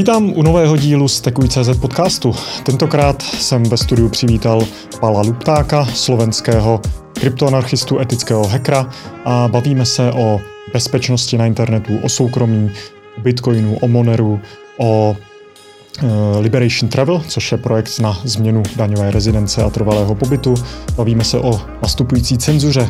Vítám u nového dílu z Tekuj.cz podcastu. Tentokrát jsem ve studiu přivítal Pala Luptáka, slovenského kryptoanarchistu, etického hackera a bavíme se o bezpečnosti na internetu, o soukromí, o bitcoinu, o Moneru, o Eh, Liberation Travel, což je projekt na změnu daňové rezidence a trvalého pobytu. Bavíme se o nastupující cenzuře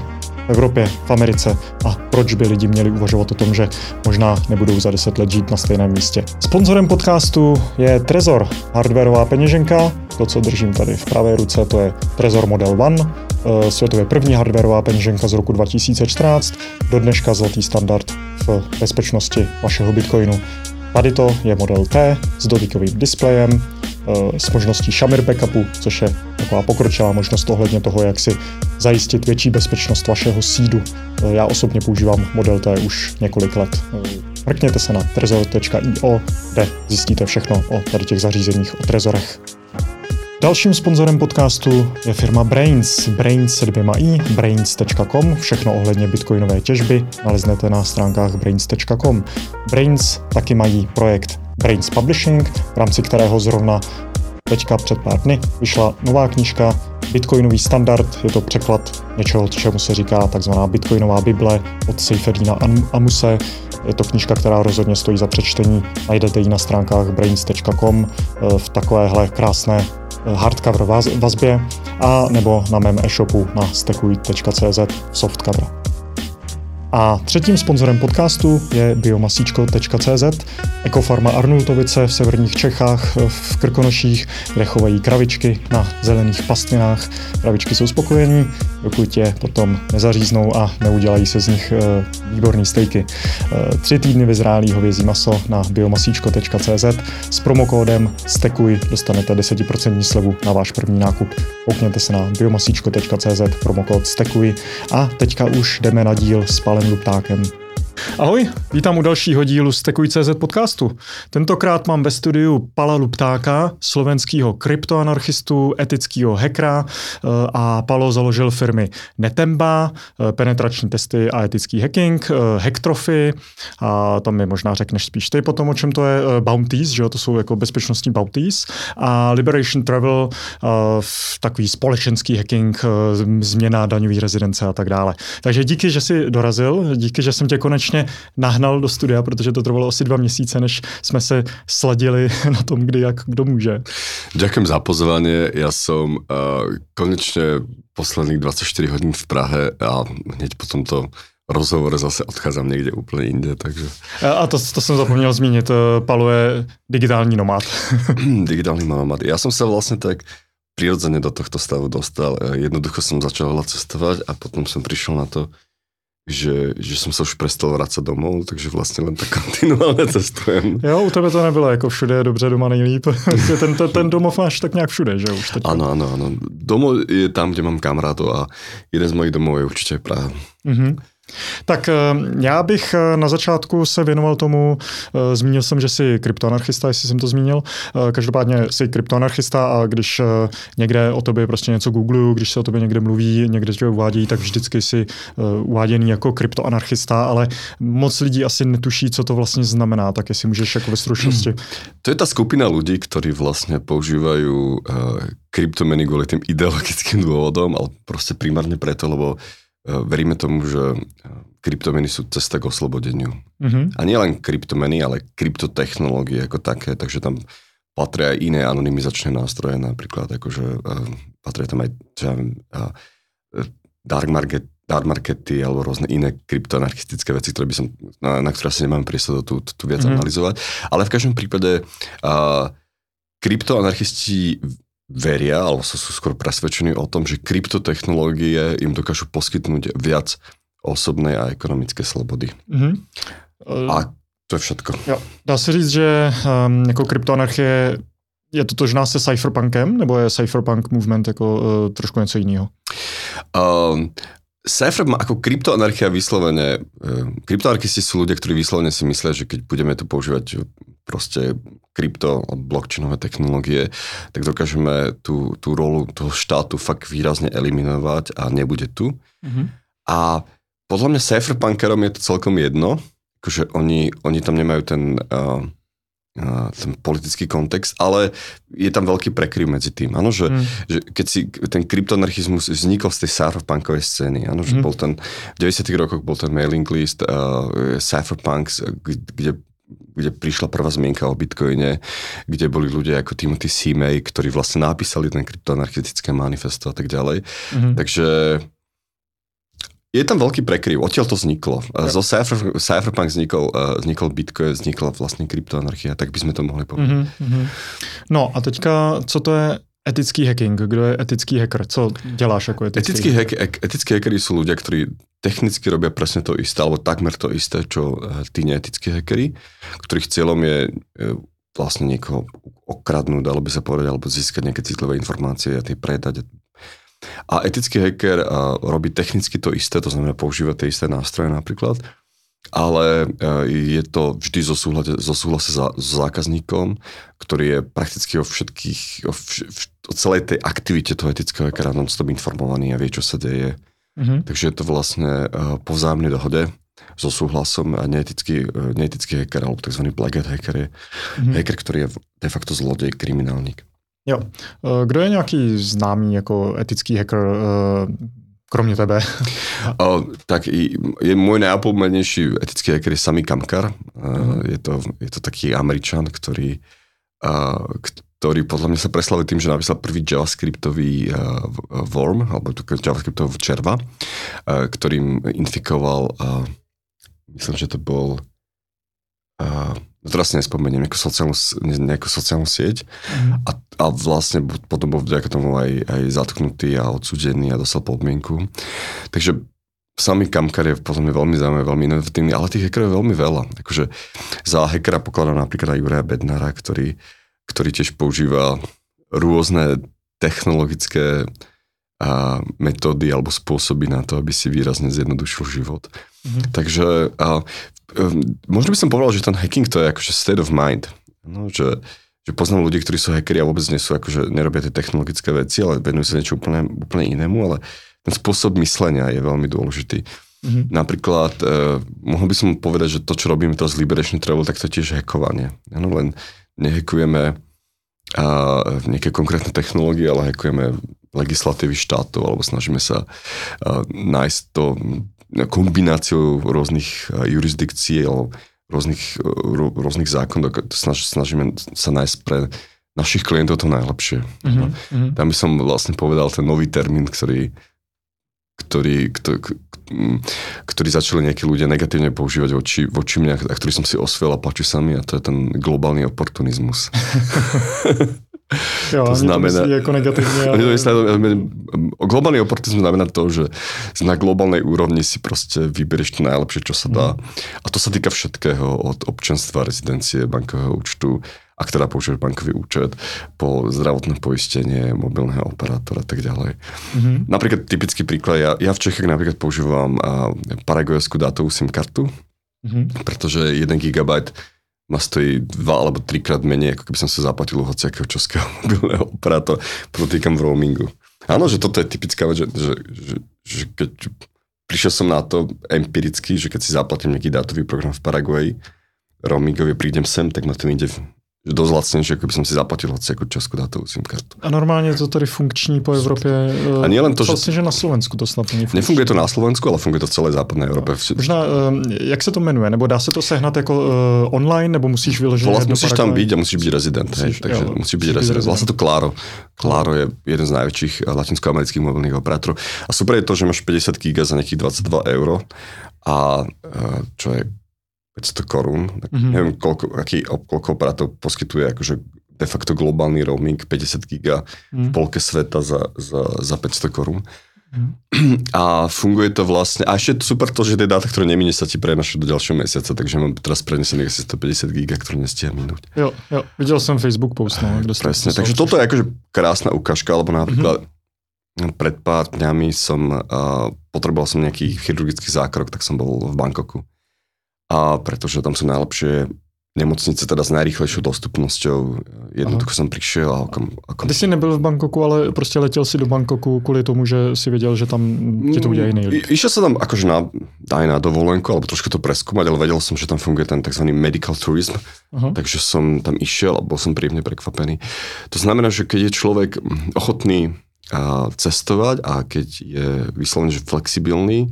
v Evropě, v Americe a proč by lidi měli uvažovat o tom, že možná nebudou za 10 let žít na stejném místě. Sponzorem podcastu je Trezor, hardwareová peněženka. To, co držím tady v pravé ruce, to je Trezor Model One, eh, světově první hardwareová peněženka z roku 2014, do dneška zlatý standard v bezpečnosti vašeho bitcoinu. Tady to je model T s dotykovým displejem, s možností Shamir backupu, což je taková pokročilá možnost ohledně toho, jak si zajistit větší bezpečnost vašeho sídu. Eh, já osobně používám model T už několik let. Eh, mrkněte se na trezor.io, kde zjistíte všechno o tady těch zařízeních, o trezorech. Dalším sponzorem podcastu je firma Brains. Brains se dvěma i, brains.com. Všechno ohledně bitcoinové těžby naleznete na stránkách brains.com. Brains taky mají projekt Brains Publishing, v rámci kterého zrovna teďka před pár dny vyšla nová knížka Bitcoinový standard, je to překlad něčeho, čemu se říká takzvaná Bitcoinová Bible od Seyfedina Amuse. Je to knížka, která rozhodně stojí za přečtení. Najdete ji na stránkách brains.com eh, v takovéhle krásné hardcover vazbě a nebo na mém e-shopu na stekuj.cz softcover. A třetím sponzorem podcastu je biomasíčko.cz, ekofarma Arnultovice v severních Čechách, v Krkonoších, kde chovají kravičky na zelených pastvinách. Kravičky jsou spokojení, dokud je potom nezaříznou a neudělají se z nich e, výborný stejky. E, tři týdny vyzrálý hovězí maso na biomasíčko.cz s promokódem STEKUJ dostanete 10% slevu na váš první nákup. Koukněte se na biomasíčko.cz promokód STEKUJ a teďka už jdeme na díl s Palem Luke Darkham. Ahoj, vítám u dalšího dílu z podcastu. Tentokrát mám ve studiu Pala Luptáka, slovenského kryptoanarchistu, etického hackera eh, a Palo založil firmy Netemba, eh, penetrační testy a etický hacking, eh, Hacktrophy a tam mi možná řekneš spíš ty potom, o čem to je, Bounties, že jo, to jsou jako bezpečnostní Bounties a Liberation Travel, takový společenský hacking, změna daňový rezidence a tak dále. Takže díky, že jsi dorazil, díky, že jsem tě konečně konečně nahnal do studia, protože to trvalo asi dva měsíce, než jsme se sladili na tom, kdy jak kdo může. Ďakujem za pozvanie. Ja som uh, konečne posledných 24 hodín v Prahe a hneď po tomto rozhovore zase odchádzam někde úplně inde, takže... A to, to jsem zapomněl zmínit, eh, Palo je digitální nomad. digitální nomad. Já jsem se vlastně tak prirodzene do tohto stavu dostal. Eh, jednoducho som začal cestovať a potom som prišiel na to, že, že jsem se už prestal vracet domů, takže vlastně len tak kontinuálně cestujem. Jo, u tebe to nebylo jako všude je dobře, doma nejlíp. ten, ten, ten domov máš tak nějak všude, že už teď. Ano, ano, ano. Domov je tam, kde mám kamarátov a jeden z mojich domů je určitě Praha. Mm-hmm. Tak eh, já bych eh, na začátku se věnoval tomu, eh, zmínil jsem, že jsi kryptoanarchista, jestli jsem to zmínil. Každopádně jsi kryptoanarchista a když někde o tobě prostě něco googluju, když se o tobě někde mluví, někde tě uvádějí, tak vždycky jsi uváděný jako kryptoanarchista, ale moc lidí asi netuší, co to vlastně znamená, tak jestli můžeš jako ve stručnosti. To je ta skupina lidí, kteří vlastně používají kryptomeny kvůli tým ideologickým důvodom, ale prostě primárně preto, lebo veríme tomu, že eh, kryptomeny sú cesta k oslobodeniu. Mm-hmm. A nielen kryptomeny, ale kryptotechnológie ako také, takže tam patria aj iné anonymizačné nástroje, napríklad akože uh, patria tam aj ja viem, uh, dark market, dark markety alebo rôzne iné kryptoanarchistické veci, ktoré by som, na, na ktoré asi nemám priestor tu, tu viac mm-hmm. analyzovať. Ale v každom prípade uh, kryptoanarchisti veria, alebo sú skôr presvedčení o tom, že kryptotechnológie im dokážu poskytnúť viac osobnej a ekonomické slobody. Mm-hmm. A to je všetko. Jo. Dá se říct, že um, jako kryptoanarchie je to totožná se cypherpunkem, nebo je cypherpunk movement jako uh, trošku něco jiného? Um, Cypher ako kryptoanarchia vyslovene, kryptoanarchisti sú ľudia, ktorí vyslovene si myslia, že keď budeme tu používať proste krypto a blockchainové technológie, tak dokážeme tú, tú rolu toho štátu fakt výrazne eliminovať a nebude tu. Mm-hmm. A podľa mňa cypherpunkerom je to celkom jedno, akože oni, oni tam nemajú ten, uh, ten politický kontext, ale je tam veľký prekryv medzi tým. Áno, že, mm. že keď si ten kryptoanarchizmus vznikol z tej cypherpunkovej scény, áno, že mm. bol ten, v 90 rokoch bol ten mailing list uh, cypherpunks, kde kde prišla prvá zmienka o Bitcoine, kde boli ľudia ako Timothy Seamay, ktorí vlastne napísali ten kryptoanarchistické manifesto a tak ďalej. Mm-hmm. Takže je tam veľký prekryv, odtiaľ to vzniklo. Ja. Zo Cypher, Cypherpunk vznikol, uh, vznikol Bitcoin, vznikla vlastne kryptoanarchia, tak by sme to mohli povedať. Mm-hmm. No a teďka, co to je etický hacking? Kdo je etický hacker? Co děláš jako etický, etický hack, Etickí hackeri sú ľudia, ktorí technicky robia presne to isté, alebo takmer to isté, čo eh, tí neetickí hackeri, ktorých cieľom je vlastne niekoho okradnúť, alebo by sa povedať, alebo získať nejaké citlivé informácie a tie predať a etický hacker robí technicky to isté, to znamená používa tie isté nástroje napríklad, ale je to vždy zo, súhlade, zo súhlase za, s zákazníkom, ktorý je prakticky o všetkých, o, vš, o celej tej aktivite toho etického hackera non-stop informovaný a vie, čo sa deje. Mm-hmm. Takže je to vlastne po vzájomnej dohode so súhlasom a neetický, neetický hacker alebo tzv. black hat hacker je mm-hmm. hacker, ktorý je de facto zlodej, kriminálnik. Jo. Eh, kdo je nějaký známý jako etický hacker, eh, kromě tebe? o, tak je môj najopomernejší etický hacker je Sami Kamkar. Uh-huh. Je, to, je to taký američan, ktorý, uh, ktorý podľa mňa sa preslavil tým, že napísal prvý javascriptový uh, worm, alebo javascriptový červa, uh, ktorým infikoval, uh, myslím, že to bol uh, teraz si nespomeniem, nejakú sociálnu, nejakú sociálnu sieť mm. a, a vlastne potom bol vďaka tomu aj, aj zatknutý a odsúdený a dostal podmienku. Takže samý Kamkar je podľa mňa veľmi zaujímavý, veľmi inovatívny, ale tých hackerov je veľmi veľa. Akože za hackera pokladám napríklad aj Juraja Bednara, ktorý, ktorý tiež používa rôzne technologické a metódy alebo spôsoby na to, aby si výrazne zjednodušil život. Mm-hmm. Takže a, um, možno by som povedal, že ten hacking to je akože state of mind. No, že, že poznám ľudí, ktorí sú hackeri a vôbec nie sú, akože nerobia tie technologické veci, ale venujú sa niečo úplne, úplne inému, ale ten spôsob myslenia je veľmi dôležitý. Mm-hmm. Napríklad, eh, mohol by som povedať, že to, čo robíme teraz Liberation Travel, tak to je tiež hackovanie. Ano, len nehekujeme a, nejaké konkrétne technológie, ale hekujeme legislatívy štátov, alebo snažíme sa nájsť to kombináciou rôznych jurisdikcií alebo rôznych, uh, rôznych zákonov. Snaž, snažíme sa nájsť pre našich klientov to najlepšie. Mm-hmm. Tam by som vlastne povedal ten nový termín, ktorý ktorý, ktorý, začali nejakí ľudia negatívne používať voči, voči mňa a ktorý som si osvel a páči sa mi a to je ten globálny oportunizmus. Jo, to znamená... To ako negatívne, ale... Globálny oportunizmus znamená to, že na globálnej úrovni si proste vyberieš to najlepšie, čo sa dá. Mm. A to sa týka všetkého, od občanstva, rezidencie, bankového účtu, ak teda použiješ bankový účet, po zdravotné poistenie, mobilného operátora a tak ďalej. Mm-hmm. Napríklad typický príklad, ja, ja v Čechách napríklad používam paragojskú dátovú SIM kartu, mm-hmm. pretože 1 GB ma stojí dva alebo trikrát menej, ako keby som sa zaplatil u hociakého českého mobilného operátora, podotýkam v roamingu. Áno, že toto je typická vec, že, že, že, že keď prišiel som na to empiricky, že keď si zaplatím nejaký dátový program v Paraguaji, roamingový, prídem sem, tak ma to ide dosť lacnejšie, ako by som si zaplatil ako českú datovú SIM kartu. A normálně to tady funkční po Evropě. A nie len to, vlastně, že... že na Slovensku to snad není Nefunguje to na Slovensku, ale funguje to v celé západné Evropě. No. Možná, jak se to jmenuje? Nebo dá se to sehnat jako uh, online, nebo musíš vyloženě Volá, Musíš tam být a musíš být rezident. Musíš, hej, takže jo, musíš být rezident. Volá sa to Claro. Claro je jeden z najväčších eh, latinskoamerických mobilných operátorov. A super je to, že máš 50 giga za nejakých 22 eur a eh, čo je 500 korún. Mm-hmm. Neviem, koľko, aký, koľko operátor poskytuje akože de facto globálny roaming 50 giga mm. v polke sveta za, za, za 500 korún. Mm. A funguje to vlastne, a ešte super to, že tie dáta, ktoré nemine, sa ti prenašajú do ďalšieho mesiaca, takže mám teraz prenesených asi 150 giga, ktoré nestia minúť. Jo, jo, videl som Facebook post. No, Presne, takže toto je akože krásna ukážka, alebo napríklad mm-hmm. pred pár dňami som, uh, potreboval som nejaký chirurgický zákrok, tak som bol v Bankoku a pretože tam sú najlepšie nemocnice teda s najrychlejšou dostupnosťou. Jednoducho Aha. som prišiel a okom, okom... Ty jsi nebyl v Bangkoku, ale prostě letěl si do Bangkoku kvůli tomu, že si věděl, že tam ti to jiný lid. Išiel som tam akože na, aj na dovolenku, alebo trošku to preskúmať, ale vedel som, že tam funguje ten tzv. medical tourism, Aha. takže som tam išiel a bol som príjemne prekvapený. To znamená, že keď je človek ochotný cestovať a keď je vyslovene, že flexibilný,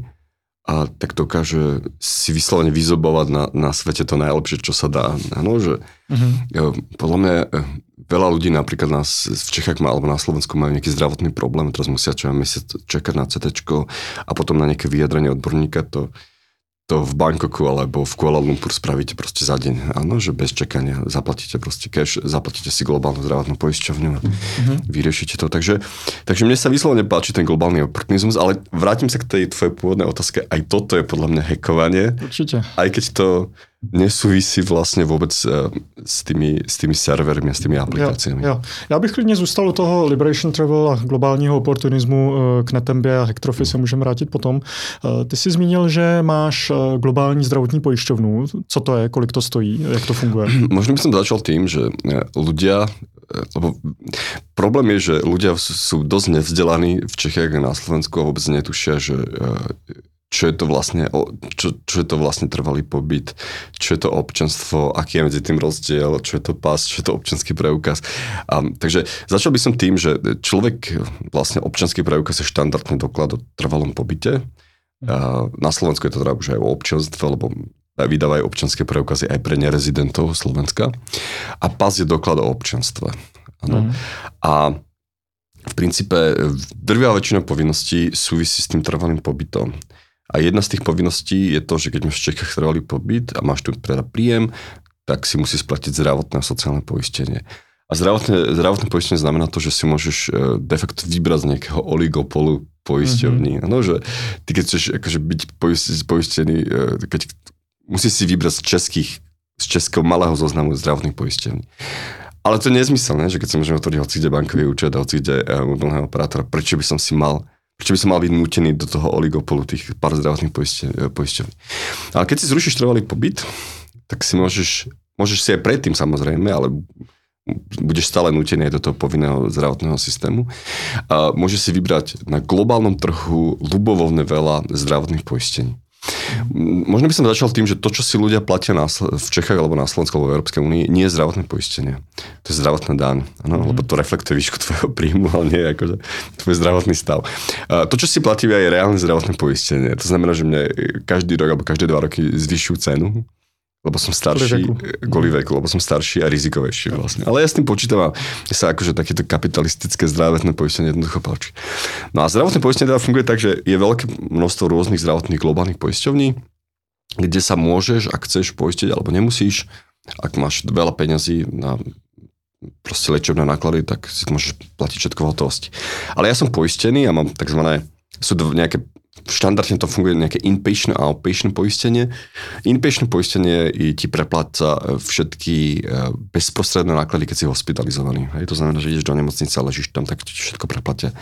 a tak dokáže si vyslovene vyzobovať na, na svete to najlepšie, čo sa dá. Ano, že, uh-huh. Podľa mňa e, veľa ľudí napríklad nás v Čechách má, alebo na Slovensku majú nejaký zdravotný problém, teraz musia čo mesiac čakať na CT a potom na nejaké vyjadrenie odborníka, to, to v Bangkoku alebo v Kuala Lumpur spravíte proste za deň. Áno, že bez čakania zaplatíte proste cash, zaplatíte si globálnu zdravotnú poisťovňu a mm-hmm. vyriešite to. Takže, takže mne sa vyslovene páči ten globálny oportunizmus, ale vrátim sa k tej tvojej pôvodnej otázke. Aj toto je podľa mňa hekovanie. Určite. Aj keď to nesúvisí vlastně vůbec uh, s tými, s tými servermi a s tými aplikáciami. Jo, jo. Já bych klidně zůstal u toho Liberation Travel a globálního oportunismu uh, k Netembě a Hektrofy se můžeme vrátit potom. Uh, ty jsi zmínil, že máš globální zdravotní pojišťovnu. Co to je, kolik to stojí, jak to funguje? Možno by som začal tým, že ľudia lebo problém je, že ľudia sú dosť nevzdelaní v Čechách a na Slovensku a vôbec netušia, že čo je to vlastne, čo, čo je to vlastne trvalý pobyt, čo je to občanstvo, aký je medzi tým rozdiel, čo je to pas, čo je to občanský preukaz. A, takže začal by som tým, že človek, vlastne občanský preukaz je štandardný doklad o trvalom pobyte. A na Slovensku je to teda už aj o občanstve, lebo vydávajú občanské preukazy aj pre nerezidentov Slovenska. A pas je doklad o občanstve. Ano. Mm. A v princípe drvia väčšina povinností súvisí s tým trvalým pobytom. A jedna z tých povinností je to, že keď máš v Čechách trvalý pobyt a máš tu teda príjem, tak si musí splatiť zdravotné a sociálne poistenie. A zdravotné, zdravotné poistenie znamená to, že si môžeš e, de facto vybrať z nejakého oligopolu poisťovní. Mm-hmm. Ano, že ty keď chceš akože byť poistený, e, keď musíš si vybrať z českých, z českého malého zoznamu zdravotných poistení. Ale to je nezmysel, ne? že keď si môžeme otvoriť hoci kde bankový účet a hoci kde e, mobilného operátora, prečo by som si mal Prečo by som mal byť nútený do toho oligopolu tých pár zdravotných poisťovní. Ale keď si zrušíš trvalý pobyt, tak si môžeš, môžeš si aj predtým samozrejme, ale budeš stále nútený do toho povinného zdravotného systému. A môžeš si vybrať na globálnom trhu ľubovovne veľa zdravotných poistení. Možno by som začal tým, že to, čo si ľudia platia na, v Čechách alebo na Slovensku alebo v Európskej únii, nie je zdravotné poistenie. To je zdravotná daň, ano, mm-hmm. lebo to reflektuje výšku tvojho príjmu, ale nie akože tvoj zdravotný stav. To, čo si platí, je reálne zdravotné poistenie. To znamená, že mne každý rok alebo každé dva roky zvyšujú cenu lebo som starší, kvôli veku, lebo som starší a rizikovejší vlastne. Ale ja s tým počítam a sa akože takéto kapitalistické zdravotné poistenie jednoducho páči. No a zdravotné poistenie teda funguje tak, že je veľké množstvo rôznych zdravotných globálnych poisťovní, kde sa môžeš, ak chceš poistiť alebo nemusíš, ak máš veľa peňazí na proste liečebné náklady, tak si to môžeš platiť všetko v hotovosti. Ale ja som poistený a mám tzv. sú nejaké štandardne to funguje nejaké inpatient a outpatient poistenie. Inpatient poistenie ti prepláca e, všetky e, bezprostredné náklady, keď si hospitalizovaný. Hej, to znamená, že ideš do nemocnice a ležíš tam, tak ti všetko preplatia.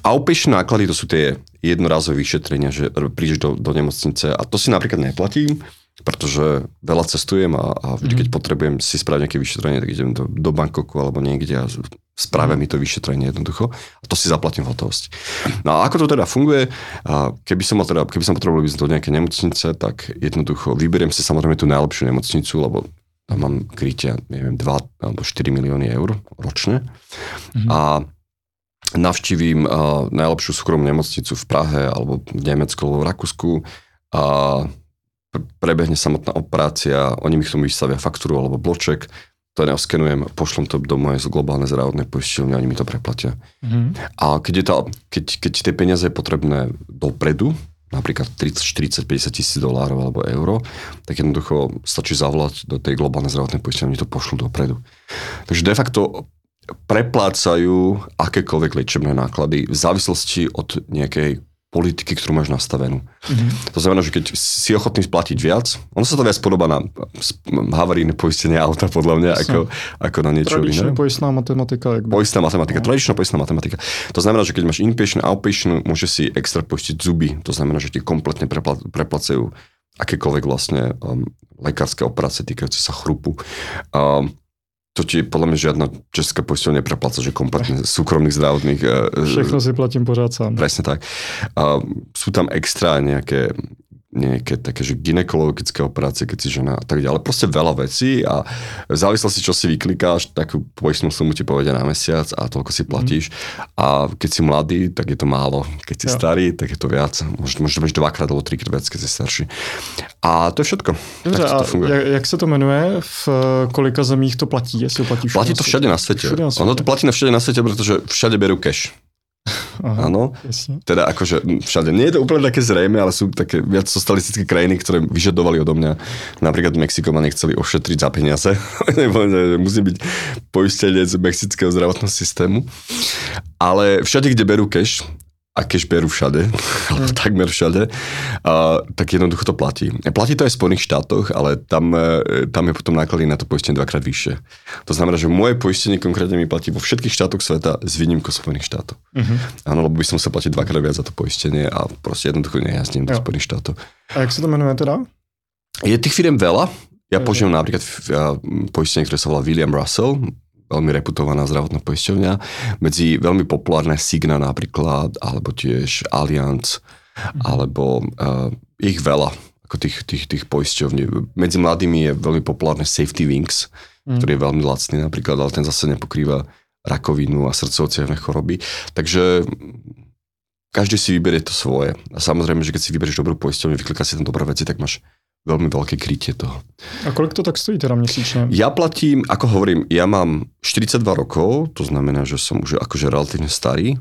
Outpatient náklady to sú tie jednorazové vyšetrenia, že prídeš do, do nemocnice a to si napríklad neplatím, pretože veľa cestujem a, a vždy, keď potrebujem si spraviť nejaké vyšetrenie, tak idem do, do Bangkoku alebo niekde a spravia mi to vyšetrenie jednoducho a to si zaplatím v hotovosti. No a ako to teda funguje, keby som, mal teda, keby som potreboval ísť do nejakej nemocnice, tak jednoducho vyberiem si samozrejme tú najlepšiu nemocnicu, lebo tam mám krytia, neviem, 2 alebo 4 milióny eur ročne. Mm. A navštívim uh, najlepšiu súkromnú nemocnicu v Prahe alebo v Nemecku alebo v Rakúsku a prebehne samotná operácia, oni mi k tomu vystavia faktúru alebo bloček, to neoskenujem, pošlom to do mojej globálnej zdravotnej poisťovne, oni mi to preplatia. Mm-hmm. A keď, je to, keď, keď tie peniaze je potrebné dopredu, napríklad 30, 40, 50 tisíc dolárov alebo euro, tak jednoducho stačí zavolať do tej globálnej zdravotnej poisťovne, to pošlú dopredu. Takže de facto preplácajú akékoľvek liečebné náklady v závislosti od nejakej politiky, ktorú máš nastavenú. Mm-hmm. To znamená, že keď si ochotný splatiť viac, ono sa to viac podobá na havarijné poistenie auta, podľa mňa, ako, ako na niečo iné. poistná matematika. Jakby. Poistná matematika, no. tradičná poistná matematika. To znamená, že keď máš inpatient, outpatient, môže si extra poistiť zuby. To znamená, že ti kompletne prepla- preplacajú akékoľvek vlastne um, lekárske operácie týkajúce sa chrupu. Um, to ti podľa mňa žiadna česká poisťovňa neprepláca, že kompletne súkromných zdravotných... E, Všechno si platím pořád sám. Presne tak. A sú tam extra nejaké nejaké také, že ginekologické operácie, keď si žena a tak ďalej. Proste veľa vecí a v závislosti, čo si vyklikáš, takú poistnú sumu ti povedia na mesiac a toľko si platíš. Mm. A keď si mladý, tak je to málo. Keď si ja. starý, tak je to viac. Môžeš, môžeš mať dvakrát alebo trikrát viac, keď si starší. A to je všetko. Dobře, tak to funguje. Jak, jak sa to menuje? V kolika zemích to platí? Jestli to platí platí to všade na svete. Všade na svete. Ono to platí na všade na svete, pretože všade berú cash. Áno, teda akože všade. Nie je to úplne také zrejme, ale sú také viac socialistické krajiny, ktoré vyžadovali odo mňa. Napríklad Mexiko ma nechceli ošetriť za peniaze. Musí byť poistenec mexického zdravotného systému. Ale všade, kde berú cash, a berú všade, alebo mm. takmer všade, a, tak jednoducho to platí. Platí to aj v Spojených štátoch, ale tam, e, tam je potom náklady na to poistenie dvakrát vyššie. To znamená, že moje poistenie konkrétne mi platí vo všetkých štátoch sveta s výnimkou Spojených štátov. Mm-hmm. Áno, lebo by som sa platiť dvakrát viac za to poistenie a proste jednoducho nejazdím do Spojených štátov. A jak sa to menuje teda? Je tých firiem veľa. Ja používam napríklad poistenie, ktoré sa volá William Russell, veľmi reputovaná zdravotná poisťovňa. Medzi veľmi populárne Signa napríklad, alebo tiež Allianz, mm. alebo uh, ich veľa, ako tých, tých, tých poisťovní. Medzi mladými je veľmi populárne Safety Wings, mm. ktorý je veľmi lacný napríklad, ale ten zase nepokrýva rakovinu a srdcovo choroby. Takže každý si vyberie to svoje. A samozrejme, že keď si vyberieš dobrú poisťovňu, vykliká si tam dobré veci, tak máš veľmi veľké krytie toho. A koľko to tak stojí teda měsíčne? Ja platím, ako hovorím, ja mám 42 rokov, to znamená, že som už akože relatívne starý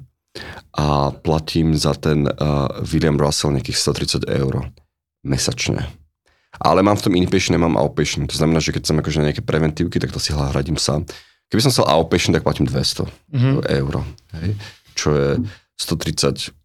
a platím za ten uh, William Russell nejakých 130 eur mesačne. Ale mám v tom inpatient, nemám outpatient. To znamená, že keď som akože nejaké preventívky, tak to si hradím sám. Keby som chcel outpatient, tak platím 200 mm-hmm. eur. Hej? Čo je 130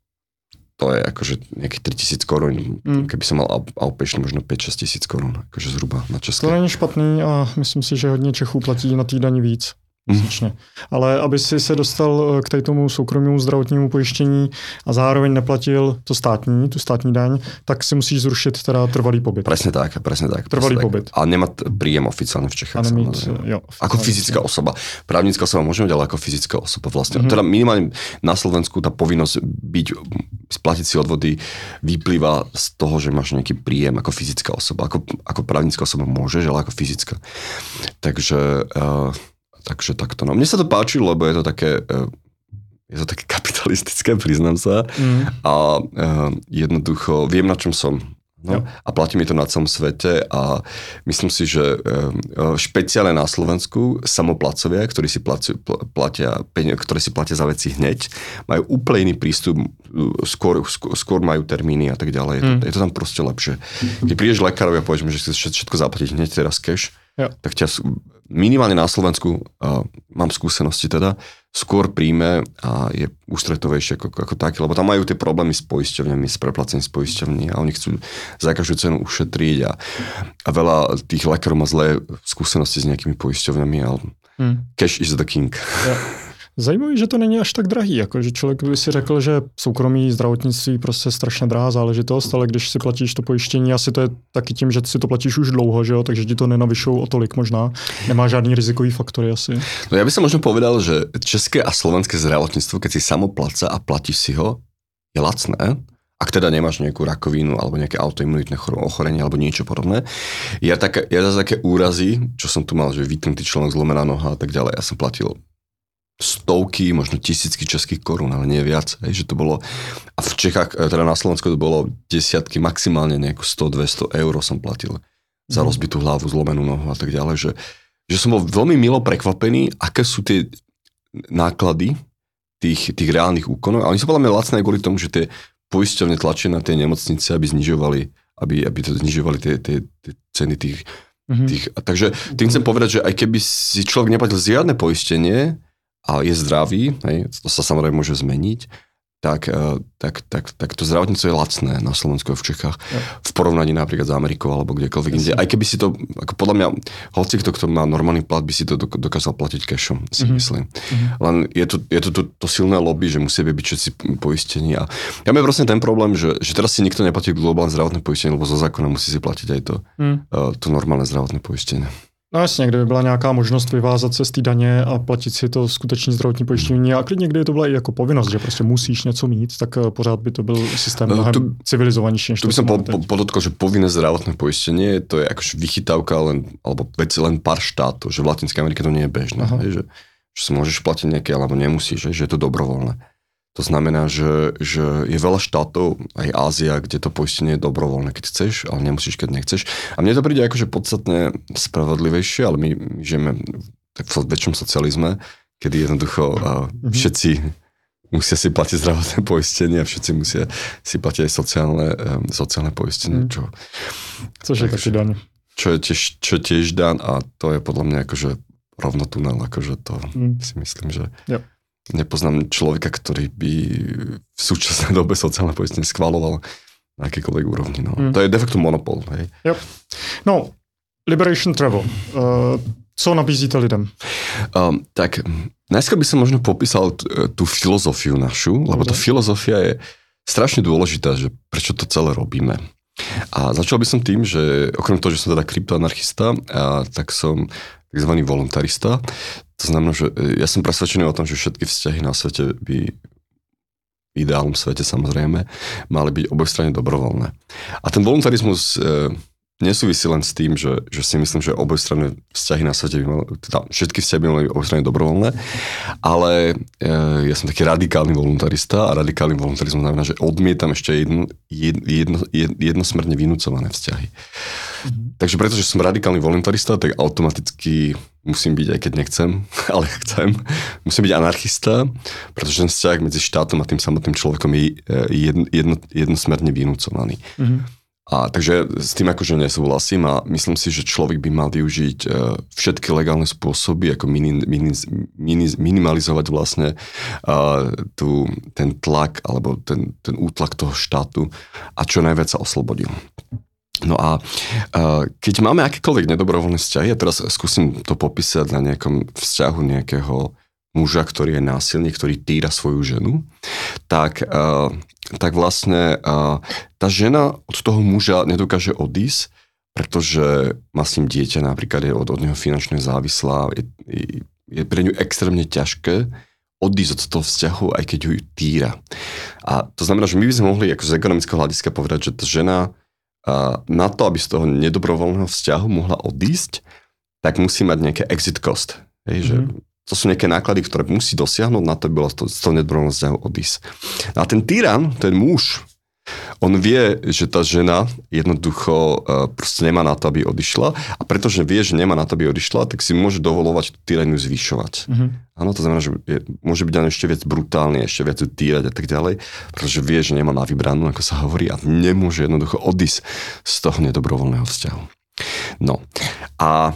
to je akože nejakých 3000 korún, mm. keby som mal outpatient možno 5-6 tisíc korún, akože zhruba na české. To není špatný a myslím si, že hodně Čechů platí na týdani víc. Měsíčně. Ale aby si se dostal eh, k tady tomu soukromému zdravotnímu pojištění a zároveň neplatil to státní, tu státní daň, tak si musíš zrušit teda trvalý pobyt. Presne tak, presne tak. Trvalý presne pobyt. Tak. A nemať príjem oficiálne v Čechách. A nemít, jo, ako fyzická osoba. Právnická osoba môžeme ďalej ako fyzická osoba vlastne. Mm-hmm. Teda minimálne na Slovensku tá povinnosť byť, splatiť si odvody vyplýva z toho, že máš nejaký príjem ako fyzická osoba. Ako, ako právnická osoba môžeš, ale ako fyzická. Takže uh, Takže takto. No. Mne sa to páči, lebo je to také, eh, je to také kapitalistické, priznám sa. Mm. A uh, jednoducho viem, na čom som. No, a platí mi to na celom svete a myslím si, že uh, špeciálne na Slovensku samoplacovia, ktorí si platia, platia, ktoré si platia za veci hneď, majú úplne iný prístup, skôr, skôr, skôr majú termíny a tak ďalej. Je to, mm. je to tam proste lepšie. Keď prídeš lekárovi a povieš že si všetko zaplatiť hneď teraz cash, ja. tak ťa minimálne na Slovensku, uh, mám skúsenosti teda, skôr príjme a je ústretovejšie ako, ako také, lebo tam majú tie problémy s poisťovňami, s preplacením s poisťovní a oni chcú za každú cenu ušetriť a, a veľa tých lekárov má zlé skúsenosti s nejakými poisťovňami, ale hmm. cash is the king. Ja. Zajímavé, že to není až tak drahý, jako že člověk by si řekl, že soukromí zdravotnictví prostě strašně drahá záležitost, ale když si platíš to pojištění, asi to je taky tím, že si to platíš už dlouho, že jo, takže ti to nenavyšou o tolik možná. Nemá žádný rizikový faktory asi. No ja by som možno povedal, že české a slovenské zdravotníctvo, keď si samo placa a platíš si ho, je lacné, ak teda nemáš nejakú rakovinu alebo nejaké autoimunitné ochorenie alebo niečo podobné. Ja, tak, ja zase také úrazy, čo som tu mal, že vytnutý článok, zlomená noha a tak ďalej, ja som platil stovky, možno tisícky českých korún, ale nie viac. Hej, že to bolo, a v Čechách, e, teda na Slovensku to bolo desiatky, maximálne nejako 100-200 eur som platil za mhm. rozbitú hlavu, zlomenú nohu a tak ďalej, že, že som bol veľmi milo prekvapený, aké sú tie náklady tých, tých reálnych úkonov. A oni sú podľa mňa lacné kvôli tomu, že tie poisťovne tlačia na tie nemocnice, aby znižovali, aby, aby to znižovali tie, tie, tie ceny tých, mm-hmm. tých. Takže tým chcem povedať, že aj keby si človek neplatil žiadne poistenie, a je zdravý, hej, to sa samozrejme môže zmeniť, tak, e, tak, tak, tak to zdravotníctvo je lacné na Slovensku a v Čechách ja. v porovnaní napríklad s Amerikou alebo kdekoľvek inde. Aj keby si to, ako podľa mňa, hoci kto, kto má normálny plat, by si to dokázal platiť cashom, si mm-hmm. myslím. Mm-hmm. Len je to, je to, to, to silné lobby, že musí byť všetci poistení. A ja mám vlastne ten problém, že, že teraz si nikto neplatí globálne zdravotné poistenie, lebo zo zákona musí si platiť aj to, mm. uh, to normálne zdravotné poistenie. No jasně, kdyby byla nějaká možnost vyvázat se z té daně a platit si to skutečně zdravotní pojištění a klidně kdyby to byla i jako povinnost, že prostě musíš něco mít, tak eh, pořád by to byl systém no, mnohem tu, civilizovanější. Než to by som po, po, podotkol, že povinné zdravotné poistenie to je akože vychytávka len, alebo veci len pár štátov, že v Latinskej Amerike to nie je bežné, že, že si môžeš platiť nejaké, alebo nemusíš, že, že je to dobrovoľné. To znamená, že, že je veľa štátov, aj Ázia, kde to poistenie je dobrovoľné, keď chceš, ale nemusíš, keď nechceš. A mne to príde akože podstatne spravodlivejšie, ale my žijeme v väčšom socializme, kedy jednoducho mm-hmm. všetci musia si platiť zdravotné poistenie a všetci musia si platiť aj sociálne, sociálne poistenie. Mm. Čo, Což je taký daň. Čo je tiež, čo tiež daň a to je podľa mňa akože rovno tunel, akože to mm. si myslím, že... Yep nepoznám človeka, ktorý by v súčasnej dobe sociálne poistenie schvaloval na akýkoľvek úrovni. No. Mm. To je de facto monopol. Hej. Yep. No, Liberation Travel. Uh, co nabízíte lidem? Um, tak najskôr by som možno popísal t- tú filozofiu našu, lebo tá filozofia je strašne dôležitá, že prečo to celé robíme. A začal by som tým, že okrem toho, že som teda kryptoanarchista, a, tak som tzv. voluntarista. To znamená, že e, ja som presvedčený o tom, že všetky vzťahy na svete by v ideálnom svete samozrejme mali byť obojstranne dobrovoľné. A ten voluntarizmus e, nesúvisí len s tým, že, že si myslím, že obojstranné vzťahy na svete by mali, teda všetky vzťahy by mali byť obojstranne dobrovoľné, ale e, ja som taký radikálny voluntarista a radikálny voluntarizmus znamená, že odmietam ešte jedno, jedno, jedno, jednosmerne vynúcované vzťahy. Mm-hmm. Takže pretože som radikálny voluntarista, tak automaticky musím byť, aj keď nechcem, ale chcem, musím byť anarchista, pretože ten vzťah medzi štátom a tým samotným človekom je jedno, jedno, jednosmerne vynúcovaný. Mm-hmm. A takže s tým akože nesúhlasím a myslím si, že človek by mal využiť e, všetky legálne spôsoby, ako mini, mini, mini, minimalizovať vlastne uh, tu, ten tlak alebo ten, ten útlak toho štátu a čo najviac sa oslobodil. No a uh, keď máme akékoľvek nedobrovoľné vzťahy, ja teraz skúsim to popísať na nejakom vzťahu nejakého muža, ktorý je násilný, ktorý týra svoju ženu, tak, uh, tak vlastne uh, tá žena od toho muža nedokáže odísť, pretože má s ním dieťa, napríklad je od, od neho finančne závislá, je, je pre ňu extrémne ťažké odísť od toho vzťahu, aj keď ju týra. A to znamená, že my by sme mohli ako z ekonomického hľadiska povedať, že tá žena uh, na to, aby z toho nedobrovoľného vzťahu mohla odísť, tak musí mať nejaké exit cost. Hej, mm-hmm. že mhm to sú nejaké náklady, ktoré musí dosiahnuť na to, aby bola z toho nedobrovoľného odísť. A ten tyran, ten muž, on vie, že tá žena jednoducho uh, proste nemá na to, aby odišla a pretože vie, že nemá na to, aby odišla, tak si môže dovolovať tú tyraniu zvyšovať. Mm-hmm. Áno, to znamená, že je, môže byť ešte viac brutálny, ešte viac týrať a tak ďalej, pretože vie, že nemá na vybranú, ako sa hovorí, a nemôže jednoducho odísť z toho nedobrovoľného vzťahu. No a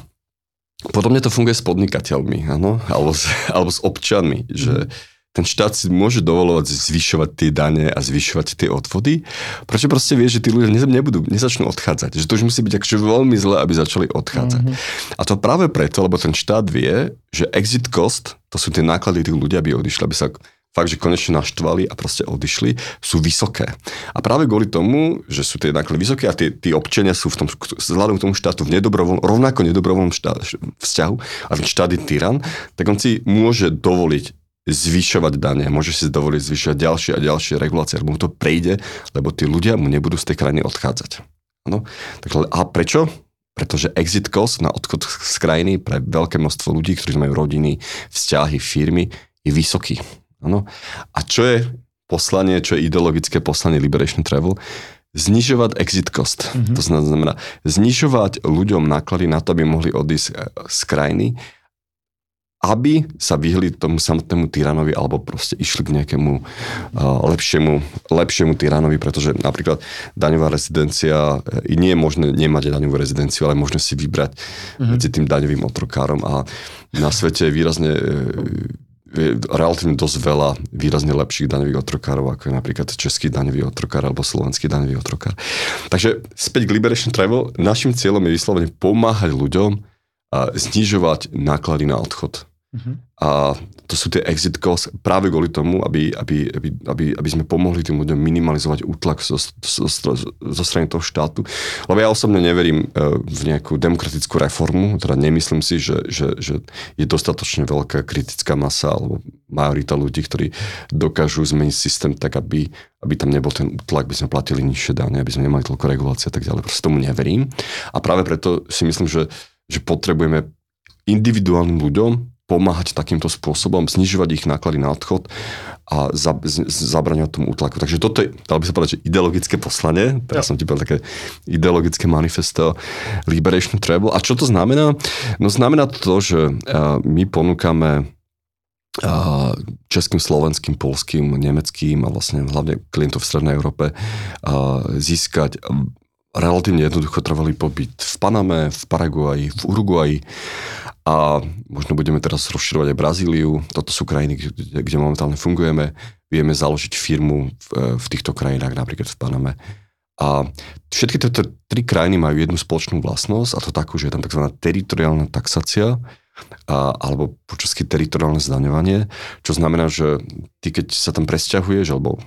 Podobne to funguje s podnikateľmi, áno? Alebo, s, alebo s občanmi, že ten štát si môže dovolovať zvyšovať tie dane a zvyšovať tie odvody, prečo proste vie, že tí ľudia nebudú, nezačnú odchádzať. Že to už musí byť akože veľmi zle, aby začali odchádzať. Mm-hmm. A to práve preto, lebo ten štát vie, že exit cost, to sú tie náklady tých ľudí, aby odišli, aby sa fakt, že konečne naštvali a proste odišli, sú vysoké. A práve kvôli tomu, že sú tie náklady vysoké a tie, tí občania sú v tom, vzhľadom k tomu štátu v nedobrovoľ, rovnako nedobrovoľnom štá, vzťahu a ten štát je tyran, tak on si môže dovoliť zvyšovať dane, môže si dovoliť zvyšovať ďalšie a ďalšie regulácie, lebo mu to prejde, lebo tí ľudia mu nebudú z tej krajiny odchádzať. Ano? Tak, a prečo? Pretože exit cost na odchod z krajiny pre veľké množstvo ľudí, ktorí majú rodiny, vzťahy, firmy, je vysoký. Ano. A čo je poslanie, čo je ideologické poslanie Liberation Travel? Znižovať exit cost. Mm-hmm. To znamená znižovať ľuďom náklady na to, aby mohli odísť e, z krajiny, aby sa vyhli tomu samotnému tyranovi alebo proste išli k nejakému uh, lepšiemu, lepšiemu tyranovi, pretože napríklad daňová rezidencia, i nie je možné nemať daňovú rezidenciu, ale možné si vybrať mm-hmm. medzi tým daňovým otrokárom a na svete je výrazne uh, je relatívne dosť veľa výrazne lepších daňových otrokárov, ako je napríklad český daňový otrokár alebo slovenský daňový otrokár. Takže späť k Liberation Travel, našim cieľom je vyslovene pomáhať ľuďom a znižovať náklady na odchod. Uh-huh. A to sú tie exit costs práve kvôli tomu, aby, aby, aby, aby, aby sme pomohli tým ľuďom minimalizovať útlak zo, zo, zo, strany toho štátu. Lebo ja osobne neverím e, v nejakú demokratickú reformu, teda nemyslím si, že, že, že je dostatočne veľká kritická masa alebo majorita ľudí, ktorí dokážu zmeniť systém tak, aby, aby tam nebol ten útlak, aby sme platili nižšie dane, aby sme nemali toľko regulácie a tak ďalej. Proste tomu neverím. A práve preto si myslím, že, že potrebujeme individuálnym ľuďom pomáhať takýmto spôsobom, znižovať ich náklady na odchod a za, zabraňovať tomu útlaku. Takže toto je, dalo by sa povedať, že ideologické poslanie, teraz ja. som ti povedal také ideologické manifesto Liberation Travel. A čo to znamená? No znamená to, že my ponúkame českým, slovenským, polským, nemeckým a vlastne hlavne klientov v Strednej Európe získať relatívne jednoducho trvalý pobyt v Paname, v Paraguaji, v Uruguaji a možno budeme teraz rozširovať aj Brazíliu. Toto sú krajiny, kde, kde momentálne fungujeme. Vieme založiť firmu v, v týchto krajinách, napríklad v Paname. A všetky tieto tri krajiny majú jednu spoločnú vlastnosť a to takú, že je tam tzv. teritoriálna taxácia, a, alebo po česky teritoriálne zdaňovanie, čo znamená, že ty keď sa tam presťahuješ, alebo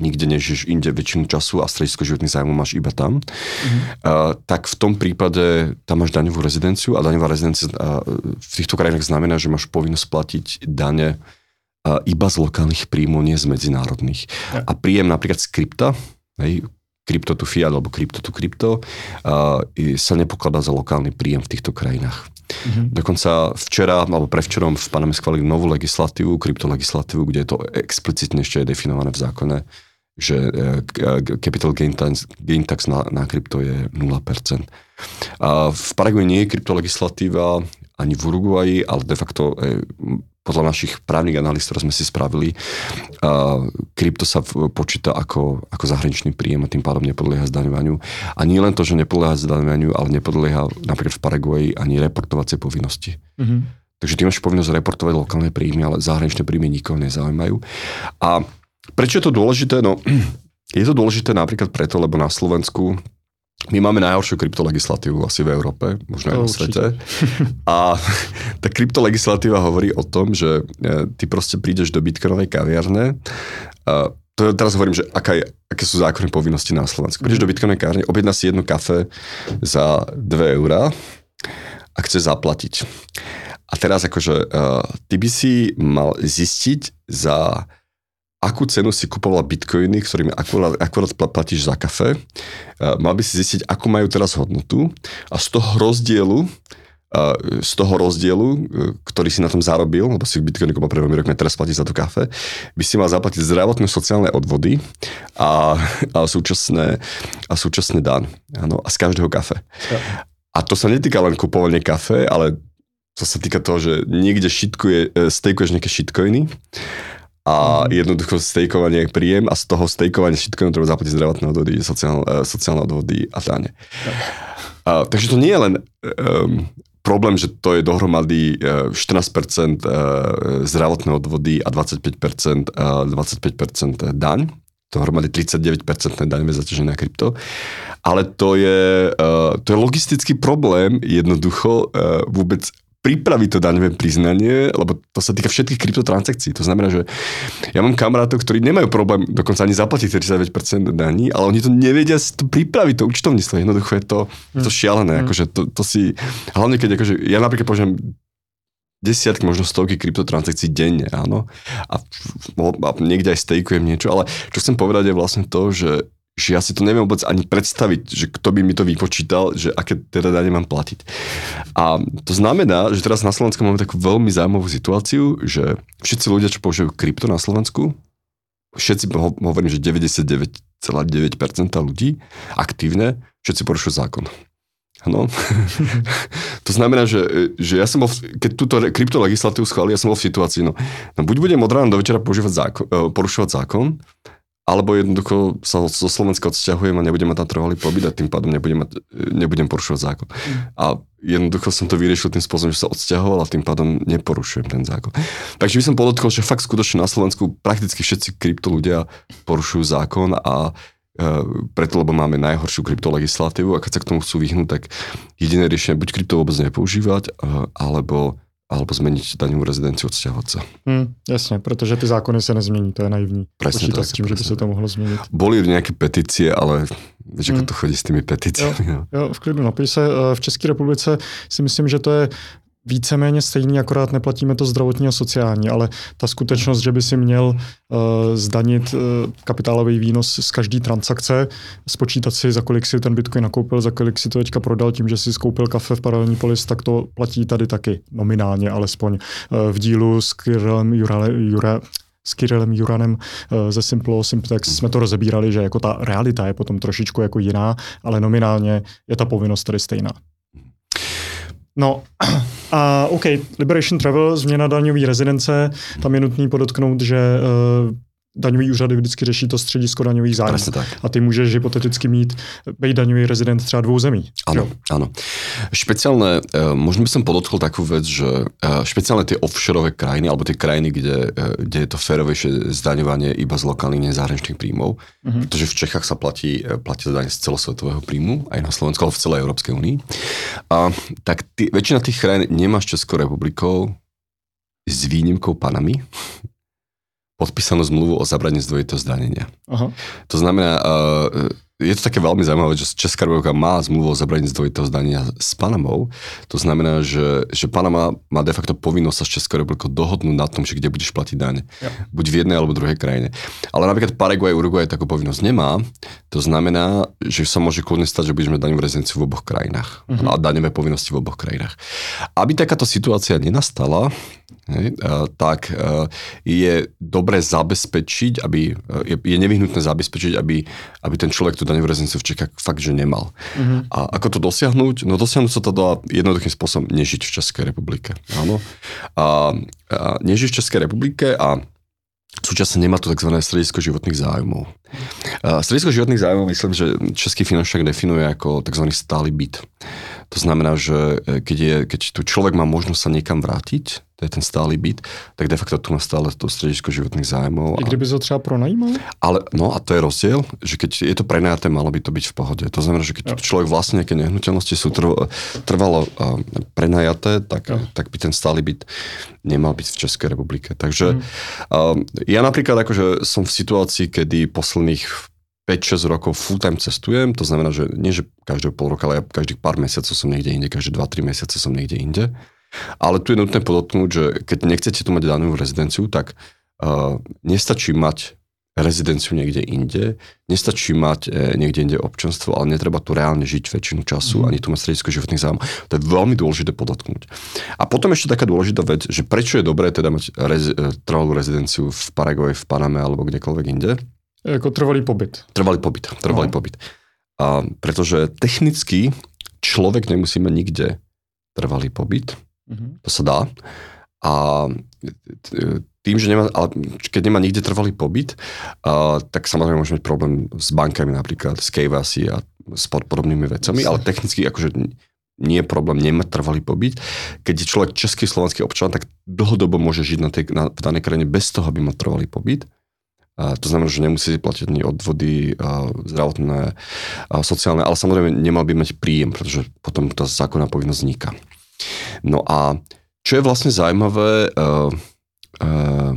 nikde nežiješ inde väčšinu času a stredisko životných zájmov máš iba tam, mm-hmm. uh, tak v tom prípade tam máš daňovú rezidenciu a daňová rezidencia uh, v týchto krajinách znamená, že máš povinnosť platiť dane uh, iba z lokálnych príjmov, nie z medzinárodných. Ja. A príjem napríklad z krypta, hej, krypto tu fiat alebo krypto tu krypto, uh, sa nepokladá za lokálny príjem v týchto krajinách. Mm-hmm. Dokonca včera, alebo prevčerom v Paname schválili novú legislatívu, kryptolegislatívu, kde je to explicitne ešte je definované v zákone, že e, capital gain tax, gain tax na, na krypto je 0%. A v Paraguay nie je kryptolegislatíva, ani v Uruguayi, ale de facto e, podľa našich právnych analýz, ktoré sme si spravili, uh, krypto sa počíta ako, ako zahraničný príjem a tým pádom nepodlieha zdaňovaniu. A nie len to, že nepodlieha zdaňovaniu, ale nepodlieha napríklad v Paraguaji ani reportovacie povinnosti. Mm-hmm. Takže ty máš povinnosť reportovať lokálne príjmy, ale zahraničné príjmy nikoho nezaujímajú. A prečo je to dôležité? No, je to dôležité napríklad preto, lebo na Slovensku my máme najhoršiu kryptolegislatívu asi v Európe, možno aj na svete. A tá kryptolegislatíva hovorí o tom, že e, ty proste prídeš do bitcoinovej kaviarne a to teraz hovorím, že aká je, aké sú zákonné povinnosti na Slovensku. Prídeš do bitcoinovej kaviarne, objedná si jednu kafe za 2 eurá a chce zaplatiť. A teraz akože uh, ty by si mal zistiť za akú cenu si kupovala bitcoiny, ktorými akurát, akurát platíš za kafe. Mal by si zistiť, akú majú teraz hodnotu a z toho rozdielu z toho rozdielu, e, ktorý si na tom zarobil, lebo si Bitcoin kúpil pred dvomi rokmi, teraz platíš za tú kafe, by si mal zaplatiť zdravotné sociálne odvody a, a, súčasné, a súčasné dan. Ano, a z každého kafe. Ja. A to sa netýka len kupovania kafe, ale to sa týka toho, že niekde šitkuje, e, stejkuješ nejaké shitcoiny a mhm. jednoducho stejkovanie príjem a z toho stejkovania všetko treba zaplatiť zdravotné odvody, sociálne, sociálne odvody a dáne. A, takže to nie je len um, problém, že to je dohromady 14% e, e, zdravotné odvody a 25%, 25% daň, dohromady 39% daňové zaťažené na krypto. Ale to je, e, to je logistický problém jednoducho vôbec pripraviť to daňové priznanie, lebo to sa týka všetkých kryptotransakcií. To znamená, že ja mám kamarátov, ktorí nemajú problém dokonca ani zaplatiť 39% daní, ale oni to nevedia si to pripraviť, to účtovníctvo. Jednoducho je to, to šialené. Mm. Akože to, to si, hlavne keď akože, ja napríklad použijem desiatky, možno stovky kryptotransakcií denne, áno. A, a niekde aj stejkujem niečo, ale čo chcem povedať je vlastne to, že že ja si to neviem vôbec ani predstaviť, že kto by mi to vypočítal, že aké teda dane mám platiť. A to znamená, že teraz na Slovensku máme takú veľmi zaujímavú situáciu, že všetci ľudia, čo používajú krypto na Slovensku, všetci, hovorím, že 99,9% ľudí aktívne, všetci porušujú zákon. No. to znamená, že, že ja som bol, v, keď túto krypto legislatívu schválili, ja som bol v situácii, no, no buď budem od rána do večera zákon, e, porušovať zákon, alebo jednoducho sa zo Slovenska odsťahujem a nebudem mať tam trvalý pobyt a tým pádom nebudem, mať, nebudem porušovať zákon. Mm. A jednoducho som to vyriešil tým spôsobom, že sa odsťahoval a tým pádom neporušujem ten zákon. Takže by som podotkol, že fakt skutočne na Slovensku prakticky všetci krypto ľudia porušujú zákon a e, preto, lebo máme najhoršiu kryptolegislatívu a keď sa k tomu chcú vyhnúť, tak jediné riešenie buď krypto vôbec nepoužívať, e, alebo alebo zmeniť daňovú rezidenciu, odsťahovať sa. Hmm, jasne, protože ty zákony sa nezmení, to je naivní. Presne Počítať tak, s tím, že by sa to mohlo zmeniť. Boli nejaké petície, ale vieš, ako hmm. to chodí s tými petíciami. Jo, jo, v klidu napiš se. V České republice si myslím, že to je víceméně stejný, akorát neplatíme to zdravotní a sociální, ale ta skutečnost, že by si měl uh, zdanit uh, kapitálový výnos z každé transakce, spočítat si, za kolik si ten Bitcoin nakoupil, za kolik si to teďka prodal tím, že si skoupil kafe v paralelní polis, tak to platí tady taky, nominálně alespoň. Uh, v dílu s Kirillem Jura, Jura, s Kirillem Juranem ze Simple Simplex jsme to rozebírali, že jako ta realita je potom trošičku jako jiná, ale nominálně je ta povinnost tady stejná. No a OK, Liberation Travel, změna daňové rezidence, tam je nutný podotknout, že uh, daňový úřady vždycky řeší to středisko daňových zájmů. A ty můžeš hypoteticky mít, být daňový rezident třeba dvou zemí. Áno, áno. Špeciálne, e, možno by som podotkol takú vec, že e, špeciálne tie offshore krajiny, alebo tie krajiny, kde, e, kde je to férovejšie zdaňovanie iba z lokálnych nezahraničných príjmov, uh-huh. pretože v Čechách sa platí, platí daň z celosvetového príjmu, aj na Slovensku, ale v celej Európskej únii. A tak tí, väčšina tých krajín nemá s Českou republikou s výnimkou Panamy, podpísanú zmluvu o zabraní zdvojitého zdanenia. Aha. To znamená, uh, je to také veľmi zaujímavé, že Česká republika má zmluvu o zabraní zdvojitého zdania s Panamou. To znamená, že, že Panama má de facto povinnosť sa s Českou republikou dohodnúť na tom, že kde budeš platiť daň. Ja. Buď v jednej alebo druhej krajine. Ale napríklad Paraguay, Uruguay takú povinnosť nemá. To znamená, že sa môže kľudne stať, že budeš mať daňovú rezidenciu v oboch krajinách. Uh-huh. A daňové povinnosti v oboch krajinách. Aby takáto situácia nenastala, Hej, tak je dobre zabezpečiť, aby, je, je nevyhnutné zabezpečiť, aby, aby ten človek tú daňovú rezidenciu v Čechách fakt, že nemal. Uh-huh. A ako to dosiahnuť? No dosiahnuť sa to dá jednoduchým spôsobom nežiť v Českej republike. Áno. A, a nežiť v Českej republike a Súčasne nemá to tzv. stredisko životných zájmov. Stredisko životných zájmov myslím, že Český finančák definuje ako tzv. stály byt. To znamená, že e, keď, je, keď tu človek má možnosť sa niekam vrátiť, to je ten stály byt, tak de facto tu má stále to stredisko životných zájmov. I kdyby to třeba pronajímal? Ale, no a to je rozdiel, že keď je to prenajaté, malo by to byť v pohode. To znamená, že keď jo. človek vlastne nejaké nehnuteľnosti sú trvalo, trvalo uh, prenajaté, tak, tak by ten stály byt nemal byť v Českej republike. Takže mm. uh, ja napríklad akože som v situácii, kedy posledných 5-6 rokov full time cestujem, to znamená, že nie, že každého pol roka, ale ja každých pár mesiacov som niekde inde, každé 2-3 mesiace som niekde inde. Ale tu je nutné podotknúť, že keď nechcete tu mať danú rezidenciu, tak uh, nestačí mať rezidenciu niekde inde, nestačí mať e, niekde inde občanstvo, ale netreba tu reálne žiť väčšinu času, mm. ani tu mať stredisko životných zájmov. To je veľmi dôležité podotknúť. A potom ešte taká dôležitá vec, že prečo je dobré teda mať rez, e, trvalú rezidenciu v Paragoji, v Paname alebo kdekoľvek inde, Jako trvalý pobyt. Trvalý pobyt, trvalý no. pobyt. A pretože technicky človek nemusí mať nikde trvalý pobyt, mm-hmm. to sa dá. A tým, že nemá, ale keď nemá nikde trvalý pobyt, a, tak samozrejme môže mať problém s bankami napríklad, s KVC a s podobnými vecami, ale technicky akože nie je problém nemať trvalý pobyt. Keď je človek český, slovenský občan, tak dlhodobo môže žiť na, tej, na v danej krajine bez toho, aby mal trvalý pobyt. To znamená, že nemusíte platiť ani odvody zdravotné a sociálne, ale samozrejme nemal by mať príjem, pretože potom tá zákonná povinnosť vzniká. No a čo je vlastne zaujímavé, uh, uh,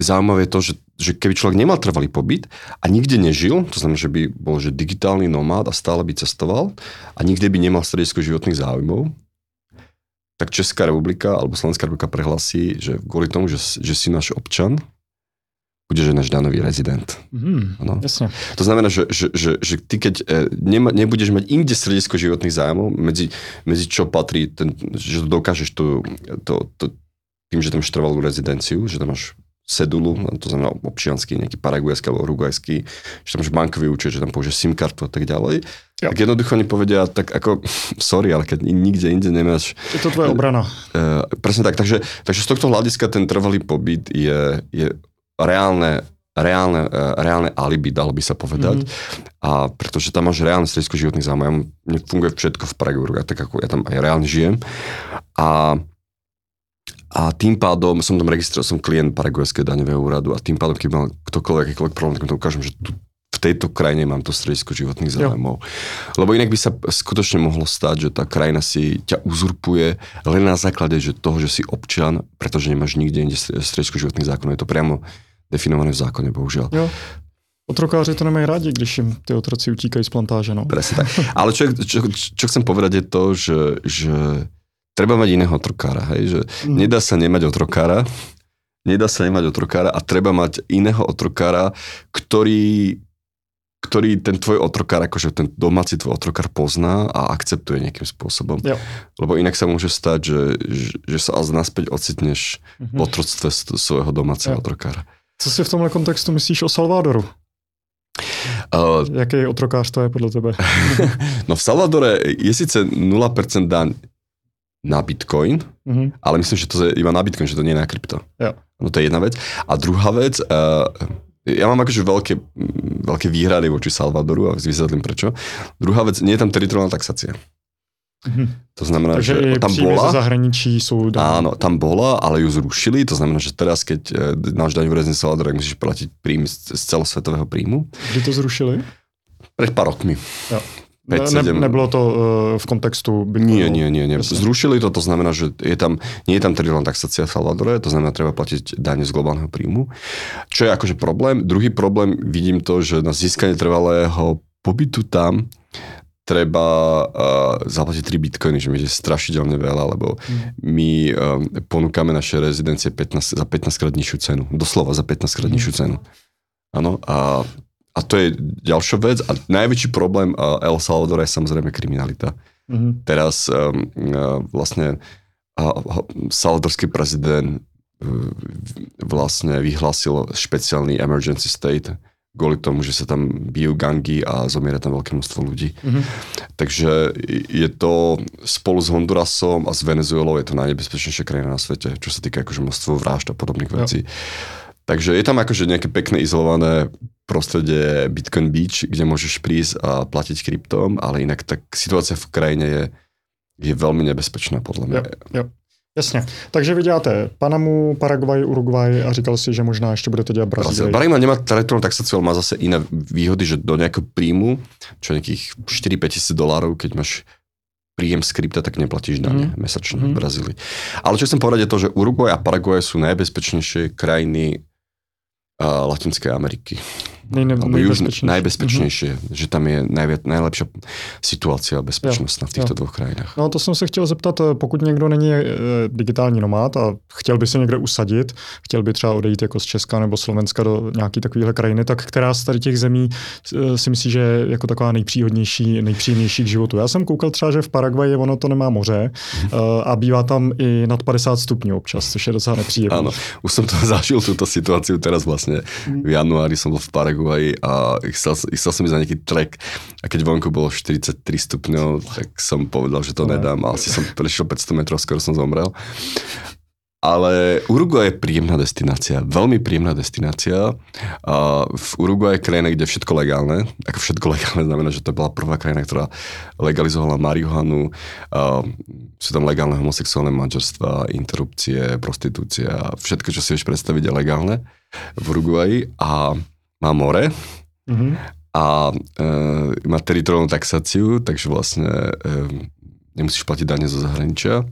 zaujímavé je to, že, že keby človek nemal trvalý pobyt a nikde nežil, to znamená, že by bol že digitálny nomád a stále by cestoval a nikde by nemal stredisko životných záujmov, tak Česká republika alebo Slovenská republika prehlasí, že kvôli tomu, že, že si náš občan, budeš náš danový rezident. Mm, no. jasne. To znamená, že, že, že, že ty keď e, nema, nebudeš mať inde stredisko životných zájmov, medzi, medzi čo patrí, ten, že dokážeš to, to, to, tým, že tam trvalú rezidenciu, že tam máš sedulu, to znamená občiansky, nejaký paraguajský alebo urugajský, že tam máš bankový účet, že tam použiješ SIM kartu a tak ďalej. Jo. Tak jednoducho oni povedia, tak ako, sorry, ale keď nikde inde nemáš... Je to tvoja obrana. Uh, presne tak, takže, takže z tohto hľadiska ten trvalý pobyt je, je reálne, reálne, e, reálne alibi, dalo by sa povedať. Mm-hmm. A pretože tam máš reálne stredisko životných záujmov. Ja, funguje všetko v Prague, ja, tak ako ja tam aj reálne žijem. A a tým pádom som tam registroval, som klient Paraguajského daňového úradu a tým pádom, keď mal ktokoľvek, akýkoľvek problém, tak to ukážem, že tu v tejto krajine mám to stredisko životných záujmov. Lebo inak by sa skutočne mohlo stať, že tá krajina si ťa uzurpuje len na základe že toho, že si občan, pretože nemáš nikde inde stredisko životných zákonov. Je to priamo definované v zákone, bohužiaľ. Jo. Otrokáři to nemají rádi, když jim ty otroci utíkají z plantáže. No. Presne tak. Ale čo, čo, čo chcem povedať je to, že, že treba mať iného otrokára. Hej? Že mm. Nedá sa nemať otrokára, nedá sa nemať otrokára a treba mať iného otrokára, ktorý ktorý ten tvoj otrokár, akože ten domáci tvoj otrokár pozná a akceptuje nejakým spôsobom. Jo. Lebo inak sa môže stať, že, že, že sa az naspäť ocitneš mm-hmm. v otroctve svojho domáceho jo. otrokára. Co si v tomhle kontextu myslíš o Salvadoru? Uh, Jaký otrokář to je podle tebe? no v Salvadore je sice 0% daň na Bitcoin, mm-hmm. ale myslím, že to je iba na Bitcoin, že to nie je na krypto. Jo. No to je jedna vec. A druhá vec, uh, ja mám akože veľké, veľké výhrady voči Salvadoru a vysvetlím prečo. Druhá vec, nie je tam teritoriálna taxácia. Mm-hmm. To znamená, Takže že tam bola... za zahraničí sú... Daň. Áno, tam bola, ale ju zrušili. To znamená, že teraz, keď e, náš daň v rezidence Salvador, musíš platiť príjmy z celosvetového príjmu. Kdy to zrušili? Pred pár rokmi. Jo. 5, ne, nebylo to uh, v kontextu Bitcoinu? Nie, nie, nie. nie. Zrušili to, to znamená, že je tam, nie je tam teritoriálna taxácia v Salvadore, to znamená, treba platiť dane z globálneho príjmu. Čo je akože problém. Druhý problém, vidím to, že na získanie trvalého pobytu tam treba uh, zaplatiť 3 bitcoiny, že mi je strašidelne veľa, lebo mm. my um, ponúkame naše rezidencie 15, za 15 krát nižšiu cenu. Doslova za 15 krát mm. nižšiu cenu. Áno, a a to je ďalšia vec. A najväčší problém El Salvadora je samozrejme kriminalita. Mm-hmm. Teraz um, uh, vlastne uh, salvadorský prezident uh, vlastne vyhlásil špeciálny emergency state kvôli tomu, že sa tam bijú gangy a zomiera tam veľké množstvo ľudí. Mm-hmm. Takže je to spolu s Hondurasom a s Venezuelou je to najnebezpečnejšia krajina na svete, čo sa týka akože množstvo vražd a podobných vecí. Jo. Takže je tam akože nejaké pekné izolované prostredie Bitcoin Beach, kde môžeš prísť a platiť kryptom, ale inak tak situácia v krajine je, je veľmi nebezpečná podľa mňa. Jo, jo. Jasně. Takže vy děláte Panamu, Paraguay, Uruguay a říkal si, že možná ještě budete dělat Brazílii. Paraguay nemá teritoriálnu taxáciu, má zase iné výhody, že do nejakého príjmu, čo nejakých 4-5 tisíc dolárov, keď máš príjem z krypta, tak neplatíš dane mm. mesačne mm. v Brazílii. Ale čo chcem povedať je to, že Uruguay a Paraguay sú najbezpečnejšie krajiny uh, Latinskej Ameriky. Nej, najbezpečnejšie. najbezpečnejšie, mm-hmm. že tam je najviac, najlepšia situácia bezpečnostná v týchto dvoch krajinách. No to jsem se chtěl zeptat, eh, pokud někdo není eh, digitální nomád a chtěl by se někde usadit, chtěl by třeba odejít jako z Česka nebo Slovenska do nějaký takovéhle krajiny, tak která z tady těch zemí eh, si myslí, že je jako taková nejpříhodnější, nejpříjemnější k životu. Já jsem koukal třeba, že v Paraguaji ono to nemá moře mm-hmm. a bývá tam i nad 50 stupňů občas, což je docela nepříjemné. Áno, už som to zažil túto situáciu teraz vlastne. V januári som bol v Paraguaji Paraguay a chcel, chcel som ísť na nejaký trek a keď vonku bolo 43 stupňov, tak som povedal, že to nedám a asi som prešiel 500 metrov, skoro som zomrel. Ale Uruguay je príjemná destinácia, veľmi príjemná destinácia. V Uruguay je krajina, kde je všetko legálne. Ako všetko legálne znamená, že to bola prvá krajina, ktorá legalizovala marihuanu. Sú tam legálne homosexuálne manželstva, interrupcie, prostitúcia, všetko, čo si vieš predstaviť, je legálne v Uruguayi. A má more mm-hmm. a e, má teritoriálnu taxáciu, takže vlastne e, nemusíš platiť dane zo zahraničia.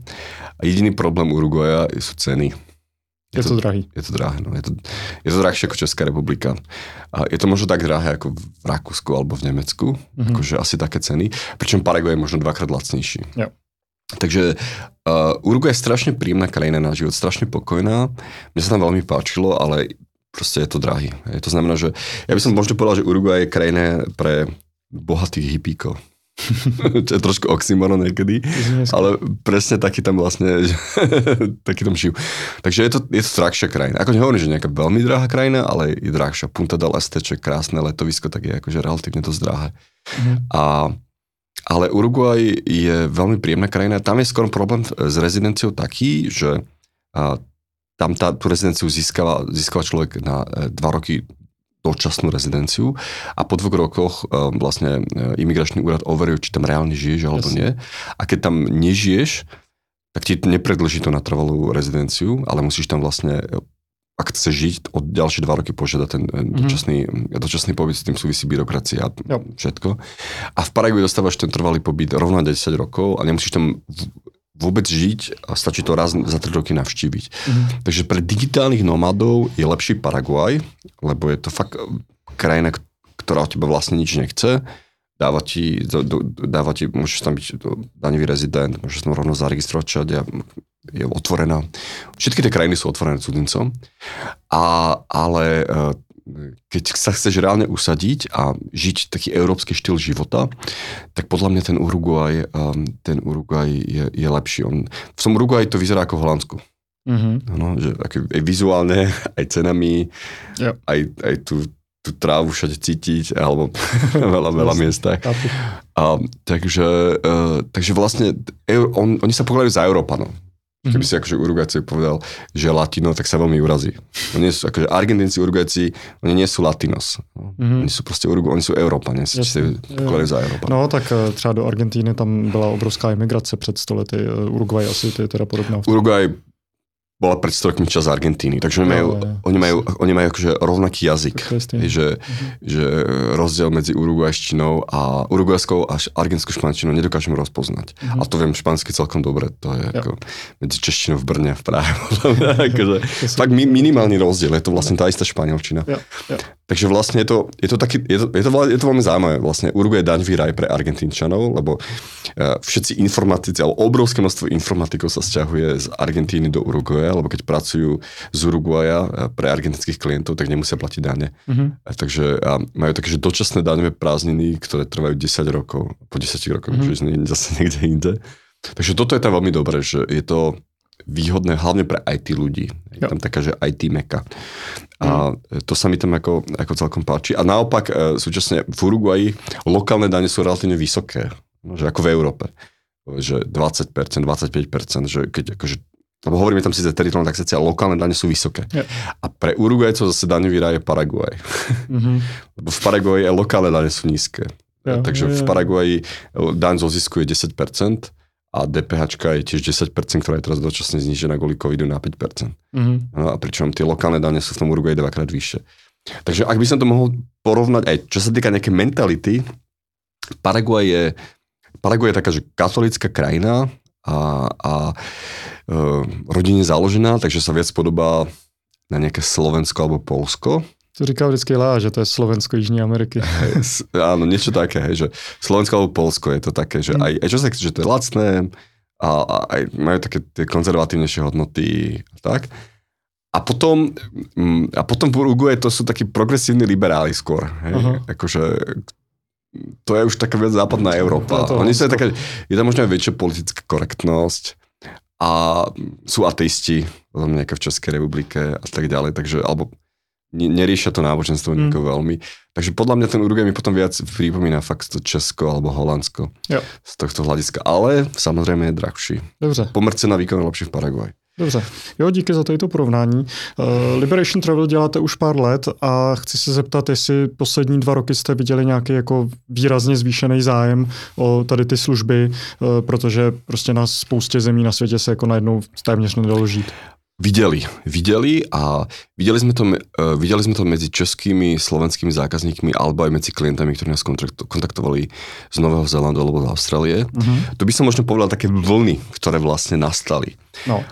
A jediný problém Uruguaya sú ceny. Je, je to, to drahý. Je to drahé, no. Je to, je to drahšie ako Česká republika. A je to možno tak drahé ako v Rakúsku alebo v Nemecku. Mm-hmm. Akože asi také ceny. Pričom Paraguay je možno dvakrát lacnejší. Ja. Takže uh, Uruguay je strašne príjemná krajina na život, strašne pokojná. Mne sa tam veľmi páčilo, ale proste je to drahý. To znamená, že ja by som možno povedal, že Uruguay je krajina pre bohatých hippíkov. Čo je trošku oxymoron niekedy, ale presne taký tam vlastne, taký tam žijú. Takže je to, je to drahšia krajina. Ako nehovorím, že nejaká veľmi drahá krajina, ale je drahšia. Punta del Este, čo je krásne letovisko, tak je akože relatívne dosť drahé. Mm. A, ale Uruguay je veľmi príjemná krajina. Tam je skoro problém s rezidenciou taký, že tam tá, tú rezidenciu získava, získava človek na e, dva roky dočasnú rezidenciu a po dvoch rokoch uh, vlastne imigračný úrad overuje, či tam reálne žiješ alebo nie. A keď tam nežiješ, tak ti nepredlží to na trvalú rezidenciu, ale musíš tam vlastne ak chce žiť, od ďalšie dva roky požiada ten mm-hmm. dočasný, dočasný pobyt, s tým súvisí byrokracia a všetko. A v Paraguay dostávaš ten trvalý pobyt rovno 10 rokov a nemusíš tam vôbec žiť a stačí to raz za 3 roky navštíviť. Mm-hmm. Takže pre digitálnych nomadov je lepší Paraguay, lebo je to fakt krajina, ktorá od teba vlastne nič nechce dáva ti, dáva ti môžeš tam byť daňový rezident, môžeš tam rovno zaregistrovať všade, je otvorená. Všetky tie krajiny sú otvorené cudzincom, a, ale e, keď sa chceš reálne usadiť a žiť taký európsky štýl života, tak podľa mňa ten Uruguay, e, ten Uruguay je, je lepší. On, v tom Uruguay to vyzerá ako v Holandsku. Mm-hmm. Ano, že aj vizuálne, aj cenami, yep. aj, aj tu tú trávu všade cítiť, alebo veľa, veľa miestach. A, takže, uh, takže vlastne on, oni sa pokladajú za Európanov. Keby mhm. si akože Urugajci povedal, že latino, tak sa veľmi urazí. Oni sú, akože Argentínci, Urugajci, oni nie sú latinos. Mm-hmm. Oni sú proste Urugu, oni sú Európani, si pokladajú za Európa. No tak e, třeba do Argentíny tam byla obrovská imigrace před stolety. E, Uruguay asi to je teda podobná. Uruguay bola pred 100 rokmi čas Argentíny, takže oni majú, no, oni majú, oni majú akože rovnaký jazyk. Že, uh-huh. že rozdiel medzi urugajštinou a urugajskou a argenskou španštinou nedokážem rozpoznať. Uh-huh. A to viem špansky celkom dobre, to je ja. ako medzi češtinou v Brne a v Prahe. akože, fakt minimálny rozdiel, je to vlastne tá istá španielčina. Ja. Ja. Takže vlastne je to, je to, taký, je to, je to, je to veľmi zaujímavé. Vlastne Uruguay je daňový raj pre Argentínčanov, lebo uh, všetci informatici, alebo obrovské množstvo informatikov sa stiahuje z Argentíny do Uruguaya, lebo keď pracujú z Uruguaya uh, pre argentinských klientov, tak nemusia platiť dane. Mm-hmm. Uh, takže uh, majú také, že dočasné daňové prázdniny, ktoré trvajú 10 rokov, po 10 rokoch, mm-hmm. že zase niekde inde. Takže toto je tam veľmi dobré, že je to výhodné hlavne pre IT ľudí. Je tam taká, že IT meka. A mm. to sa mi tam ako, ako celkom páči. A naopak, e, súčasne v Uruguayi lokálne dane sú relatívne vysoké. Že ako v Európe. Že 20%, 25%, že keď akože lebo hovoríme tam síce teritoriálna taxácia, ale lokálne dane sú vysoké. Yeah. A pre Uruguaycov zase daňový raj je Paraguay. Mm-hmm. Lebo v Paraguaji aj lokálne dane sú nízke. Yeah, Takže yeah, v Paraguaji daň zo zisku je 10%, a DPH je tiež 10%, ktorá je teraz dočasne znižená kvôli covidu na 5%. Mm-hmm. No, a pričom tie lokálne dane sú v tom Uruguay dvakrát vyššie. Takže ak by som to mohol porovnať aj čo sa týka nejaké mentality, Paraguay je, Paraguay je taká, že katolická krajina a, a e, rodine založená, takže sa viac podobá na nejaké Slovensko alebo Polsko. To říká vždycky Lá, že to je Slovensko Jižní Ameriky. Hej, áno, niečo také, hej, že Slovensko alebo Polsko je to také, že mm. aj, aj čo sa že to je lacné a, a aj majú také tie konzervatívnejšie hodnoty a tak. A potom, mm, a potom v Uruguay to sú takí progresívni liberáli skôr. Hej? Uh-huh. Akože, to je už taká viac západná Európa. To, to, Oni sú to... také, je tam možno aj väčšia politická korektnosť a sú ateisti, nejaké v Českej republike a tak ďalej, takže, alebo neriešia to náboženstvo mm. veľmi. Takže podľa mňa ten Uruguay mi potom viac pripomína fakt to Česko alebo Holandsko jo. z tohto hľadiska. Ale samozrejme je drahší. Dobře. Pomer cena výkon lepší v Paraguay. Dobře. Jo, díky za to porovnání. Uh, Liberation Travel děláte už pár let a chci se zeptat, jestli poslední dva roky jste viděli nějaký jako výrazně zvýšený zájem o tady ty služby, uh, protože prostě na spoustě zemí na světě se jako najednou téměř nedalo žít. Videli, videli a videli sme, to, uh, videli sme to medzi českými, slovenskými zákazníkmi alebo aj medzi klientami, ktorí nás kontaktovali z Nového Zélandu alebo z Austrálie. Uh-huh. Tu by som možno povedal také vlny, ktoré vlastne nastali. No.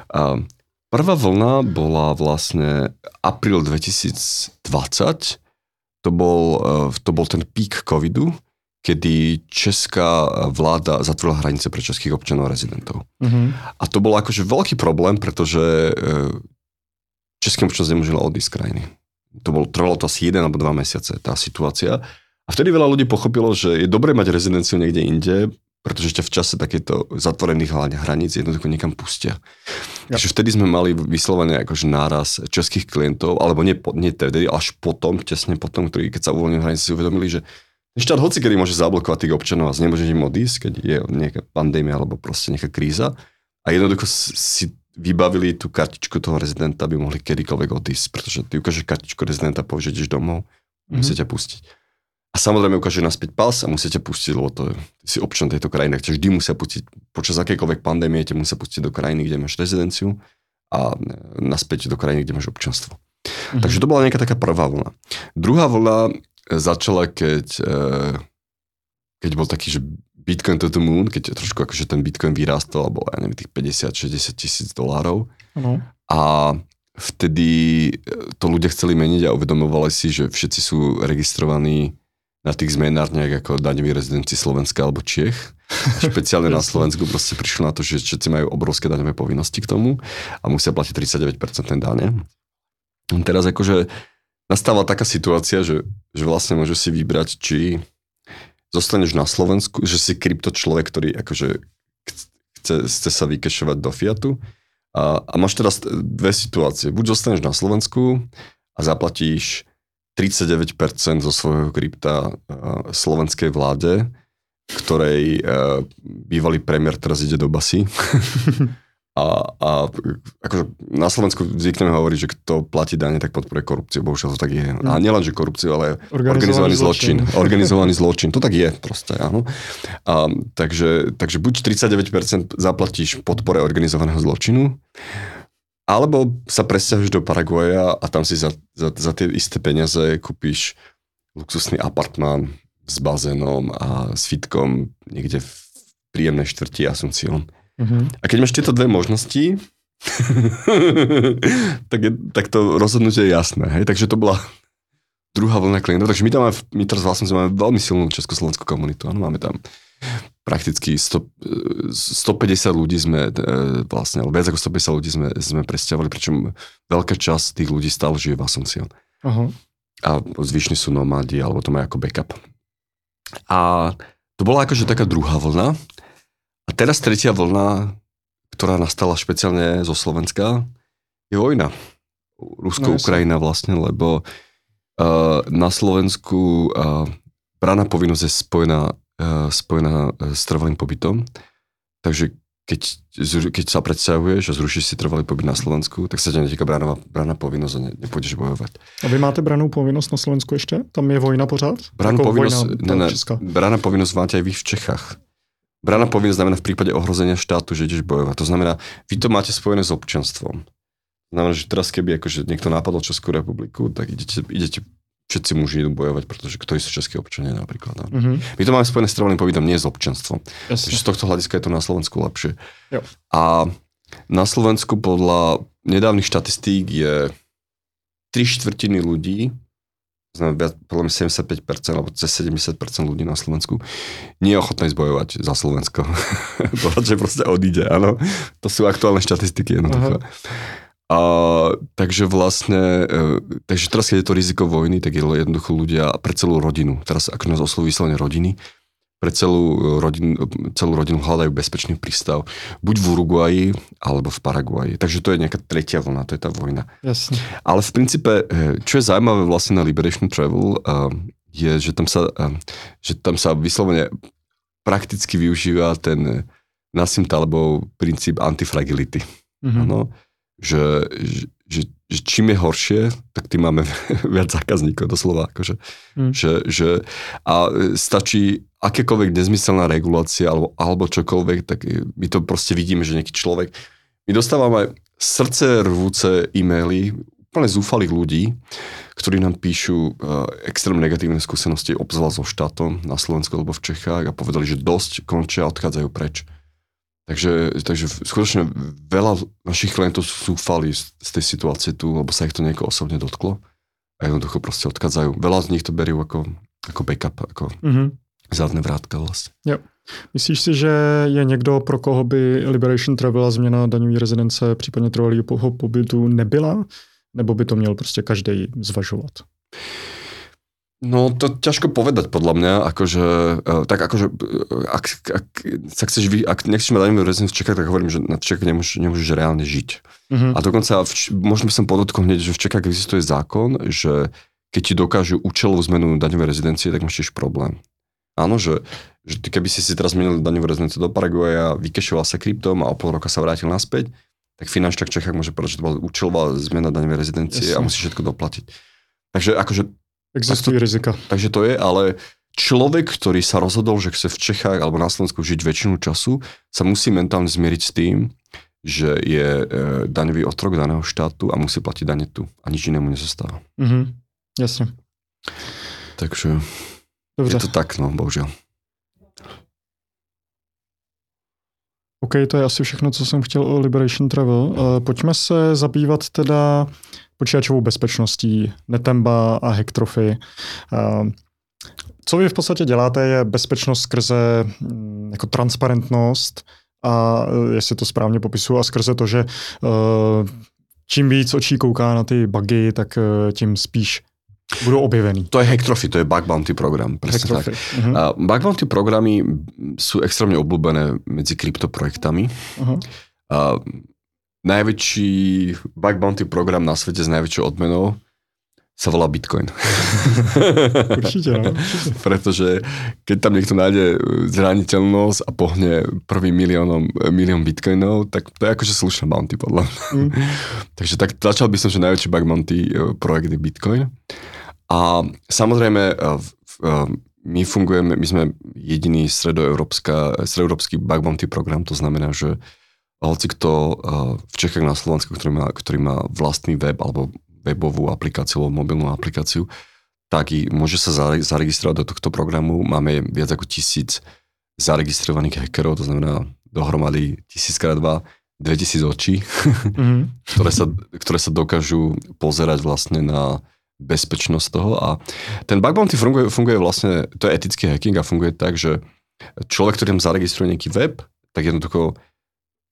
Prvá vlna bola vlastne apríl 2020, to bol, uh, to bol ten pík covidu, kedy česká vláda zatvorila hranice pre českých občanov a rezidentov. Mm-hmm. A to bol akože veľký problém, pretože e, českým občanom nemôžela odísť z krajiny. To bolo, trvalo to asi jeden alebo dva mesiace, tá situácia. A vtedy veľa ľudí pochopilo, že je dobré mať rezidenciu niekde inde, pretože ešte v čase takéto zatvorených hraníc jednoducho niekam pustia. Ja. Takže vtedy sme mali vyslovene akože náraz českých klientov, alebo nie, nie tedy, až potom, tesne potom, ktorí keď sa uvoľnili hranice, si uvedomili, že štát hoci kedy môže zablokovať tých občanov a nemôže im odísť, keď je nejaká pandémia alebo proste nejaká kríza. A jednoducho si vybavili tú kartičku toho rezidenta, aby mohli kedykoľvek odísť, pretože ty ukážeš kartičku rezidenta, povieš, že ideš domov, Mm-hmm. Musíte pustiť. A samozrejme ukáže naspäť pas a musíte pustiť, lebo to je, si občan tejto krajiny, takže vždy musia pustiť, počas akékoľvek pandémie te musia pustiť do krajiny, kde máš rezidenciu a e, naspäť do krajiny, kde máš občanstvo. Mm-hmm. Takže to bola nejaká taká prvá vlna. Druhá vlna začala, keď, e, keď bol taký, že Bitcoin to the moon, keď trošku akože ten Bitcoin vyrástol, alebo ja neviem, tých 50-60 tisíc dolárov. Uh-huh. A vtedy to ľudia chceli meniť a uvedomovali si, že všetci sú registrovaní na tých zmenárniach ako daňoví rezidenti Slovenska alebo Čech. Špeciálne na Slovensku proste prišlo na to, že všetci majú obrovské daňové povinnosti k tomu a musia platiť 39% dane. Teraz akože nastáva taká situácia, že, že vlastne môžu si vybrať, či zostaneš na Slovensku, že si krypto človek, ktorý akože chce, chce sa vykešovať do Fiatu a, a máš teraz dve situácie. Buď zostaneš na Slovensku a zaplatíš 39% zo svojho krypta slovenskej vláde, ktorej bývalý premiér teraz ide do basy. A, a akože na Slovensku zvykneme hovoriť, že kto platí dane, tak podporuje korupciu. Bohužiaľ to tak je. A nielen, že korupciu, ale organizovaný, organizovaný zločin. zločin. organizovaný zločin. To tak je proste, áno. A, takže, takže buď 39% zaplatíš podpore organizovaného zločinu, alebo sa presťahuješ do Paraguaja a tam si za, za, za tie isté peniaze kúpiš luxusný apartmán s bazénom a s fitkom niekde v príjemnej štvrti Asuncion. Mm-hmm. A keď máš tieto dve možnosti, tak, je, tak to rozhodnutie je jasné. Hej? Takže to bola druhá vlna klientov. Takže my tam máme, my teraz vlastne máme veľmi silnú československú komunitu. Ano, máme tam prakticky 100, 150 ľudí sme e, vlastne, ale viac ako 150 ľudí sme, sme presťahovali, pričom veľká časť tých ľudí stále žije v Asuncion. Uh-huh. A zvyšní sú nomádi, alebo to majú ako backup. A to bola akože taká druhá vlna. A teraz tretia vlna, ktorá nastala špeciálne zo Slovenska, je vojna. Rusko-Ukrajina no, vlastne, lebo uh, na Slovensku uh, brana povinnosť je spojená Eh, spojená eh, s trvalým pobytom. Takže keď, keď sa predsahuješ a zrušíš si trvalý pobyt na Slovensku, tak sa ťa netýka braná, braná povinnosť a ne, nepôjdeš bojovať. A vy máte branou povinnosť na Slovensku ešte? Tam je vojna pořád? Branou povinnosť, vojna, ne, ne, braná povinnosť máte aj vy v Čechách. Braná povinnosť znamená v prípade ohrozenia štátu, že ideš bojovať. To znamená, vy to máte spojené s občanstvom. Znamená, že teraz keby akože niekto napadol Českú republiku, tak idete, idete všetci muži idú bojovať, pretože ktorí sú českí občania napríklad. Mm-hmm. My to máme spojené s trvalým pobytom, nie s občanstvom. Jasne. Takže z tohto hľadiska je to na Slovensku lepšie. Jo. A na Slovensku podľa nedávnych štatistík je 3 štvrtiny ľudí, znamená podľa mňa 75% alebo cez 70% ľudí na Slovensku nie je ochotné zbojovať za Slovensko. to radšej proste odíde, áno. To sú aktuálne štatistiky jednoducho. Uh-huh. A, takže vlastne, e, takže teraz, keď je to riziko vojny, tak je jednoducho ľudia pre celú rodinu, teraz ako nás vyslovene rodiny, pre celú, e, rodin, celú rodinu hľadajú bezpečný prístav. Buď v Uruguayi, alebo v Paraguaji. Takže to je nejaká tretia vlna, to je tá vojna. Jasne. Ale v princípe, e, čo je zaujímavé vlastne na Liberation Travel, je, že tam sa, že tam sa vyslovene prakticky využíva ten Nassim Talebov princíp antifragility. Mm-hmm. Ano, že, že, že čím je horšie, tak tým máme viac zákazníkov, doslova. Akože, mm. že, že, a stačí akékoľvek nezmyselná regulácia alebo, alebo čokoľvek, tak my to proste vidíme, že nejaký človek... My dostávame srdce rvúce e-maily úplne zúfalých ľudí, ktorí nám píšu uh, extrémne negatívne skúsenosti, obzvlášť so štátom na Slovensku alebo v Čechách a povedali, že dosť končia a odchádzajú preč. Takže, takže skutočne veľa našich klientov sú fali z, z tej situácie tu, lebo sa ich to nejako osobne dotklo a jednoducho proste odchádzajú. Veľa z nich to berú ako, ako backup, ako mm-hmm. zádne vrátka vlastne. Jo. Myslíš si, že je někdo, pro koho by Liberation Travel a změna daňové rezidence, případně trvalého pobytu nebyla? Nebo by to měl prostě každý zvažovat? No to ťažko povedať podľa mňa, akože, uh, tak akože, ak, ak sa chceš, vy, ak nechceš mať daňovú rezidenciu v Čechách, tak hovorím, že na Čechách nemôžeš, nemôžeš reálne žiť. Uh-huh. A dokonca, v, možno by som podotkol hneď, že v Čechách existuje zákon, že keď ti dokážu účelovú zmenu daňovej rezidencie, tak máš tiež problém. Áno, že, že ty keby si si teraz zmenil daňovú rezidenciu do Paraguaja, vykešoval sa kryptom a o pol roka sa vrátil naspäť, tak finančne v Čechách môže povedať, že to bola účelová zmena daňovej rezidencie Jasne. a musíš všetko doplatiť. Takže akože Existují rizika. Takže to je, ale človek, ktorý sa rozhodol, že chce v Čechách alebo na Slovensku žiť väčšinu času, sa musí mentálne zmieriť s tým, že je e, daňový otrok daného štátu a musí platiť dane tu a nič inému nezostáva. Mhm, jasne. Takže Dobře. je to tak, no, bohužel. OK, to je asi všechno, co jsem chtěl o Liberation Travel. Uh, pojďme se zabývat teda počítačovou bezpečností, Netemba a Hektrofy. Co vy v podstatě děláte, je bezpečnost skrze mm, jako transparentnost a eh, jestli to správně popisuju, a skrze to, že uh, čím víc očí kouká na ty bugy, tak uh, tím spíš budú objevení. To je Hacktrophy, to je bug bounty program. Presne tak. Uh-huh. Uh, bug bounty programy sú extrémne obľúbené medzi kryptoprojektami. Uh-huh. Uh, najväčší bug bounty program na svete s najväčšou odmenou sa volá Bitcoin. určite, no, určite. Pretože keď tam niekto nájde zraniteľnosť a pohne prvým miliónom, milión bitcoinov, tak to je akože slušná bounty podľa mňa. Mm. Takže tak začal by som, že najväčší bug bounty e, projekt je Bitcoin. A samozrejme, e, e, my fungujeme, my sme jediný stredoeurópsky bug bounty program, to znamená, že hoci kto v Čechách na Slovensku, ktorý má, ktorý má vlastný web alebo webovú aplikáciu alebo mobilnú aplikáciu, tak i môže sa zaregistrovať do tohto programu. Máme viac ako tisíc zaregistrovaných hackerov, to znamená dohromady tisíckrát dva, 2000 očí, mm-hmm. ktoré, sa, ktoré sa dokážu pozerať vlastne na bezpečnosť toho a ten bug bounty funguje, funguje vlastne, to je etický hacking a funguje tak, že človek, ktorý tam zaregistruje nejaký web, tak jednoducho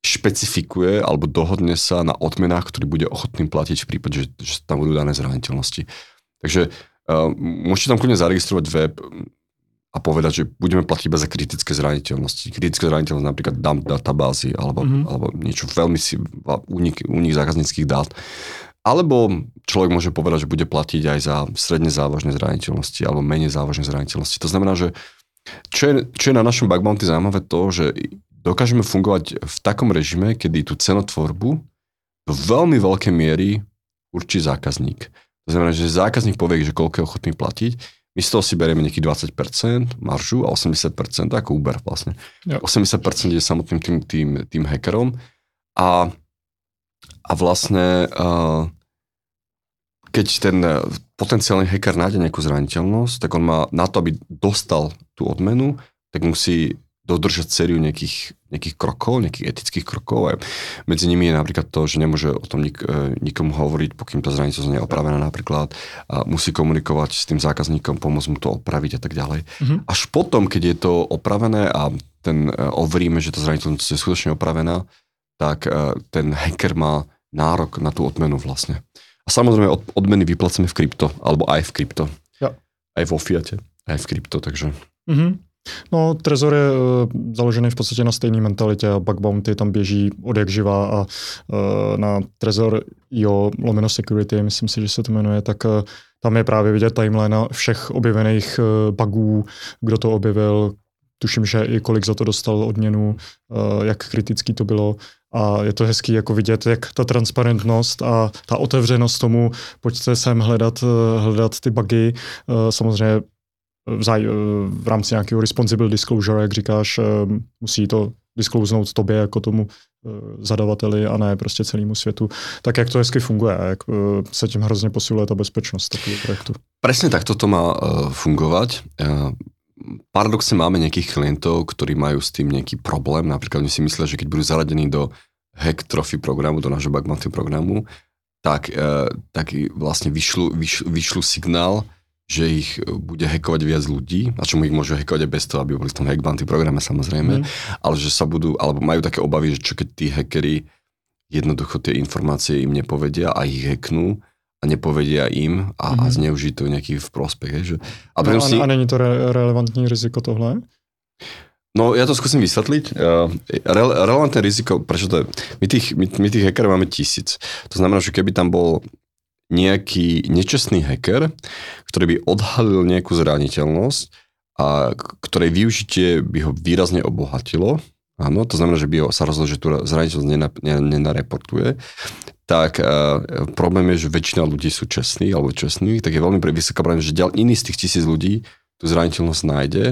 špecifikuje alebo dohodne sa na odmenách, ktorý bude ochotný platiť v prípade, že, že tam budú dané zraniteľnosti. Takže uh, môžete tam kľudne zaregistrovať web a povedať, že budeme platiť iba za kritické zraniteľnosti. Kritické zraniteľnosti napríklad dump databázy alebo, mm-hmm. alebo niečo veľmi si, únik, únik zákazníckých dát. Alebo človek môže povedať, že bude platiť aj za stredne závažné zraniteľnosti alebo menej závažné zraniteľnosti. To znamená, že čo je, čo je na našom bug bounty zaujímavé to, že dokážeme fungovať v takom režime, kedy tú cenotvorbu do veľmi veľkej miery určí zákazník. To znamená, že zákazník povie, že koľko je ochotný platiť, my z toho si berieme nejakých 20% maržu a 80% ako Uber vlastne. Jo. 80% je samotným tým, tým, tým hackerom a, a vlastne uh, keď ten potenciálny hacker nájde nejakú zraniteľnosť, tak on má na to, aby dostal tú odmenu, tak musí dodržať sériu nejakých, nejakých krokov, nejakých etických krokov. A medzi nimi je napríklad to, že nemôže o tom nik, e, nikomu hovoriť, pokým tá zraniteľnosť nie je opravená napríklad. A musí komunikovať s tým zákazníkom, pomôcť mu to opraviť a tak ďalej. Mm-hmm. Až potom, keď je to opravené a ten e, overíme, že tá zraniteľnosť je skutočne opravená, tak e, ten hacker má nárok na tú odmenu vlastne. A samozrejme od, odmeny vyplaceme v krypto, alebo aj v krypto. Ja. Aj vo fiate, aj v krypto, takže... Mm-hmm. No, Trezor je založený v podstatě na stejné mentalitě a Bug Bounty tam běží od jak živá a uh, na Trezor jo, lomeno security, myslím si, že se to jmenuje, tak uh, tam je právě vidět timeline všech objevených uh, bugů, kdo to objevil, tuším, že i kolik za to dostal odměnu, jak kritický to bylo. A je to hezký jako vidět, jak ta transparentnost a ta otevřenost tomu, pojďte sem hledat, hledat ty bugy, samozřejmě v, zaj, v rámci nějakého responsible disclosure, jak říkáš, eh, musí to disclosenout tobě jako tomu eh, zadavateli a ne prostě celému světu. Tak jak to hezky funguje, jak eh, se tím hrozně posiluje ta bezpečnost takového projektu. Presne tak toto má fungovať. Paradoxne máme nejakých klientov, ktorí majú s tým nejaký problém. Napríklad oni si myslia, že keď budú zaradení do hack trophy programu, do nášho bugbounty programu, tak, tak vlastne vyšlu, vyšlu, vyšlu signál, že ich e, bude hackovať viac ľudí, a čo mu ich môžu hackovať aj bez toho, aby boli v tom hackbounty programe samozrejme, mm. ale že sa budú, alebo majú také obavy, že čo keď tí hackery jednoducho tie informácie im nepovedia a ich hacknú a nepovedia im a, mm. a mhm. zneužijú to nejaký v prospech. Že? A, no, si... a není to re- relevantní riziko tohle? No ja to skúsim vysvetliť. Re- relevantné riziko, prečo to je? My tých, my, my tých hackerov máme tisíc. To znamená, že keby tam bol nejaký nečestný hacker, ktorý by odhalil nejakú zraniteľnosť a ktorej využitie by ho výrazne obohatilo, áno, to znamená, že by ho sa rozhodol, že tú zraniteľnosť nenareportuje, tak uh, problém je, že väčšina ľudí sú čestní alebo čestní, tak je veľmi vysoká pravda, že ďal, iný z tých tisíc ľudí tú zraniteľnosť nájde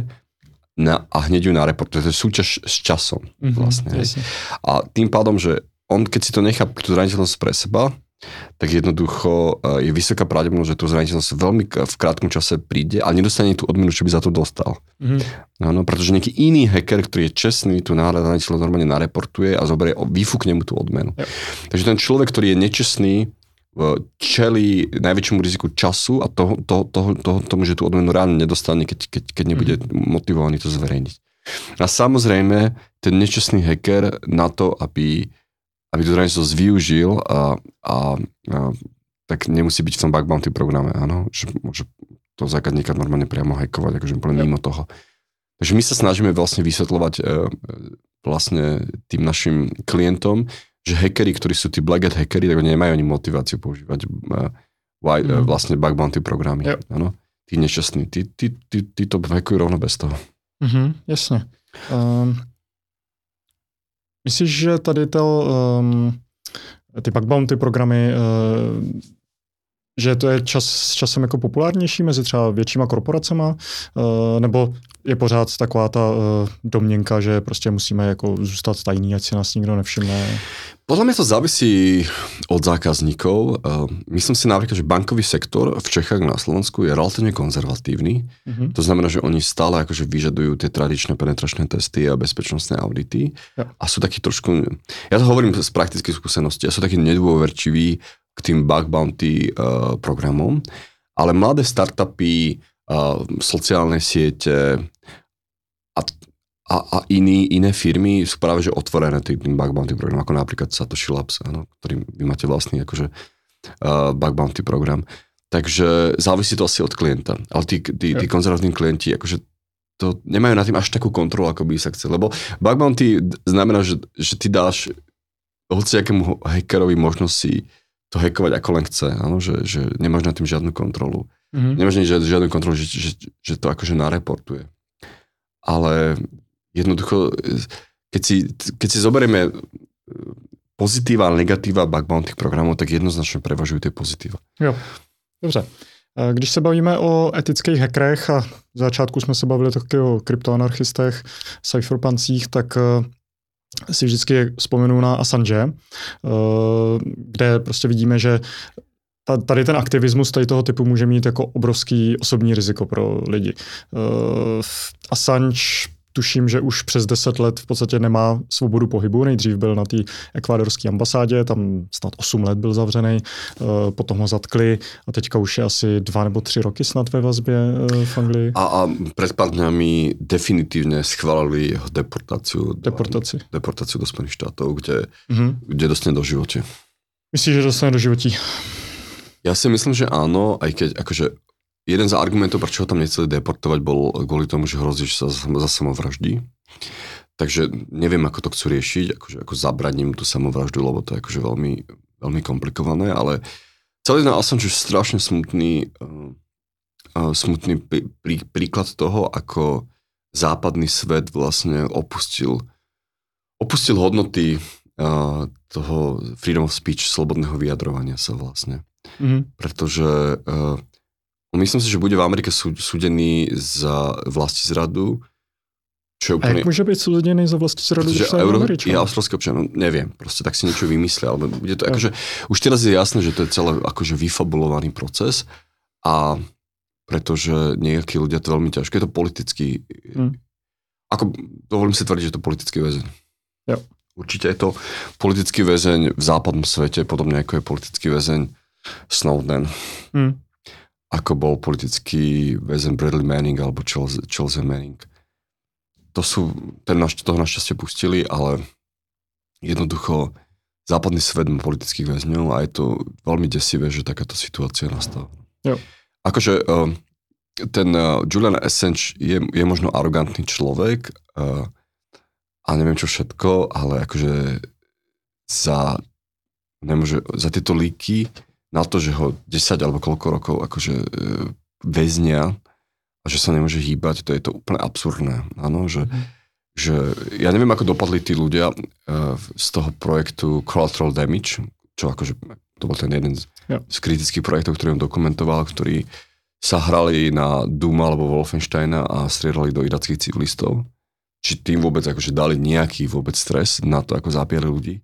na, a hneď ju nareportuje. To je súťaž s časom mm-hmm, vlastne. A tým pádom, že on keď si to nechá tú zraniteľnosť pre seba, tak jednoducho eh, je vysoká pravdepodobnosť, že tú zraniteľnosť veľmi v krátkom čase príde a nedostane tú odmenu, čo by za to dostal. Mm-hmm. No, pretože nejaký iný hacker, ktorý je čestný, tú zraniteľnosť normálne nareportuje a zoberie, vyfúkne mu tú odmenu. Yep. Takže ten človek, ktorý je nečestný, čeli najväčšiemu riziku času a toho, toho, toho, toho, tomu, že tú odmenu reálne nedostane, keď, keď, keď nebude mm-hmm. motivovaný to zverejniť. A samozrejme, ten nečestný hacker na to, aby aby tú zraniteľnosť využil a, a, a tak nemusí byť v tom bug bounty programe, áno, že môže to zákazníka normálne priamo hackovať, akože úplne ja. mimo toho. Takže my sa snažíme vlastne vysvetľovať e, vlastne tým našim klientom, že hackery, ktorí sú tí black hat hackery, tak nemajú ani motiváciu používať e, white, mm. vlastne bug bounty programy. Ja. Áno? Tí nešťastní, tí, tí, tí, tí to hackujú rovno bez toho. Mm-hmm, jasne. Um, Myslíš, že tady to, um, ty bug bounty programy, uh, že to je čas, s časem jako populárnější mezi třeba většíma korporacema, uh, nebo je pořád taková ta uh, domněnka, že prostě musíme jako zůstat tajný, ať si nás nikdo nevšimne? Podľa mňa to závisí od zákazníkov. Uh, myslím si napríklad, že bankový sektor v Čechách na Slovensku je relatívne konzervatívny. Mm-hmm. To znamená, že oni stále akože vyžadujú tie tradičné penetračné testy a bezpečnostné audity. Ja. A sú takí trošku, ja to hovorím z praktických skúseností, a sú takí nedôverčiví k tým bug bounty uh, programom, ale mladé startupy, uh, sociálne siete a a, a iní, iné firmy sú práve že otvorené tým bug bounty programom, ako napríklad Satoshi Labs, áno, ktorý vy máte vlastný akože uh, bug bounty program. Takže závisí to asi od klienta. Ale tí, tí, tí konzervatívni klienti akože to nemajú na tým až takú kontrolu, ako by sa chcel. Lebo bug bounty znamená, že, že ty dáš hociakému hackerovi možnosti to hackovať ako len chce. Áno? Že, že nemáš na tým žiadnu kontrolu. Mm-hmm. Nemáš žiadnu kontrolu, že, že, že to akože nareportuje. Ale jednoducho, keď si, keď si zoberieme e, pozitíva a negatíva bug bounty programů, tak jednoznačně prevažují ty pozitiva. Jo, dobře. E, když se bavíme o etických hackerech a v začátku jsme se bavili taky o kryptoanarchistech, cypherpancích, tak e, si vždycky vzpomenu na Assange, kde prostě vidíme, že tady ten aktivismus tady toho typu může mít jako obrovský osobní riziko pro lidi. Assange tuším, že už přes 10 let v podstatě nemá svobodu pohybu. Nejdřív byl na té ekvádorské ambasádě, tam snad 8 let byl zavřený, eh, potom ho zatkli a teďka už je asi dva nebo tři roky snad ve vazbě eh, v Anglii. A, a před pár dňami definitivně schválili jeho deportaci. Deportaci. Deportaci do Spojených štátov, kde, mm-hmm. kde dostane do životě. Myslíš, že dostane do životí? Ja si myslím, že áno, aj keď akože jeden z argumentov, prečo ho tam nechceli deportovať, bol kvôli tomu, že hrozí, že sa za samovraždí. Takže neviem, ako to chcú riešiť, akože, ako zabraním tú samovraždu, lebo to je akože veľmi, veľmi komplikované, ale celý ten Assange je strašne smutný, uh, smutný prí, prí, príklad toho, ako západný svet vlastne opustil, opustil hodnoty uh, toho freedom of speech, slobodného vyjadrovania sa vlastne. Mm-hmm. Pretože uh, Myslím si, že bude v Amerike súdený za vlasti zradu. Čo je úplne... A jak môže byť súdený za vlasti zradu, když Euro... je australský občan? No, neviem, proste tak si niečo vymyslia. Ale bude to, akože, už teraz je jasné, že to je celé akože vyfabulovaný proces a pretože nejakí ľudia to veľmi ťažké. Je to politický... Hmm. Ako, dovolím si tvrdiť, že je to politický väzeň. Jo. Určite je to politický väzeň v západnom svete, podobne ako je politický väzeň Snowden. Hmm ako bol politický väzen Bradley Manning alebo Chelsea Manning. To sú, ten naš, toho našťastie pustili, ale jednoducho západný svet má politických väzňov a je to veľmi desivé, že takáto situácia nastala. Jo. Akože uh, ten uh, Julian Assange je, je možno arogantný človek uh, a neviem čo všetko, ale akože za, nemôže, za tieto líky na to, že ho 10 alebo koľko rokov akože e, väznia a že sa nemôže hýbať, to je to úplne absurdné. Áno, že, mm. že ja neviem, ako dopadli tí ľudia e, z toho projektu Collateral Damage, čo akože to bol ten jeden z, Jo. z kritických projektov, ktorý on dokumentoval, ktorí sa hrali na Duma alebo Wolfensteina a strieľali do irackých civilistov. Či tým vôbec akože dali nejaký vôbec stres na to, ako zapíjali ľudí.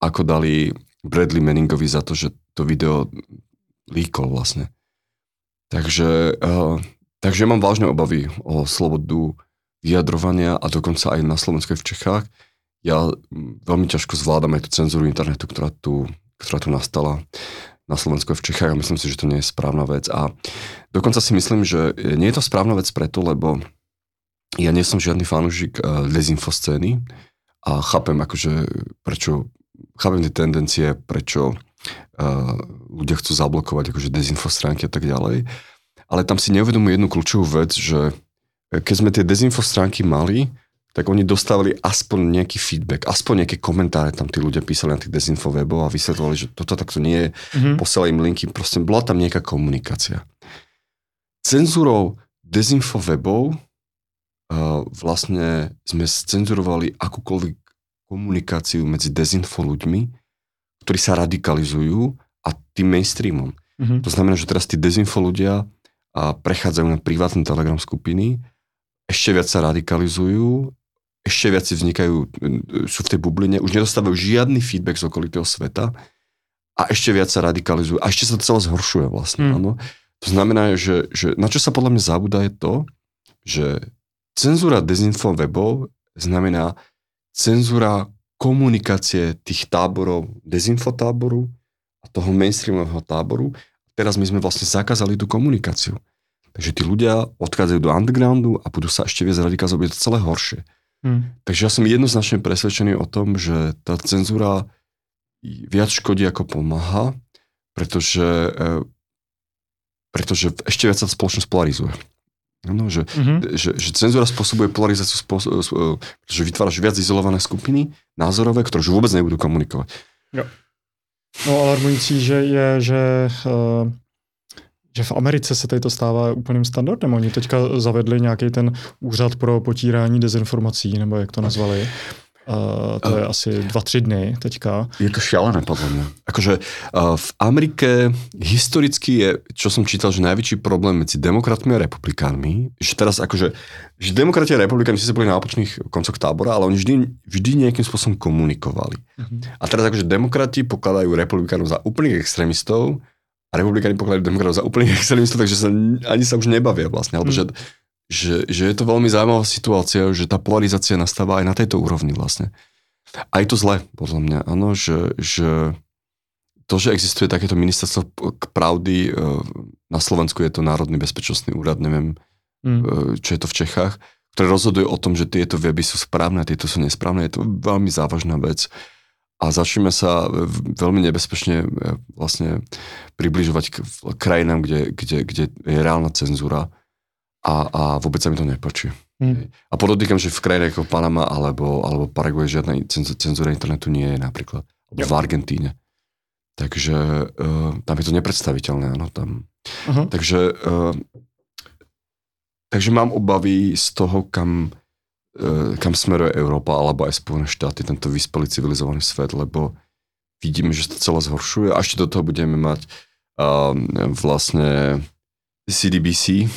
Ako dali Bradley Manningovi za to, že to video líkol vlastne. Takže, uh, takže mám vážne obavy o slobodu vyjadrovania a dokonca aj na Slovensku v Čechách. Ja veľmi ťažko zvládam aj tú cenzúru internetu, ktorá tu, ktorá tu nastala na Slovensku v Čechách a myslím si, že to nie je správna vec. A dokonca si myslím, že nie je to správna vec preto, lebo ja nie som žiadny fanúšik uh, dezinfoscény a chápem akože prečo, chápem tie tendencie, prečo ľudia chcú zablokovať akože dezinfostránky a tak ďalej. Ale tam si neuvedomujú jednu kľúčovú vec, že keď sme tie dezinfostránky mali, tak oni dostávali aspoň nejaký feedback, aspoň nejaké komentáre tam tí ľudia písali na tých dezinfowebov a vysvetlovali, že toto takto nie je, Mhm. posielali im linky, proste bola tam nejaká komunikácia. Cenzúrou dezinfowebov uh, vlastne sme cenzurovali akúkoľvek komunikáciu medzi dezinfo ľuďmi, ktorí sa radikalizujú a tým mainstreamom. Mhm. To znamená, že teraz tí dezinfo ľudia a prechádzajú na privátne telegram skupiny, ešte viac sa radikalizujú, ešte viac si vznikajú, e, sú v tej bubline, už nedostávajú žiadny feedback z okolitého sveta a ešte viac sa radikalizujú a ešte sa to celé zhoršuje vlastne. Hmm. Áno. To znamená, že, že na čo sa podľa mňa zabúda je to, že cenzúra dezinfo webov znamená cenzúra komunikácie tých táborov, dezinfotáboru a toho mainstreamového táboru. Teraz my sme vlastne zakázali tú komunikáciu. Takže tí ľudia odchádzajú do undergroundu a budú sa ešte viac radikalizovať, to celé horšie. Mhm. Takže ja som jednoznačne presvedčený o tom, že tá cenzúra viac škodí ako pomáha, pretože, e, pretože ešte viac sa spoločnosť polarizuje. No, že, Mhm. že, že cenzúra spôsobuje polarizáciu, spôso- e, pretože vytváraš viac izolované skupiny názorové, ktoré už vôbec nebudú komunikovať. No alarmující, že je, že, eh, že v Americe se tady to stává úplným standardem. Oni teďka zavedli nějaký ten úřad pro potírání dezinformací, nebo jak to nazvali. Uh, to je asi dva, tři dny teďka. Je to šialené podľa mňa. Akože uh, v Amerike historicky je, čo som čítal, že najväčší problém medzi demokratmi a republikánmi, že teraz akože, že demokrati a republikáni si boli na opačných koncoch tábora, ale oni vždy, vždy nejakým spôsobom komunikovali. Mhm. A teraz akože demokrati pokladajú republikánov za úplných extrémistov a republikáni pokladajú demokratov za úplných extrémistov, takže sa ani sa už nebavia vlastne. Alebo Mm. že, že, že je to veľmi zaujímavá situácia, že tá polarizácia nastáva aj na tejto úrovni vlastne. A je to zle, podľa mňa, áno, že, že to, že existuje takéto ministerstvo k pravdy, e, na Slovensku je to Národný bezpečnostný úrad, neviem, Mm. e, čo je to v Čechách, ktoré rozhoduje o tom, že tieto weby sú správne tieto sú nesprávne. Je to veľmi závažná vec. A začneme sa veľmi nebezpečne e, vlastne približovať k krajinám, kde, kde, kde je reálna cenzúra a, a vôbec sa mi to nepáči. Mm. A podotýkam, že v krajinách ako Panama alebo, alebo Paraguay žiadna cenz- cenzúra internetu nie je napríklad. Jo. v Argentíne. Takže uh, tam je to nepredstaviteľné, áno, tam. Aha. Takže, uh, takže mám obavy z toho, kam, uh, kam smeruje Európa alebo aj Spojené štáty, tento vyspelý civilizovaný svet, lebo vidíme, že sa to celé zhoršuje a ešte do toho budeme mať um, vlastne CDBC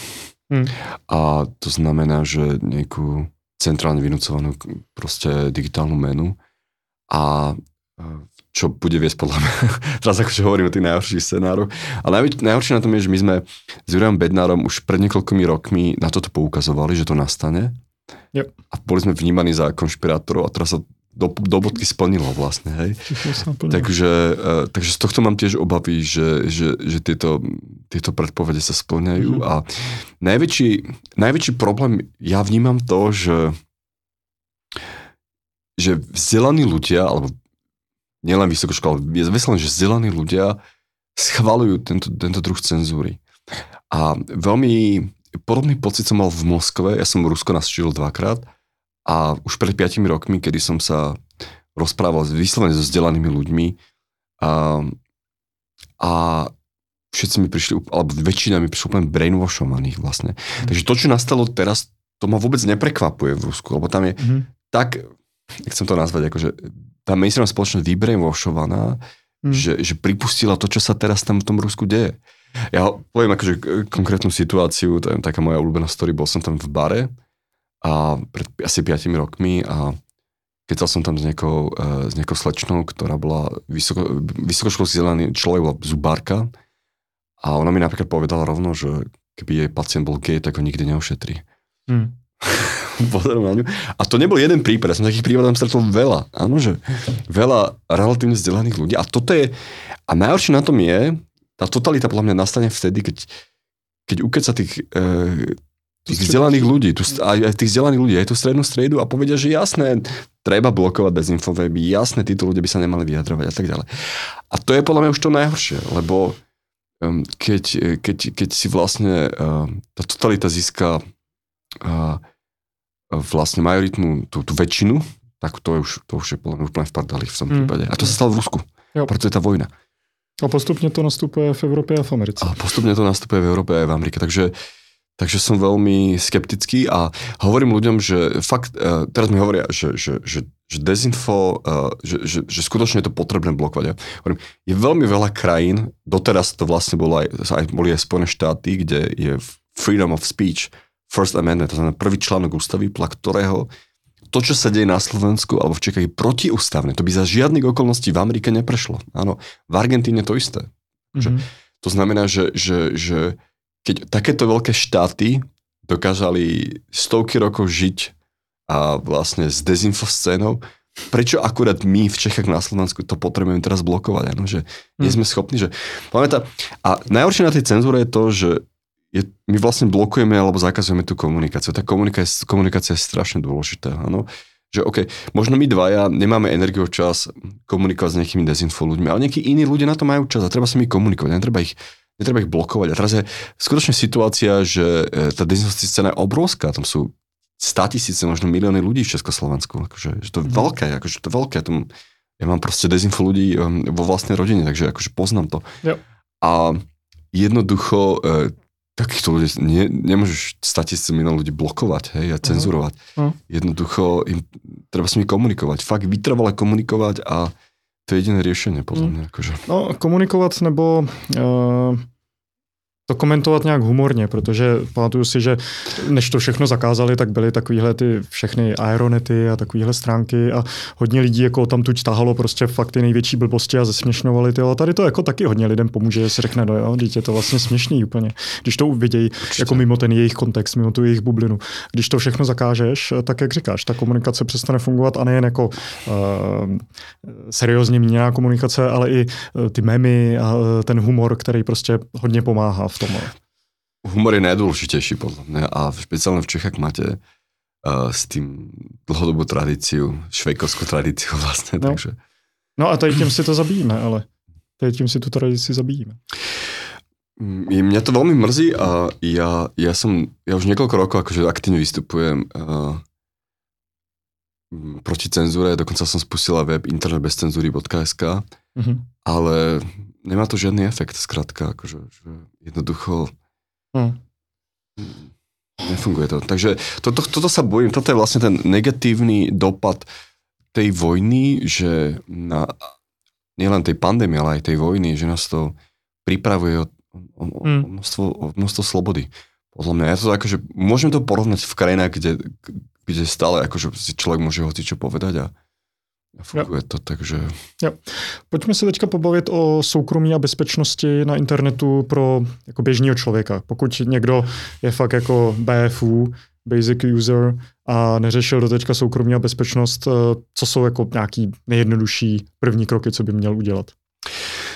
Hmm. a to znamená, že nejakú centrálne vynúcovanú proste digitálnu menu a čo bude viesť podľa mňa, teraz akože hovorím o tých najhorších scenároch, ale najväč, najhoršie na tom je, že my sme s Jurajom Bednárom už pred niekoľkými rokmi na toto poukazovali, že to nastane Yep. a boli sme vnímaní za konšpirátorov a teraz sa do, do bodky splnilo vlastne, hej. Takže, uh, takže z tohto mám tiež obavy, že, že, že tieto, tieto predpovede sa splňajú Mhm. a najväčší, najväčší problém, ja vnímam to, že že vzdelaní ľudia, alebo nielen vysokoškola, je vyslené, že vzdelaní ľudia schvalujú tento, tento druh cenzúry. A veľmi podobný pocit som mal v Moskve, ja som Rusko navštívil dvakrát a už pred 5 rokmi, kedy som sa rozprával vyslovene so vzdelanými ľuďmi a, a všetci mi prišli, alebo väčšina mi prišla úplne brainwashovaných vlastne. Takže to, čo nastalo teraz, to ma vôbec neprekvapuje v Rusku, lebo tam je Mhm. tak, chcem to nazvať, akože tá mainstreamová spoločnosť vybrainwashovaná, mm. že, že pripustila to, čo sa teraz tam v tom Rusku deje. Ja poviem akože konkrétnu situáciu, to je taká moja obľúbená story, bol som tam v bare a pred asi 5 rokmi a keď som tam s nejakou, e, s nejakou slečnou, ktorá bola vysoko, vysokoškolský vzdelaný človek, bola zubárka a ona mi napríklad povedala rovno, že keby jej pacient bol gay, tak ho nikdy neošetrí. Mm. A to nebol jeden prípad, ja som takých prípadov stretol veľa. Áno, že veľa relatívne vzdelaných ľudí. A toto je, a najhoršie na tom je, tá totalita podľa mňa nastane vtedy, keď, keď ukeca tých, e, tých vzdelaných ľudí, tu, aj, aj tých vzdelaných ľudí, aj tú strednú stredu a povedia, že jasné, treba blokovať dezinfoveby, jasné, títo ľudia by sa nemali vyjadrovať a tak ďalej. A to je podľa mňa už to najhoršie, lebo um, keď, keď, keď si vlastne uh, tá totalita získa uh, vlastne majoritnú tú, tú väčšinu, tak to je už, to už je podľa mňa úplne v pardali v tom mm. prípade. A to sa stalo v Rusku. Jo. Preto je tá vojna. A postupne to nastupuje v Európe a v Americe. A postupne to nastupuje v Európe a v Amerike. Takže, takže som veľmi skeptický a hovorím ľuďom, že fakt, uh, teraz mi hovoria, že, že, že, že dezinfo, uh, že, že, že skutočne je to potrebné blokovať. Ja hovorím, je veľmi veľa krajín, doteraz to vlastne bolo aj, aj, boli aj Spojené štáty, kde je freedom of speech, First Amendment, to znamená prvý článok ústavy, podľa ktorého to, čo sa deje na Slovensku alebo v Čechách je protiústavné. To by za žiadnych okolností v Amerike neprešlo. Áno, v Argentíne to isté. Mm-hmm. to znamená, že, že, že keď takéto veľké štáty dokázali stovky rokov žiť a vlastne s dezinfoscénou, prečo akurát my v Čechách na Slovensku to potrebujeme teraz blokovať, ano? že nie mhm. sme schopní, že pamätá, a najhoršie na tej cenzúre je to, že je, my vlastne blokujeme alebo zakazujeme tú komunikáciu. Tá komunikácia, komunikácia je strašne dôležitá. Áno? Že OK, možno my dvaja nemáme energiu čas komunikovať s nejakými dezinfo ľuďmi, ale nejakí iní ľudia na to majú čas a treba s nimi komunikovať, netreba ich, netreba ich blokovať. A teraz je skutočne situácia, že e, tá dezinfo scéna je obrovská, tam sú 100 tisíce, možno milióny ľudí v Československu. Akože, že to je mm. veľké, akože to je veľké. Tom, ja mám proste dezinfo ľudí um, vo vlastnej rodine, takže akože poznám to. Jo. A jednoducho e, takýchto ľudí nie, nemôžeš statisíce milión ľudí blokovať hej, a mhm. cenzurovať. Uh-huh. Jednoducho im, treba s nimi komunikovať. Fakt vytrvale komunikovať a to je jediné riešenie, podľa mhm. mňa. Akože. No, komunikovat nebo uh, to komentovat nějak humorně, protože pamatuju si, že než to všechno zakázali, tak byly takovýhle ty všechny aeronety a takovýhle stránky a hodně lidí jako tam tu tahalo prostě fakt ty největší blbosti a zesměšňovali ty. A tady to jako taky hodně lidem pomůže, že si řekne, no jo, dítě to vlastně směšný úplně, když to uvidějí jako mimo ten jejich kontext, mimo tu jejich bublinu. Když to všechno zakážeš, tak jak říkáš, ta komunikace přestane fungovat a nejen jako uh, seriózně míněná komunikace, ale i uh, ty memy a uh, ten humor, který prostě hodně pomáhá v tom. Humor je najdôležitejší podľa mňa a špeciálne v Čechách máte uh, s tým dlhodobú tradíciu, švejkovskú tradíciu vlastne, no. takže... No a tady tím si to zabíjíme, ale tady tím si tu tradici zabíjíme. Mm, mňa to veľmi mrzí a ja, ja som, ja už niekoľko rokov akože aktívne vystupujem uh, proti cenzúre, dokonca som spustila web internetbezcenzúry.sk, mm-hmm. ale nemá to žiadny efekt, zkrátka, akože, že jednoducho hmm. nefunguje to. Takže toto, toto sa bojím, toto je vlastne ten negatívny dopad tej vojny, že na, nielen tej pandémie, ale aj tej vojny, že nás to pripravuje o, o, o, hmm. množstvo, o množstvo slobody. Podľa mňa, ja to akože, môžem to porovnať v krajinách, kde, kde stále akože si človek môže hoci čo povedať a Funguje jo. to, takže... Jo. Pojďme se teďka pobavit o soukromí a bezpečnosti na internetu pro jako běžného člověka. Pokud někdo je fakt jako BFU, basic user, a neřešil do teďka soukromí a bezpečnost, eh, co jsou jako nějaký nejjednodušší první kroky, co by měl udělat?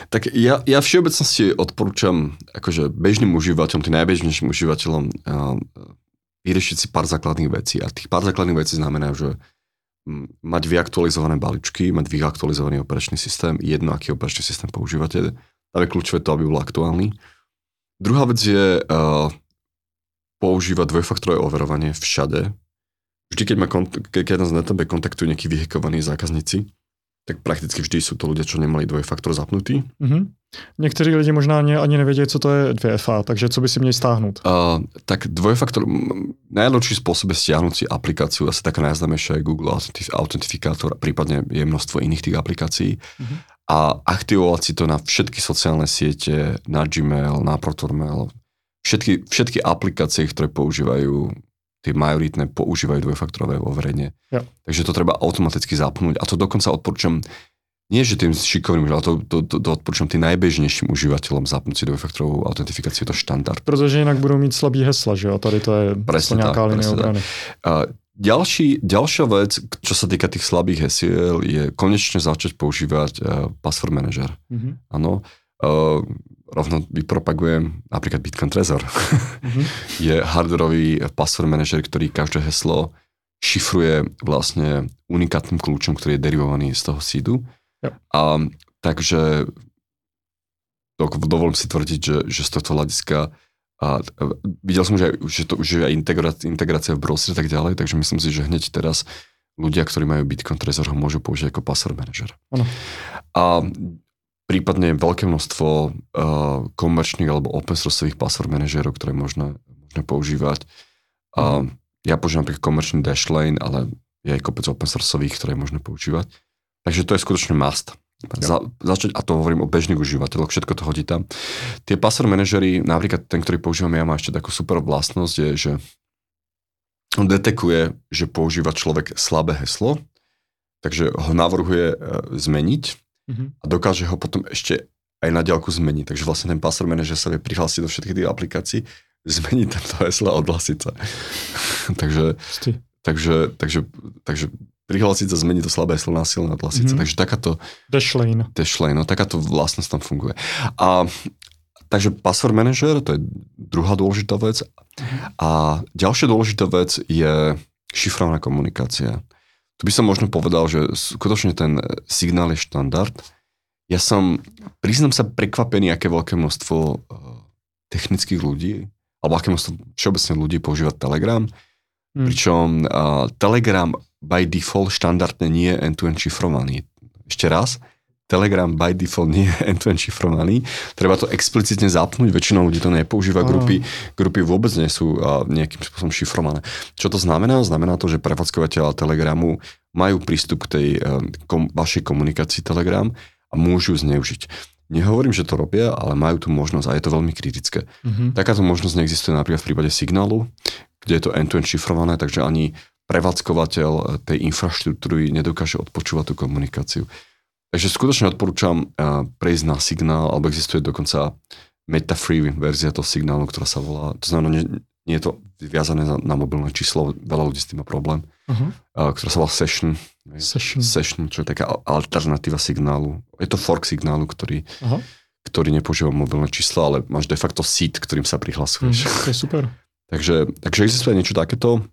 Tak ja, ja všeobecnosti odporúčam akože bežným užívateľom, tým najbežnejším užívateľom uh, vyriešiť si pár základných vecí. A tých pár základných vecí znamená, že mať vyaktualizované balíčky, mať vyaktualizovaný operačný systém, jedno, aký operačný systém používate. Tam je kľúčové to, aby bol aktuálny. Druhá vec je uh, používať dvojfaktorové overovanie všade. Vždy, keď, ma kont- keď nás na tebe kontaktujú nejakí vyhekovaní zákazníci, tak prakticky vždy sú to ľudia, čo nemali dvojfaktor zapnutý. Mm-hmm. Někteří lidi možná ani, ani nevědí, co to je 2FA, takže co by si měli stáhnout? Uh, tak dvojfaktor, najlepší spôsob je stiahnuť si aplikáciu, asi taká najznámejšia je Google Authentifikátor, prípadne je množstvo iných tých aplikácií. Mm-hmm. a aktivovať si to na všetky sociálne siete, na Gmail, na Protonmail, všetky, všetky aplikácie, ktoré používajú tie majoritné používajú dvojfaktorové overenie. Ja. Takže to treba automaticky zapnúť. A to dokonca odporúčam, nie že tým šikovným, ale to, to, to, to odporúčam tým najbežnejším užívateľom zapnúť si dvojfaktorovú autentifikáciu, je to štandard. Protože jinak budou mít slabý hesla, že jo? A tady to je Presne nejaká tak, presne tak. obrany. A ďalší, ďalšia vec, čo sa týka tých slabých hesiel, je konečne začať používať uh, password manager. Mhm. Áno. Uh, rovno vypropagujem napríklad Bitcoin Trezor. Mhm. je hardwareový password manager, ktorý každé heslo šifruje vlastne unikátnym kľúčom, ktorý je derivovaný z toho seedu. Jo. A takže do- dovolím si tvrdiť, že, že z tohto hľadiska a e, videl som, že, aj, že to už je aj integrácia v browseri a tak ďalej, takže myslím si, že hneď teraz ľudia, ktorí majú Bitcoin Trezor, ho môžu použiť ako password manager. Áno. A prípadne veľké množstvo uh, komerčných alebo open sourceových password manažerov, ktoré možno, možno používať. A ja používam napríklad komerčný Dashlane, ale je aj kopec open sourceových, ktoré je možné používať. Takže to je skutočne must. Za, začať, a to hovorím o bežných užívateľoch, všetko to hodí tam. Tie password manažery, napríklad ten, ktorý používam ja, má ešte takú super vlastnosť, je, že on detekuje, že používa človek slabé heslo, takže ho navrhuje e, zmeniť Mhm. a dokáže ho potom ešte aj na ďalku zmeniť. Takže vlastne ten password manager sa vie prihlásiť do všetkých tých aplikácií, zmeniť tento heslo a odhlasiť sa. takže, Pustý. takže, takže, takže prihlásiť sa, zmeniť to slabé heslo násilne a odhlasiť sa. Mhm. Takže takáto, Dashlane. Dashlane, no takáto vlastnosť tam funguje. A takže password manager, to je druhá dôležitá vec. A ďalšia dôležitá vec je šifrovaná komunikácia. Tu by som možno povedal, že skutočne ten signál je štandard. Ja som, priznám sa, prekvapený, aké veľké množstvo eh, technických ľudí, alebo aké množstvo všeobecne ľudí používa Telegram, Mm. pričom uh, Telegram by default štandardne nie je end-to-end šifrovaný. Ešte raz, Telegram by default nie je end-to-end šifrovaný. Treba to explicitne zapnúť, väčšinou ľudí to nepoužíva, grupy, grupy vôbec nie sú nejakým spôsobom šifrované. Čo to znamená? Znamená to, že prevádzkovateľa Telegramu majú prístup k tej kom, vašej komunikácii Telegram a môžu zneužiť. Nehovorím, že to robia, ale majú tú možnosť a je to veľmi kritické. Mhm. Takáto možnosť neexistuje napríklad v prípade signálu, kde je to end-to-end šifrované, takže ani prevádzkovateľ eh, tej infraštruktúry nedokáže odpočúvať tú komunikáciu. Takže skutočne odporúčam eh, prejsť na signál, alebo existuje dokonca meta-free verzia toho signálu, ktorá sa volá, to znamená, nie, nie je to viazané na, na mobilné číslo, veľa ľudí s tým má problém, eh, ktorá sa volá Session. Session. Session, čo je taká al- alternatíva signálu. Je to fork signálu, ktorý, Aha. ktorý nepoužíva mobilné číslo, ale máš de facto seed, ktorým sa prihlasuješ. to je super. Takže, takže existuje niečo takéto.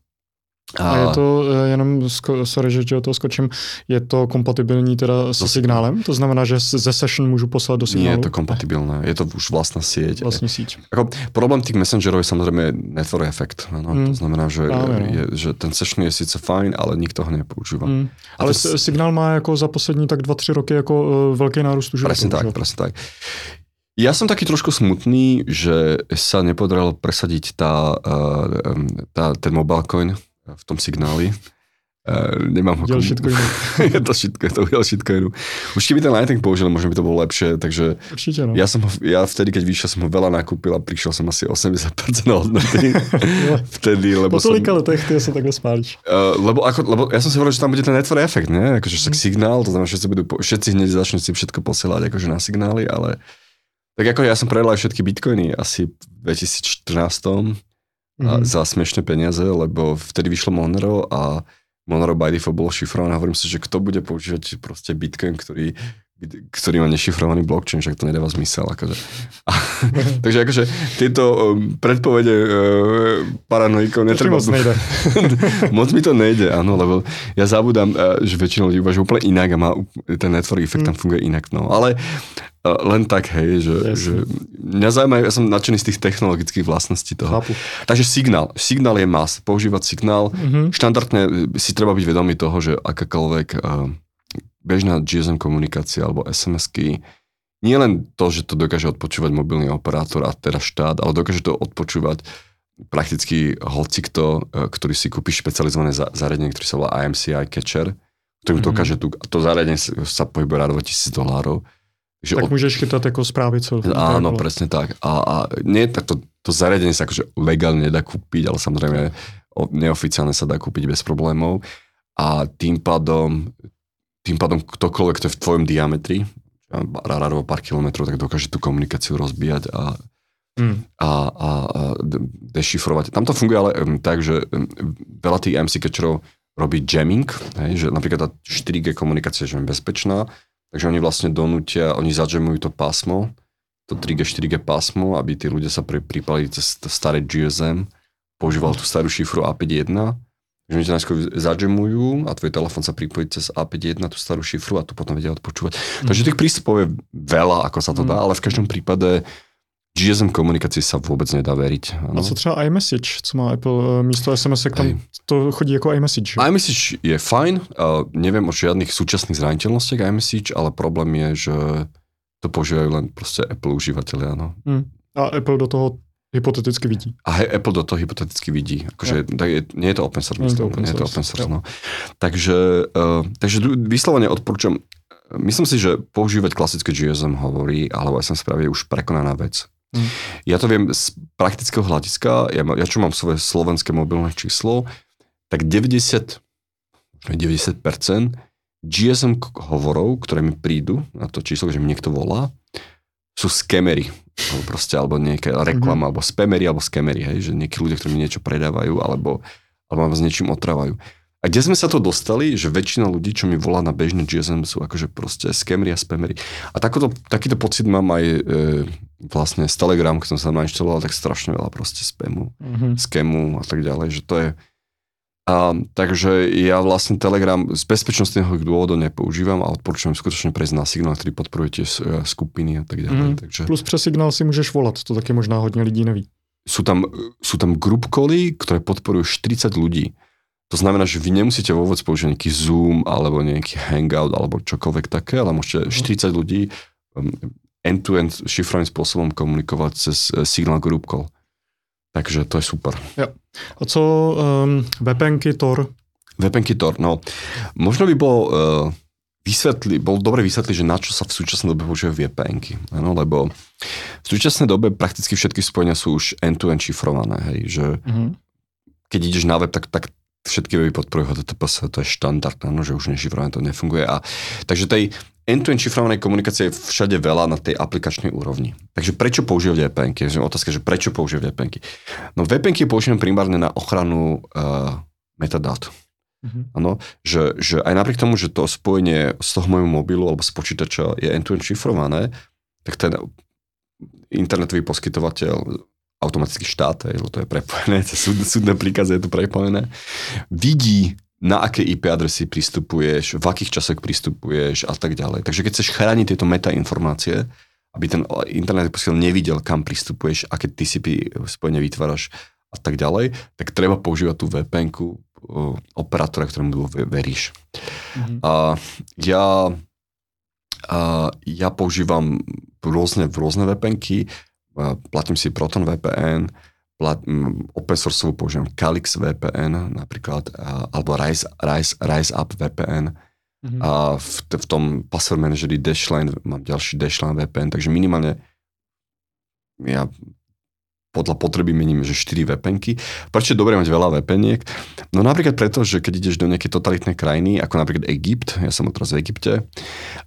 A je to, eh, jenom, sko- sorry, že ti do toho skočím, je to kompatibilní teda se signálem? To znamená, že ze session můžu poslat do Nie signálu? je to kompatibilné, je to už vlastná sieť. Vlastní síť. Ako, problém tých messengerov je samozrejme network efekt. No, Mm. To znamená, že, Práve, no. je, že ten session je síce fajn, ale nikto ho nepoužíva. Mm. A Ale to signál má jako za poslední tak dva, tři roky jako uh, velký nárůst uživatelů. Presne tak, presne tak. Ja som taký trošku smutný, že sa nepodarilo presadiť tá, tá, ten mobile coin v tom signáli. Uh, nemám ho Udělal je to shitcoin, je to udiel shitcoinu. Už keby ten Lightning použil, možno by to bolo lepšie, takže Určitě, no. ja som ho, ja vtedy, keď vyšiel, som ho veľa nakúpil a prišiel som asi 80% hodnoty. vtedy, lebo po som... letech ty se takhle spálíš. Uh, lebo, ako, lebo ja som si hovoril, že tam bude ten network efekt, ne? Akože Mhm. však signál, to znamená, že všetci, budú, po- všetci hneď začnú si všetko posielať akože na signály, ale tak ako ja som predal všetky bitcoiny asi v 2014 a Mhm. za smiešne peniaze, lebo vtedy vyšlo Monero a Monero by default bolo šifrované hovorím si, že kto bude používať proste bitcoin, ktorý, ktorý má nešifrovaný blockchain, však to nedáva zmysel. Akože. A, takže akože tieto um, predpovede uh, paranoikov netreba... moc nejde. moc mi to nejde, áno, lebo ja zabudám, uh, že väčšina ľudí uvažuje úplne inak a má ten network efekt tam funguje inak. No. Ale uh, len tak, hej, že, že mňa zaujímajú, ja som nadšený z tých technologických vlastností toho. Chápu. Takže signál. Signál je mas. Používať signál. Mhm. Štandardne e, si treba byť vedomý toho, že akákoľvek uh, bežná GSM komunikácia alebo SMS-ky, nie len to, že to dokáže odpočúvať mobilný operátor a teda štát, ale dokáže to odpočúvať prakticky hocikto, e, ktorý si kúpi špecializované za- zariadenie, ktoré sa volá IMCI Catcher, ktorým mm-hmm. dokáže tu, to zariadenie sa pohybuje na 2000 dolárov. Že tak od... môžeš chytať ako správy co? Áno, presne tak. A, a nie, tak to, to zariadenie sa akože legálne nedá kúpiť, ale samozrejme neoficiálne sa dá kúpiť bez problémov. A tým pádom, tým pádom ktokoľvek, kto je v tvojom diametri, rárovo pár kilometrov, tak dokáže tú komunikáciu rozbíjať a, mm. a, a, a dešifrovať. Tam to funguje ale um, tak, že um, veľa tých MC catcherov robí jamming, hej, že napríklad tá 4G komunikácia je bezpečná, takže oni vlastne donútia, oni zadžemujú to pásmo, to 3G, 4G pásmo, aby tí ľudia sa pri, pripali cez staré GSM, používal tú starú šifru A51, že oni to najskôr zadžemujú a tvoj telefón sa pripojí cez A51, tú starú šifru a tu potom vedia odpočúvať. Mm. Takže tých prístupov je veľa, ako sa to dá, mm. ale v každom prípade GSM komunikaci sa vůbec nedá veriť. Ano. A co třeba iMessage, co má Apple eh, místo SMS, jak tam Hej. to chodí jako iMessage? iMessage je fajn, uh, neviem o žiadnych súčasných zraniteľnostiach iMessage, ale problém je, že to používajú len proste Apple užívateľia. No. Hmm. A Apple do toho hypoteticky vidí. A he, Apple do toho hypoteticky vidí. Akože, ja. tak je, nie je to open source. Nie je to open, source. Je to open source no. Takže, uh, takže vyslovene odporúčam, myslím si, že používať klasické GSM hovorí, alebo SM správy je už prekonaná vec. Mm. Ja to viem z praktického hľadiska, ja, ja čo mám svoje slovenské mobilné číslo, tak 90, 90% GSM hovorov, ktoré mi prídu na to číslo, že mi niekto volá, sú skemery. Alebo proste, alebo nejaká reklama, mm-hmm. alebo spamery, alebo skemery, hej, že nejakí ľudia, ktorí mi niečo predávajú, alebo, alebo ma s niečím otrávajú. A kde sme sa to dostali, že väčšina ľudí, čo mi volá na bežný GSM, sú akože proste skemery a spamery. A takoto, takýto pocit mám aj e, vlastne z Telegram, keď som sa nainštaloval, tak strašne veľa proste spamu, mm-hmm. skemu a tak ďalej, že to je... A, takže ja vlastne Telegram z bezpečnostného dôvodov nepoužívam a odporúčam skutočne prejsť na signál, ktorý podporuje tie e, skupiny a tak ďalej. Mm. Takže... Plus přes signál si môžeš volať, to také možná hodně lidí neví. Sú tam, sú tam group cally, ktoré podporujú 40 ľudí. To znamená, že vy nemusíte vôbec použiť nejaký Zoom alebo nejaký Hangout alebo čokoľvek také, ale môžete 40 mhm. ľudí um, end-to-end šifrovým spôsobom komunikovať cez uh, Signal Group Call. Takže to je super. Ja. A co um, VPNky Tor? VPNky Tor, no. Možno by bol uh, vysvetli, bol dobre vysvetliť, že na čo sa v súčasnej dobe používajú VPNky. Ano, lebo v súčasnej dobe prakticky všetky spojenia sú už end-to-end šifrované. Hej, že mm-hmm. keď ideš na web, tak, tak všetky weby podporujú HTTPS, to je štandard, no, že už nešifrované to nefunguje. A, takže tej end-to-end šifrovanej komunikácie je všade veľa na tej aplikačnej úrovni. Takže prečo používať VPNky? Otázka, že prečo používať VPNky? No VPNky používam primárne na ochranu uh, metadát. Mm-hmm. Ano, že, že aj napriek tomu, že to spojenie z toho môjho mobilu alebo z počítača je end-to-end šifrované, tak ten internetový poskytovateľ automaticky štát, lebo to je prepojené, súd, súdne príkazy je to prepojené, vidí, na aké IP adresy pristupuješ, v akých časoch pristupuješ a tak ďalej. Takže keď chceš chrániť tieto meta informácie, aby ten internet posiel nevidel, kam pristupuješ, aké TCP spojenie vytváraš a tak ďalej, tak treba používať tú vpn operátora, ktorému veríš. Mm-hmm. A ja, a ja používam rôzne, rôzne vpn platím si Proton VPN, plat, open source používam Calix VPN napríklad, alebo Rise, Rise, Rise Up VPN. Mm-hmm. A v, v tom password manageri Dashline mám ďalší Dashline VPN, takže minimálne ja podľa potreby mením, že 4 VPNky. Prečo je dobré mať veľa VPNiek? No napríklad preto, že keď ideš do nejakej totalitnej krajiny, ako napríklad Egypt, ja som teraz v Egypte,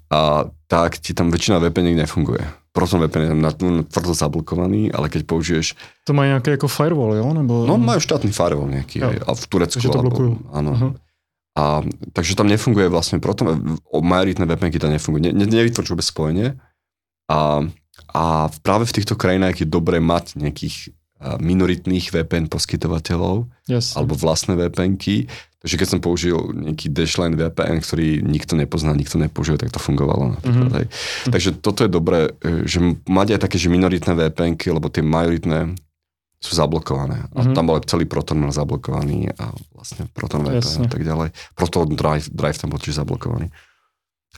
a tak ti tam väčšina VPN nefunguje. Proton VPN na, na tvrdo zablokovaný, ale keď použiješ... To má nejaké ako firewall, jo? Nebo... No majú štátny firewall nejaký, jo. a v Turecku. Takže to blokujú. Áno. Uh-huh. A, takže tam nefunguje vlastne Proton, majoritné VPNky tam nefungujú. Ne, ne, nevytvoríš vôbec spojenie. A a práve v týchto krajinách je dobré mať nejakých minoritných VPN poskytovateľov yes. alebo vlastné VPNky. Takže keď som použil nejaký Dashline VPN, ktorý nikto nepozná, nikto nepoužil, tak to fungovalo. Mm-hmm. Takže toto je dobré, e, že mať aj také, že minoritné VPNky, lebo tie majoritné sú zablokované. A mm-hmm. tam bol celý Proton mal zablokovaný a vlastne Proton VPN Jasne. a tak ďalej. Proton Drive, Drive tam bol tiež zablokovaný.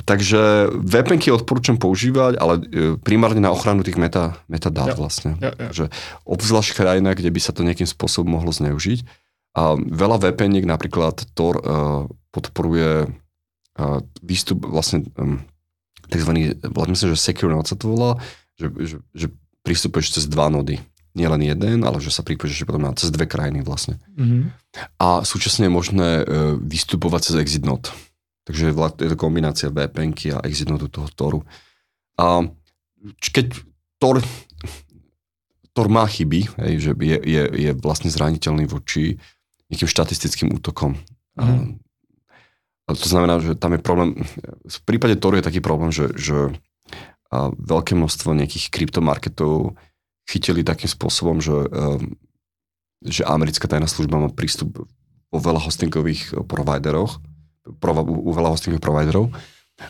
Takže VPNky odporúčam používať, ale e, primárne na ochranu tých meta, metadát ja. vlastne. Ja, ja. Že obzvlášť krajina, kde by sa to nejakým spôsobom mohlo zneužiť. A veľa VPN napríklad Tor uh, podporuje uh, výstup vlastne um, tzv. myslím, že Secure Node sa to volá, že, že, že pristupuješ cez dva nody. Nie len jeden, ale že sa pripoješ potom na cez dve krajiny vlastne. Mm-hmm. A súčasne je možné uh, vystupovať cez exit node. Takže je to kombinácia vpn a exit node toho Toru. A keď Tor, Tor má chyby, hej, že je, je, je vlastne zraniteľný voči nejakým štatistickým útokom. Mm. A to znamená, že tam je problém, v prípade Toru je taký problém, že, že a veľké množstvo nejakých kryptomarketov chytili takým spôsobom, že, um, že americká tajná služba má prístup vo veľa hostingových provideroch, pro, u veľa hostingových providerov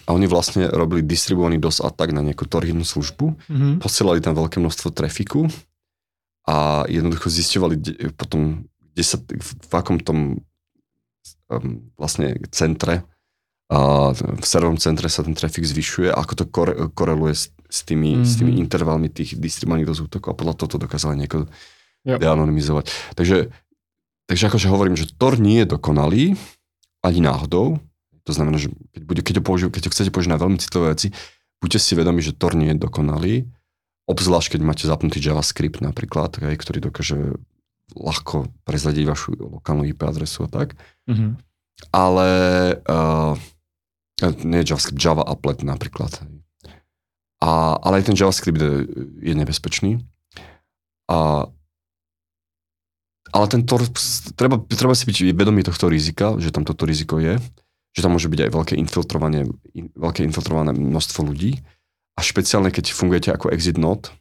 a oni vlastne robili distribuovaný DOS atak na nejakú torhidnú službu, mm-hmm. posielali tam veľké množstvo trafiku a jednoducho zisťovali potom, kde sa, v akom tom um, vlastne centre a v serverom centre sa ten trafik zvyšuje, ako to kore, koreluje s, s, tými, mm-hmm. s tými mhm. intervalmi tých distribuovaných dosť útokov a podľa toho dokázali nieko yep. deanonymizovať. Takže, takže akože hovorím, že Tor nie je dokonalý, ani náhodou. To znamená, že keď, bude, keď, ho použi- keď ho chcete použiť na veľmi citlivé veci, buďte si vedomi, že Tor nie je dokonalý, obzvlášť keď máte zapnutý JavaScript napríklad, ktorý dokáže ľahko prezadiť vašu lokálnu IP adresu a tak. Mm-hmm. Ale uh, nie JavaScript, Java Applet napríklad. A, ale aj ten JavaScript je, je nebezpečný. A, ale ten Tor, treba, treba si byť vedomý tohto rizika, že tam toto riziko je, že tam môže byť aj veľké infiltrovanie, in, veľké infiltrované množstvo ľudí. A špeciálne, keď fungujete ako exit node,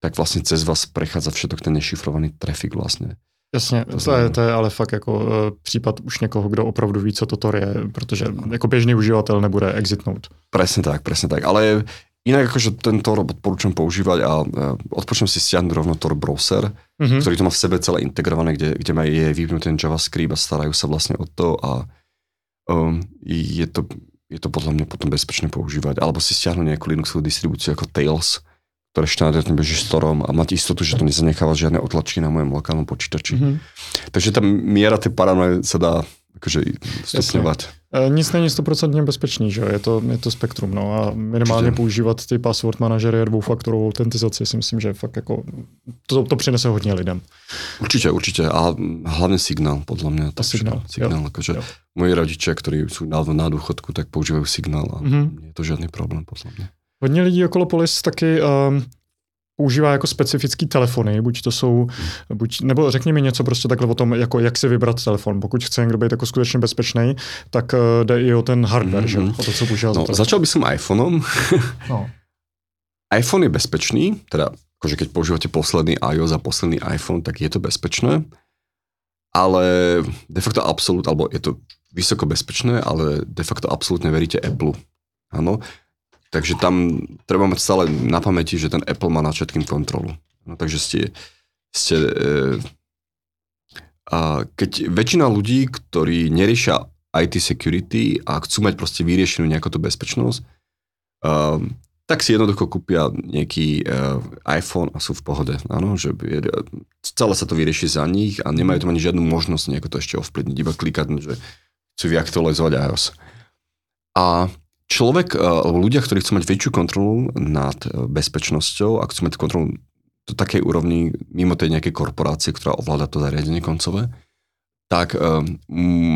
tak vlastne cez vás prechádza všetok ten nešifrovaný trafik vlastne. Jasně, to, to, je, to je ale fakt jako uh, případ už někoho, kdo opravdu ví, co to Tor je, protože jako běžný uživatel nebude exitnout. Presne tak, presne tak. Ale inak akože ten Tor odporúčam používať a uh, odporúčam si stiahnuť rovno Tor browser, mm-hmm. ktorý to má v sebe celé integrované, kde, kde má je vypnutý ten JavaScript a starajú sa vlastne o to a um, je, to, je to podľa mňa potom bezpečné používať. Alebo si stiahnuť nejakú Linuxovú distribúciu ako Tails, ktoré štandardne beží storom a máte istotu, že to nezanecháva žiadne otlačky na mojom lokálnom počítači. Mm-hmm. Takže tá miera tej paranoje sa dá akože stupňovať. E, nic není 100% bezpečný, že je to, je to spektrum, no a minimálně Určitě. používat ty password manažery a dvoufaktorovou autentizaci si myslím, že fakt jako to, to přinese hodně lidem. Určite, určite a hlavne signál, podľa mňa. To signál, signál akože moji rodičia, ktorí sú na, na dôchodku, tak používajú signál a mm-hmm. nie je to žiadny problém, podľa mňa. Hodně lidí okolo Polis taky um, používá jako specifický telefony, buď to jsou, buď, nebo řekni mi něco prostě takhle o tom, jako jak si vybrat telefon. Pokud chce někdo být jako skutečně bezpečný, tak uh, jde i o ten hardware, mm-hmm. že? Mhm. O to, co používá no, Začal by som iPhoneom. no. iPhone je bezpečný, teda akože keď používate posledný iOS a posledný iPhone, tak je to bezpečné, ale de facto absolút, alebo je to vysoko bezpečné, ale de facto absolútne veríte Apple. Áno, Takže tam treba mať stále na pamäti, že ten Apple má nad všetkým kontrolu. No, takže ste, ste e, a keď väčšina ľudí, ktorí neriešia IT security a chcú mať proste vyriešenú nejakú tú bezpečnosť, uh, tak si jednoducho kúpia nejaký uh, iPhone a sú v pohode. Áno, že je, celé sa to vyrieši za nich a nemajú tam ani žiadnu možnosť nejako to ešte ovplyvniť, iba klikať, že chcú vyaktualizovať iOS. A človek, eh, alebo ľudia, ktorí chcú mať väčšiu kontrolu nad eh, bezpečnosťou a chcú mať kontrolu do takej úrovni mimo tej nejakej korporácie, ktorá ovláda to zariadenie koncové, tak uh,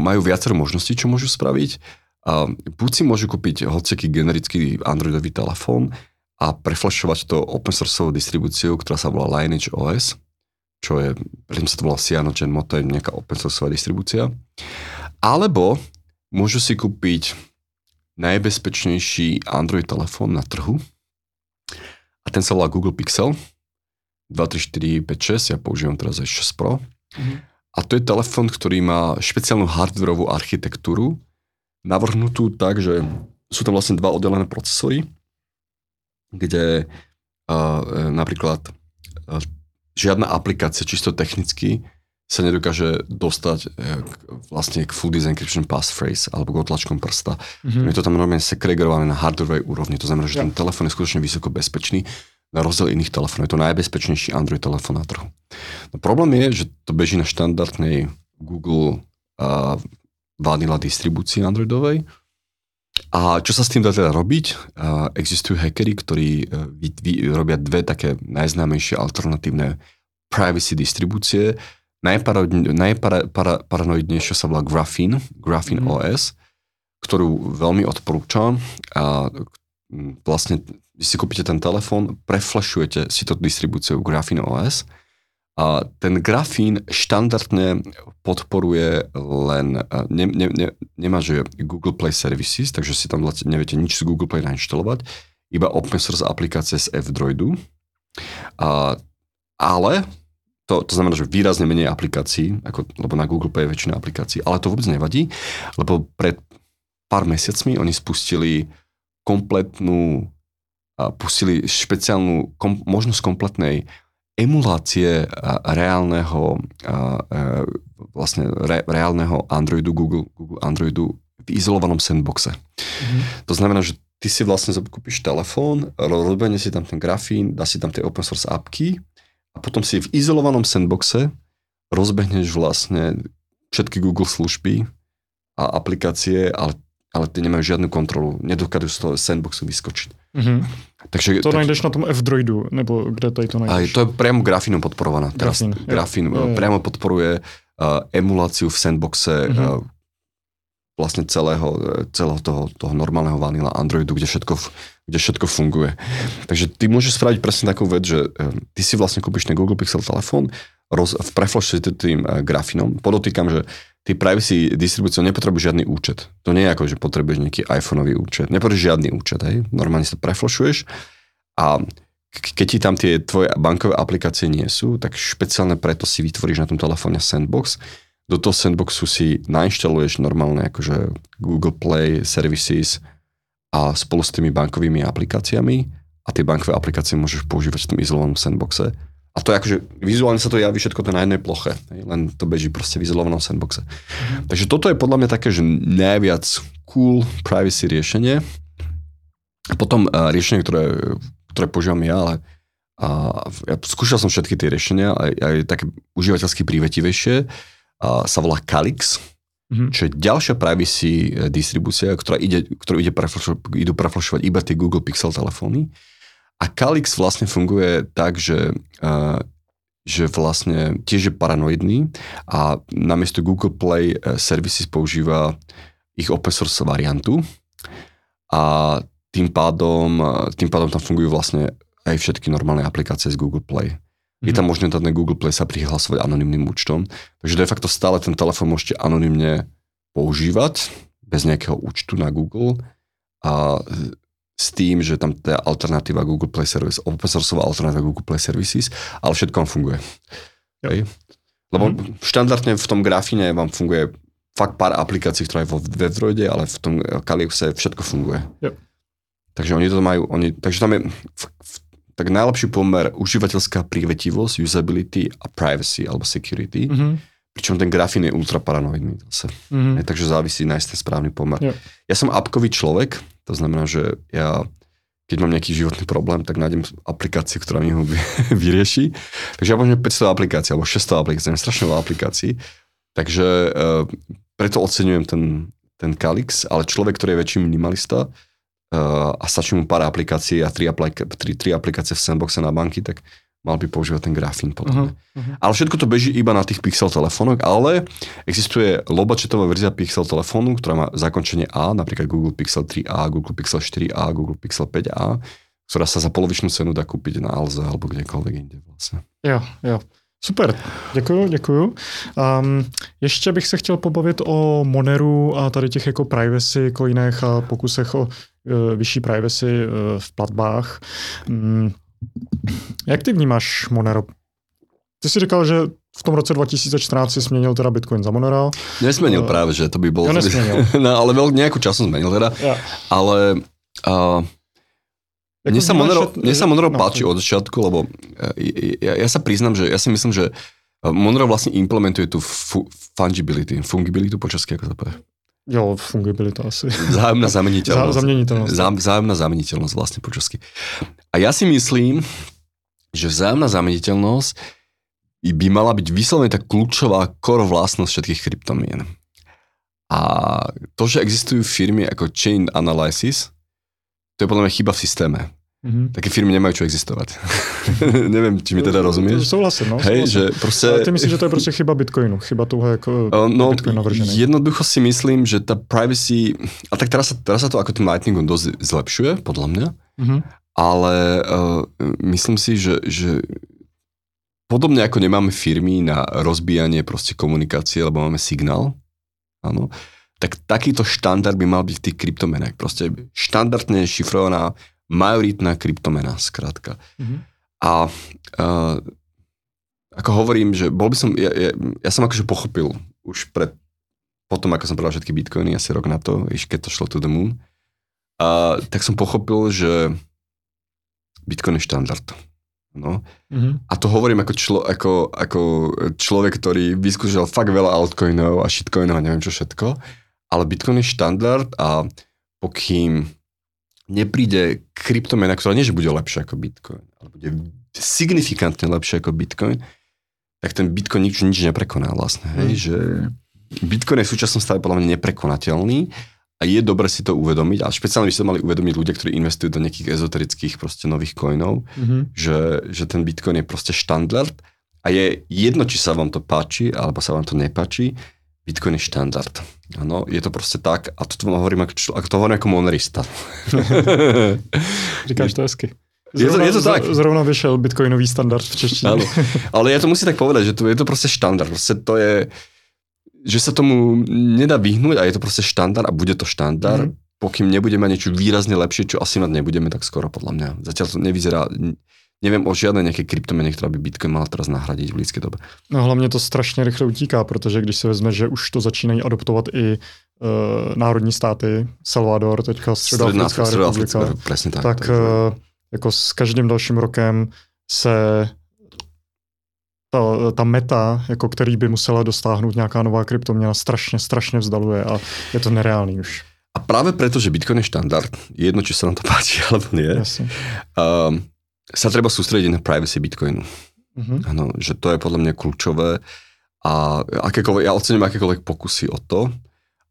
majú viacero možností, čo môžu spraviť. Buď si môžu kúpiť hociaký generický Androidový telefón a preflašovať to open sourceovou distribúciou, ktorá sa volá Lineage OS, čo je, predtým sa to volá CyanogenMod, to je nejaká open sourceová distribúcia. Alebo môžu si kúpiť najbezpečnejší Android telefón na trhu a ten sa volá Google Pixel 2, 3, 4, 5, 6, ja používam teraz aj 6 Pro. Mm-hmm. A to je telefón, ktorý má špeciálnu hardwareovú architektúru, navrhnutú tak, že sú tam vlastne dva oddelené procesory, kde uh, napríklad uh, žiadna aplikácia čisto technicky sa nedokáže dostať e, k, vlastne k full design encryption passphrase alebo k otlačkom prsta. Mm-hmm. Je to tam normálne segregované na hardwareovej úrovni. To znamená, že ja. ten telefón je skutočne vysoko bezpečný na rozdiel iných telefónov. Je to najbezpečnejší Android telefón na trhu. No, problém je, že to beží na štandardnej Google uh, vanilla distribúcii Androidovej A čo sa s tým dá teda robiť? Uh, existujú hackery, ktorí uh, vy, vy, robia dve také najznámejšie alternatívne privacy distribúcie. Najparanoidnejšia sa volá Graphene, Graphene mm. OS, ktorú veľmi odporúčam. A vlastne, si kúpite ten telefón, preflashujete si to distribúciu Graphene OS a ten grafín štandardne podporuje len, ne, ne, ne, nemá že Google Play Services, takže si tam neviete nič z Google Play nainštalovať, iba open source aplikácie z F-Droidu. A, ale to, to znamená, že výrazne menej aplikácií, ako, lebo na Google Play je väčšina aplikácií, ale to vôbec nevadí, lebo pred pár mesiacmi oni spustili kompletnú, pustili špeciálnu kom, možnosť kompletnej emulácie reálneho, vlastne re, reálneho Androidu, Google, Google Androidu v izolovanom sandboxe. Mm-hmm. To znamená, že ty si vlastne kúpiš telefón, rozbehne si tam ten grafín, dá si tam tie open source appky a potom si v izolovanom sandboxe rozbehneš vlastne všetky Google služby a aplikácie, ale, ale ty nemajú žiadnu kontrolu. Nedokážu z toho sandboxu vyskočiť. Mm-hmm. Takže, to tak, najdeš na tom F-Droidu, nebo kde tady to najdeš? Aj to je priamo grafínom podporované. Teraz Grafín, grafín je, priamo podporuje uh, emuláciu v sandboxe mm-hmm. uh, vlastne celého, celého toho, toho normálneho vanila Androidu, kde všetko, kde všetko funguje. Takže ty môžeš spraviť presne takú vec, že uh, ty si vlastne kúpiš ten Google Pixel telefón, v preflash tým uh, grafínom. Podotýkam, že ty privacy distribúciou nepotrebuješ žiadny účet. To nie je ako, že potrebuješ nejaký iPhoneový účet. Nepotrebuješ žiadny účet, hej. Normálne sa preflošuješ a keď ti tam tie tvoje bankové aplikácie nie sú, tak špeciálne preto si vytvoríš na tom telefóne sandbox. Do toho sandboxu si nainštaluješ normálne akože Google Play Services a spolu s tými bankovými aplikáciami a tie bankové aplikácie môžeš používať v tom izolovanom sandboxe a to je akože, vizuálne sa to javí všetko to na jednej ploche, len to beží proste v izolovanom sandboxe. Mm-hmm. Takže toto je podľa mňa také, že najviac cool privacy riešenie. A potom uh, riešenie, ktoré, ktoré používam ja, ale a ja skúšal som všetky tie riešenia, aj, aj také užívateľsky prívetivejšie, sa volá Calix, mm-hmm. čo je ďalšia privacy e, distribúcia, ktorá ide, ktorú ide preflašovať, idú preflašovať iba tie Google Pixel telefóny. A Calix vlastne funguje tak, že, uh, že vlastne tiež je paranoidný a namiesto Google Play uh, Services používa ich open source variantu a tým pádom, tým pádom tam fungujú vlastne aj všetky normálne aplikácie z Google Play. Je tam mhm. možné na Google Play sa prihlasovať anonymným účtom, takže de facto stále ten telefón môžete anonymne používať bez nejakého účtu na Google a s tým, že tam tá alternatíva Google Play Service, open sourceová alternatíva Google Play Services, ale všetko vám funguje. Hej. Lebo mm. štandardne v tom grafine vám funguje fakt pár aplikácií, ktoré je vo WebDroide, ale v tom Calypse všetko funguje. Yep. Takže oni to majú, oni, takže tam je v, v, tak najlepší pomer užívateľská prívetivosť, usability a privacy alebo security. Mm-hmm. Pričom ten grafín je ultra paranoidný zase. Mm-hmm. takže závisí nájsť ten správny pomer. Yep. Ja som appkový človek, to znamená, že ja keď mám nejaký životný problém, tak nájdem aplikáciu, ktorá mi ho vyrieši. Takže ja mám 500 aplikácií, alebo 600 aplikácií, mám strašne veľa aplikácií. Takže uh, preto oceňujem ten, ten Calix, ale človek, ktorý je väčší minimalista a stačí mu pár aplikácií a tri, aplika- tri, tri aplikácie v sandboxe na banky, tak mal by používať ten grafín potom. Uh-huh, uh-huh. Ale všetko to beží iba na tých Pixel telefónoch, ale existuje lobačetová verzia Pixel telefónu, ktorá má zakončenie A, napríklad Google Pixel 3a, Google Pixel 4a, Google Pixel 5a, ktorá sa za polovičnú cenu dá kúpiť na Alze alebo kdekoľvek inde vlastne. Jo, jo. Super, děkuju, děkuju. Um, ještě bych se chtěl pobavit o Moneru a tady těch jako privacy coinech a pokusech o vyšší privacy uh, v platbách. Um, jak ty vnímáš Monero? Ty si říkal, že v tom roce 2014 si změnil teda Bitcoin za Monero. Nesmenil uh, práve, že to by bolo... Ja nesmenil. no, ale veľ, nejakú časom zmenil teda. Ja. Ale uh, mne sa Monero, mne sa Monero no, páči od začiatku, lebo ja, ja sa priznám, že ja si myslím, že Monero vlastne implementuje tú fu- fungibility, fungibilitu po česky, ako to povie. Jo, fungibilita asi. Vzájomná zameniteľnosť. Zameniteľnosť. Vzájomná zameniteľnosť vlastne po česky. A ja si myslím, že vzájomná zameniteľnosť by mala byť vyslovene tak kľúčová core vlastnosť všetkých kryptomien. A to, že existujú firmy ako Chain Analysis, to je podľa mňa chyba v systéme. Mm-hmm. Také firmy nemajú čo existovať. Neviem, či mi teda rozumieš. Souhlasím, no. Hej, že proste... Ale ty myslíš, že to je proste chyba Bitcoinu? Chyba toho ako no, Bitcoin navržený? Jednoducho si myslím, že tá privacy... A tak teraz sa, teraz sa to ako tým Lightningom dosť zlepšuje, podľa mňa. Mm-hmm. Ale uh, myslím si, že, že podobne ako nemáme firmy na rozbíjanie proste komunikácie, lebo máme signál, áno, tak takýto štandard by mal byť v tých kryptomenách. Proste štandardne šifrovaná majoritná kryptomena, skrátka. Mm-hmm. A uh, ako hovorím, že bol by som, ja, ja, ja som akože pochopil už pred, potom ako som predal všetky bitcoiny, asi rok na to, iš keď to šlo to the moon, a, tak som pochopil, že bitcoin je štandard. No. Mm-hmm. A to hovorím ako, člo, ako, ako človek, ktorý vyskúšal fakt veľa altcoinov a shitcoinov a neviem čo všetko, ale bitcoin je štandard a pokým nepríde kryptomena, ktorá nie, že bude lepšia ako Bitcoin, ale bude signifikantne lepšia ako Bitcoin, tak ten Bitcoin nič, nič neprekoná vlastne. Hej? Mm. Že Bitcoin je v súčasnom stave podľa mňa neprekonateľný a je dobre si to uvedomiť, a špeciálne by to mali uvedomiť ľudia, ktorí investujú do nejakých ezoterických proste nových coinov, mm-hmm. že, že ten Bitcoin je proste štandard a je jedno, či sa vám to páči, alebo sa vám to nepáči, Bitcoin je štandard. Áno, je to proste tak, a to hovorím ako, ako to hovorím ako monerista. Říkáš to hezky. Zrovna, je to, je to tak. Zrovna vyšel bitcoinový standard v češtině. Áno, ale ja to musím tak povedať, že to, je to proste štandard. Proste to je, že sa tomu nedá vyhnúť a je to proste štandard a bude to štandard, mm. pokým nebudeme niečo výrazne lepšie, čo asi mať nebudeme tak skoro podľa mňa. Zatiaľ to nevyzerá, neviem o žiadnej nejakej kryptomene, která by Bitcoin mala teraz nahradiť v blízké dobe. No hlavně to strašně rychle utíká, protože když se vezme, že už to začínají adoptovat i uh, národní státy, Salvador, teďka Středoafrická republika, presne tak. Tak uh, jako s každým dalším rokem se ta, ta meta, jako který by musela dostáhnout nějaká nová kryptoměna, strašně, strašně vzdaluje a je to nereálný už. A práve preto, že Bitcoin je štandard, jedno, či sa nám to páči alebo nie, um, sa treba sústrediť na privacy Bitcoinu. Mm-hmm. Že to je podľa mňa kľúčové a akékoľvek, ja ocením akékoľvek pokusy o to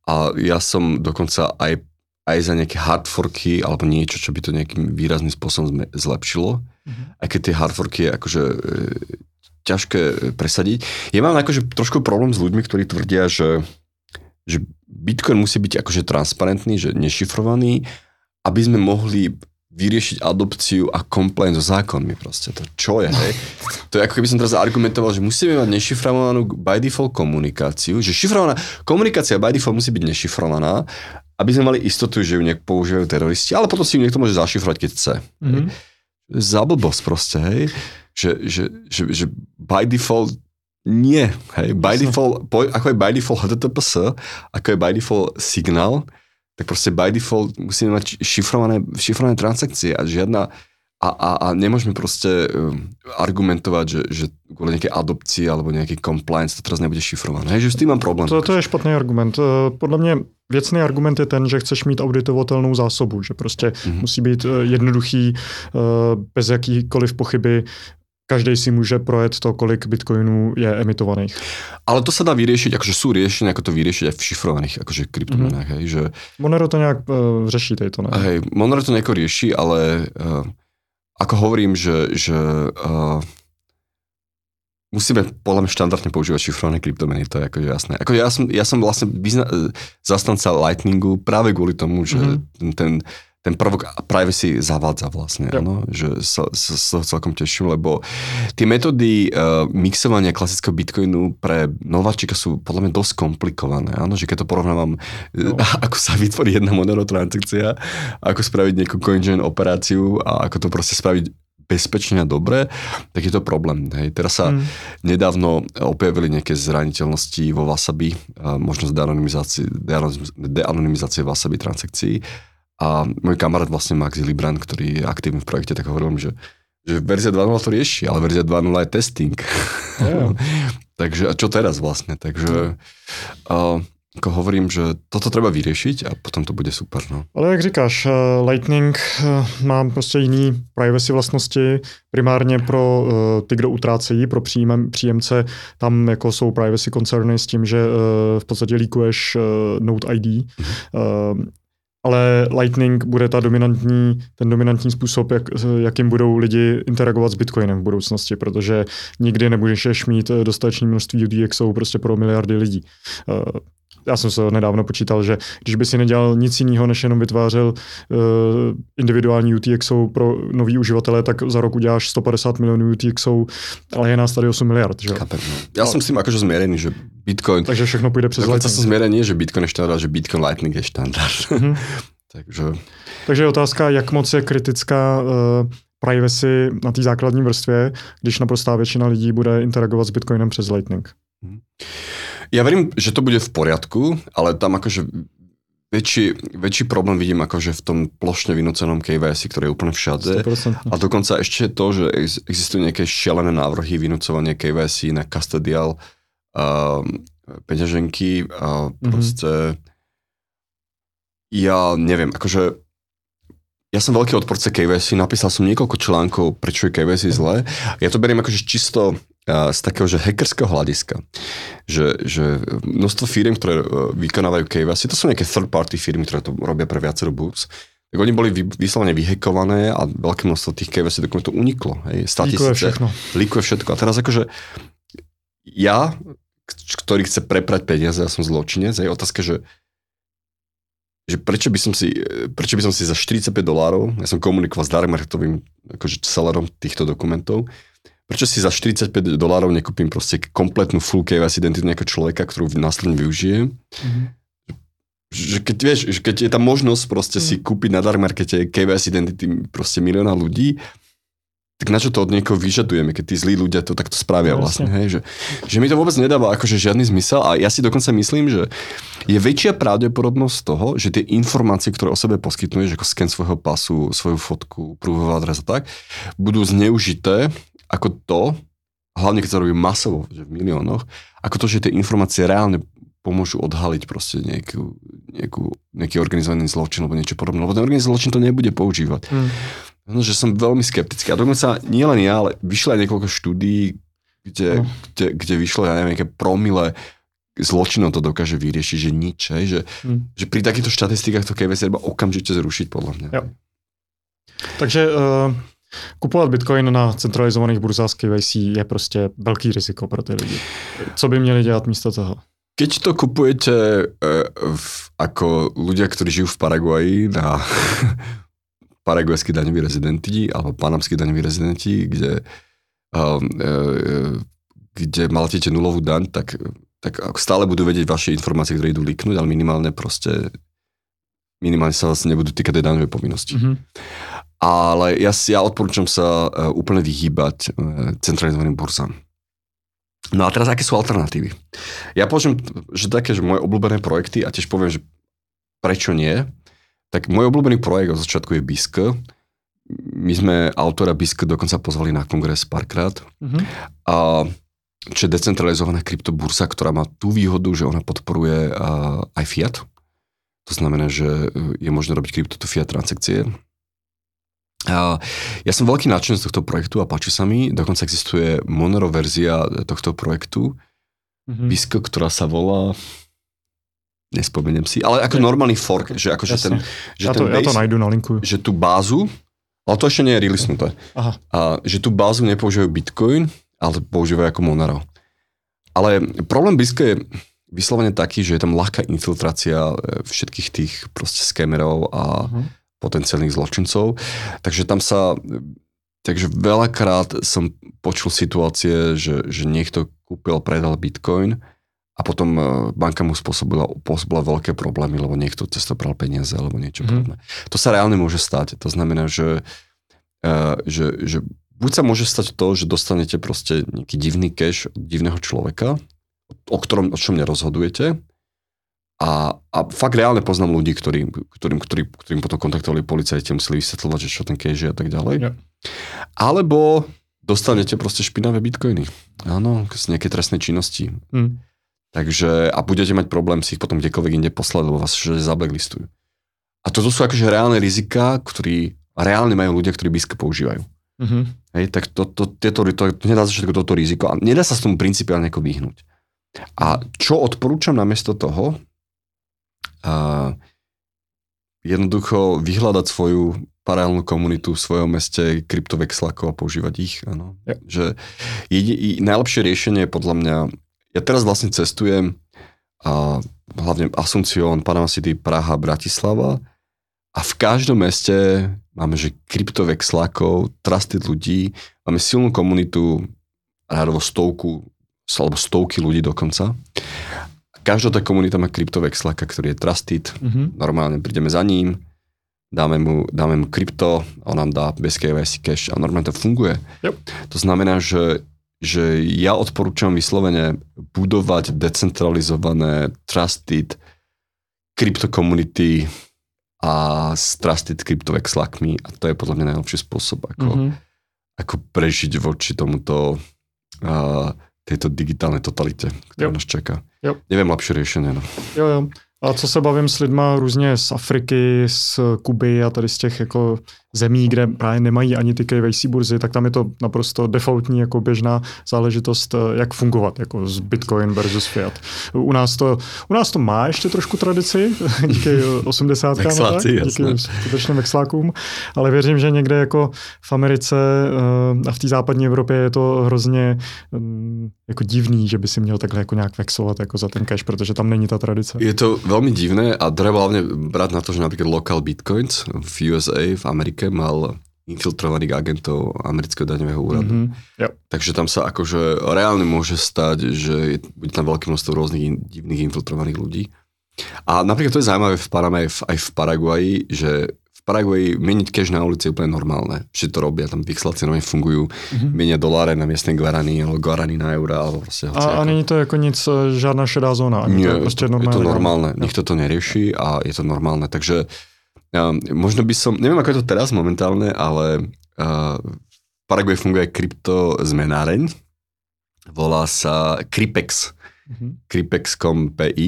a ja som dokonca aj, aj za nejaké hardforky alebo niečo, čo by to nejakým výrazným spôsobom zlepšilo. Mm-hmm. Aj keď tie hardforky je akože e, ťažké presadiť. Ja mám akože trošku problém s ľuďmi, ktorí tvrdia, že, že Bitcoin musí byť akože transparentný, že nešifrovaný, aby sme mohli vyriešiť adopciu a complaint so zákonmi proste. To čo je, hej? To je ako keby som teraz argumentoval, že musíme mať nešifrovanú by default komunikáciu, že šifrovaná komunikácia by default musí byť nešifrovaná, aby sme mali istotu, že ju nejak používajú teroristi, ale potom si ju niekto môže zašifrovať, keď chce. Mm-hmm. Zablbosť proste, hej? Že, že, že, že by default nie, hej? By default, ako je by default HTTPS, ako je by default signál, tak proste by default musíme mať šifrované, šifrované transakcie a žiadna a, a, a nemôžeme proste um, argumentovať, že, že kvôli nejakej adopcii alebo nejaký compliance to teraz nebude šifrované. Hej, že s tým mám problém. To, to je špatný argument. Uh, podle mě věcný argument je ten, že chceš mít auditovatelnou zásobu, že prostě mm-hmm. musí být uh, jednoduchý, uh, bez jakýkoliv pochyby každý si může projet to, kolik bitcoinů je emitovaných. Ale to sa dá vyriešiť, akože sú riešenia, ako to vyriešiť aj v šifrovaných akože kryptomenách. Mm-hmm. Hej, že... Monero to nejak uh, řeší tejto, ne? Hej, Monero to nejako rieši, ale uh, ako hovorím, že, že uh, musíme podľa mňa štandardne používať šifrované kryptomeny, to je akože jasné. Ako ja, som, ja som vlastne vyzna, zastanca Lightningu práve kvôli tomu, že mm-hmm. ten, ten ten prvok privacy zavádza vlastne, yep. ano, že sa, sa, sa celkom teším, lebo tie metódy uh, mixovania klasického bitcoinu pre nováčika sú podľa mňa dosť komplikované, ano, že keď to porovnávam, no. ako sa vytvorí jedna monotransakcia, ako spraviť nejakú CoinJoin operáciu a ako to proste spraviť bezpečne a dobre, tak je to problém. Hej. Teraz sa mm. nedávno objavili nejaké zraniteľnosti vo Wasabi, uh, možnosť deanonymizácie, deanonymizácie Wasabi transakcií a môj kamarát vlastne Max Libran, ktorý je aktívny v projekte, tak hovoril mi, že, že verzia 2.0 to rieši, ale verzia 2.0 je testing. Yeah. Takže a čo teraz vlastne? Takže uh, Jako hovorím, že toto treba vyriešiť a potom to bude super. No. Ale jak říkáš, uh, Lightning uh, má prostě jiný privacy vlastnosti, primárně pro uh, ty, kdo utrácejí, pro příjem, příjemce, tam jako jsou privacy concerny s tím, že v podstatě líkuješ Note ID. Mm-hmm ale Lightning bude ta dominantní, ten dominantní způsob, jak, jakým budou lidi interagovat s Bitcoinem v budoucnosti, protože nikdy nebudeš mít dostatečné množství UTXů prostě pro miliardy lidí. Já jsem se nedávno počítal, že když by si nedělal nic jiného, než jenom vytvářel uh, individuální UTXO pro nový uživatele, tak za rok uděláš 150 milionů UTXO, ale je nás tady 8 miliard. Že? Chápem, no. Já jsem s tím jakože změřený, že Bitcoin... Takže všechno půjde přes Lightning. jsem změřený, že Bitcoin je štandard, že Bitcoin Lightning je štandard. Mm-hmm. Takže... Takže otázka, jak moc je kritická uh, privacy na té základní vrstvě, když naprostá většina lidí bude interagovat s Bitcoinem přes Lightning. Mm-hmm. Ja verím, že to bude v poriadku, ale tam akože väčší, väčší problém vidím akože v tom plošne vynúcenom KVS, ktoré je úplne všade. 100%. A dokonca ešte to, že existujú nejaké šialené návrhy vynúcovania KVS na custodial uh, peňaženky a mm-hmm. proste ja neviem, akože ja som veľký odporce KVS, napísal som niekoľko článkov, prečo je KVS zlé. Ja to beriem akože čisto z takého, že hackerského hľadiska, že, že množstvo firm, ktoré e, vykonávajú KYC, to sú nejaké third-party firmy, ktoré to robia pre viacero boobs, tak oni boli vyslovene vyhekované a veľké množstvo tých KYC dokumentov uniklo. Hej, líkuje všetko. Líkuje všetko. A teraz akože ja, ktorý chce preprať peniaze, ja som zločinec, je otázka, že že prečo by som si, prečo by som si za 45 dolárov, ja som komunikoval s Darmarketovým akože sellerom týchto dokumentov, prečo si za 45 dolárov nekúpim proste kompletnú full KYC identitu nejakého človeka, ktorú následne využijem. Mm-hmm. Že keď, vieš, že keď je tam možnosť proste mm. si mhm. kúpiť na dark markete KYC identity proste milióna ľudí, tak na čo to od niekoho vyžadujeme, keď tí zlí ľudia to takto spravia no, vlastne, hej, že, že mi to vôbec nedáva akože žiadny zmysel a ja si dokonca myslím, že je väčšia pravdepodobnosť toho, že tie informácie, ktoré o sebe poskytnuješ, ako sken svojho pasu, svoju fotku, prúhová adres a tak, budú zneužité ako to, hlavne keď sa robí masovo, že v miliónoch, ako to, že tie informácie reálne pomôžu odhaliť proste nejakú, nejakú, nejaký organizovaný zločin alebo niečo podobné, lebo ten organizovaný zločin to nebude používať. Mm. No, že som veľmi skeptický. A dokonca nie len ja, ale vyšlo aj niekoľko štúdí, kde, mm. kde, kde vyšlo, ja neviem, nejaké promile zločinom to dokáže vyriešiť, že nič, hej, že, mm. že pri takýchto štatistikách to KVS treba okamžite zrušiť, podľa mňa. Jo. Takže uh, Kupovat Bitcoin na centralizovaných burzách KYC je prostě velký riziko pro ty lidi. Co by měli dělat místo toho? Keď to kupujete uh, v, ako ľudia, ktorí žijú v Paraguaji na paraguajskí daňoví rezidenti alebo panamskí daňoví rezidenti, kde, uh, uh, kde malatíte nulovú daň, tak, tak stále budú vedieť vaše informácie, ktoré idú líknuť, ale minimálne proste minimálne sa vás nebudú týkať daňovej povinnosti. Mm-hmm. Ale ja, ja odporúčam sa uh, úplne vyhýbať uh, centralizovaným burzám. No a teraz, aké sú alternatívy? Ja poviem, že také, že moje obľúbené projekty, a tiež poviem, že prečo nie, tak môj obľúbený projekt od začiatku je BISK. My sme autora BISK dokonca pozvali na kongres párkrát. Mm-hmm. A čo je decentralizovaná kryptobursa, ktorá má tú výhodu, že ona podporuje uh, aj fiat. To znamená, že je možné robiť krypto to fiat transakcie. Ja som veľký nadšenec tohto projektu a páči sa mi. Dokonca existuje Monero verzia tohto projektu, mm-hmm. BISC, ktorá sa volá nespomeniem si, ale ako normálny fork, že akože ten, že ja to, ten base, ja to nájdu na linku. že tú bázu, ale to ešte nie je releasnuté, Aha. A, že tú bázu nepoužívajú Bitcoin, ale používajú ako Monero. Ale problém BISC je vyslovene taký, že je tam ľahká infiltrácia e, všetkých tých proste skamerov a uh-huh potenciálnych zločincov. Takže tam sa, takže veľakrát som počul situácie, že, že niekto kúpil, predal bitcoin a potom e, banka mu spôsobila, spôsobila veľké problémy, lebo niekto cez to bral peniaze alebo niečo mm. podobné. To sa reálne môže stať. To znamená, že, uh, že, že buď sa môže stať to, že dostanete proste nejaký divný cash od divného človeka, o ktorom, o čom nerozhodujete, a, a fakt reálne poznám ľudí, ktorým, ktorým, ktorým, ktorým potom kontaktovali policajti, museli vysvetľovať, že čo ten cash je a tak ďalej. Ja. Alebo dostanete proste špinavé bitcoiny. Áno, z nejakej trestnej činnosti. Mm. Takže, a budete mať problém si ich potom kdekoľvek inde poslať, lebo vás že zablacklistujú. A toto sú akože reálne rizika, ktorí reálne majú ľudia, ktorí BISK používajú. Mm-hmm. Hej, tak to, to, tieto, to, to nedá sa všetko toto riziko a nedá sa s tomu principiálne ako vyhnúť. A čo odporúčam namiesto toho? A jednoducho vyhľadať svoju paralelnú komunitu v svojom meste kryptovexlakov a používať ich. Áno. Ja. Že jedi, najlepšie riešenie je podľa mňa ja teraz vlastne cestujem a hlavne Asuncion, Panama City, Praha, Bratislava a v každom meste máme, že kryptovexlákov, trusted ľudí, máme silnú komunitu, rádovo stovku, alebo stovky ľudí dokonca. Každá tá komunita má kryptovexláka, ktorý je trusted, mm-hmm. normálne prídeme za ním, dáme mu, dáme mu krypto, on nám dá bez KYC cash a normálne to funguje. Yep. To znamená, že že ja odporúčam vyslovene budovať decentralizované trusted kryptokomunity a s trusted kryptovexlakmi a to je podľa mňa najlepší spôsob, ako, mm-hmm. ako prežiť voči tomuto uh, tejto digitálnej totalite, ktorá jo. nás čaká. Jo. Neviem lepšie riešenie. No. Jo, jo. A co se bavím s lidma různě z Afriky, z Kuby a tady z těch jako zemí, kde právě nemají ani ty KYC burzy, tak tam je to naprosto defaultní jako běžná záležitost, eh, jak fungovat jako z Bitcoin versus Fiat. U nás to, u nás to má ještě trošku tradici, díky 80. Vexláci, díky skutečným vexlákům, ale věřím, že někde jako v Americe eh, a v té západní Evropě je to hrozně mm, jako divný, že by si měl takhle jako nějak vexovat jako za ten cash, protože tam není ta tradice. Je to veľmi divné a treba hlavne brať na to, že napríklad local bitcoins v USA, v Amerike mal infiltrovaných agentov amerického daňového úradu. Mm-hmm. Yep. Takže tam sa akože reálne môže stať, že bude tam veľké množstvo rôznych in, divných infiltrovaných ľudí. A napríklad to je zaujímavé v Paname aj v Paraguaji, že Paraguaji meniť cash na ulici je úplne normálne. Všetci to robia, tam vyxlacie nové fungujú, mm-hmm. menia doláre na miestne guarany, alebo guarany na eurá, alebo proste A, a není to ako nic, e, žiadna šedá zóna? Nie, to je, proste normálne, je to normálne, ja. nikto to nerieši a je to normálne. Takže uh, možno by som, neviem ako je to teraz momentálne, ale uh, v Paraguaji funguje krypto zmenáreň, volá sa Cripex, mm-hmm. Cripex.com.pi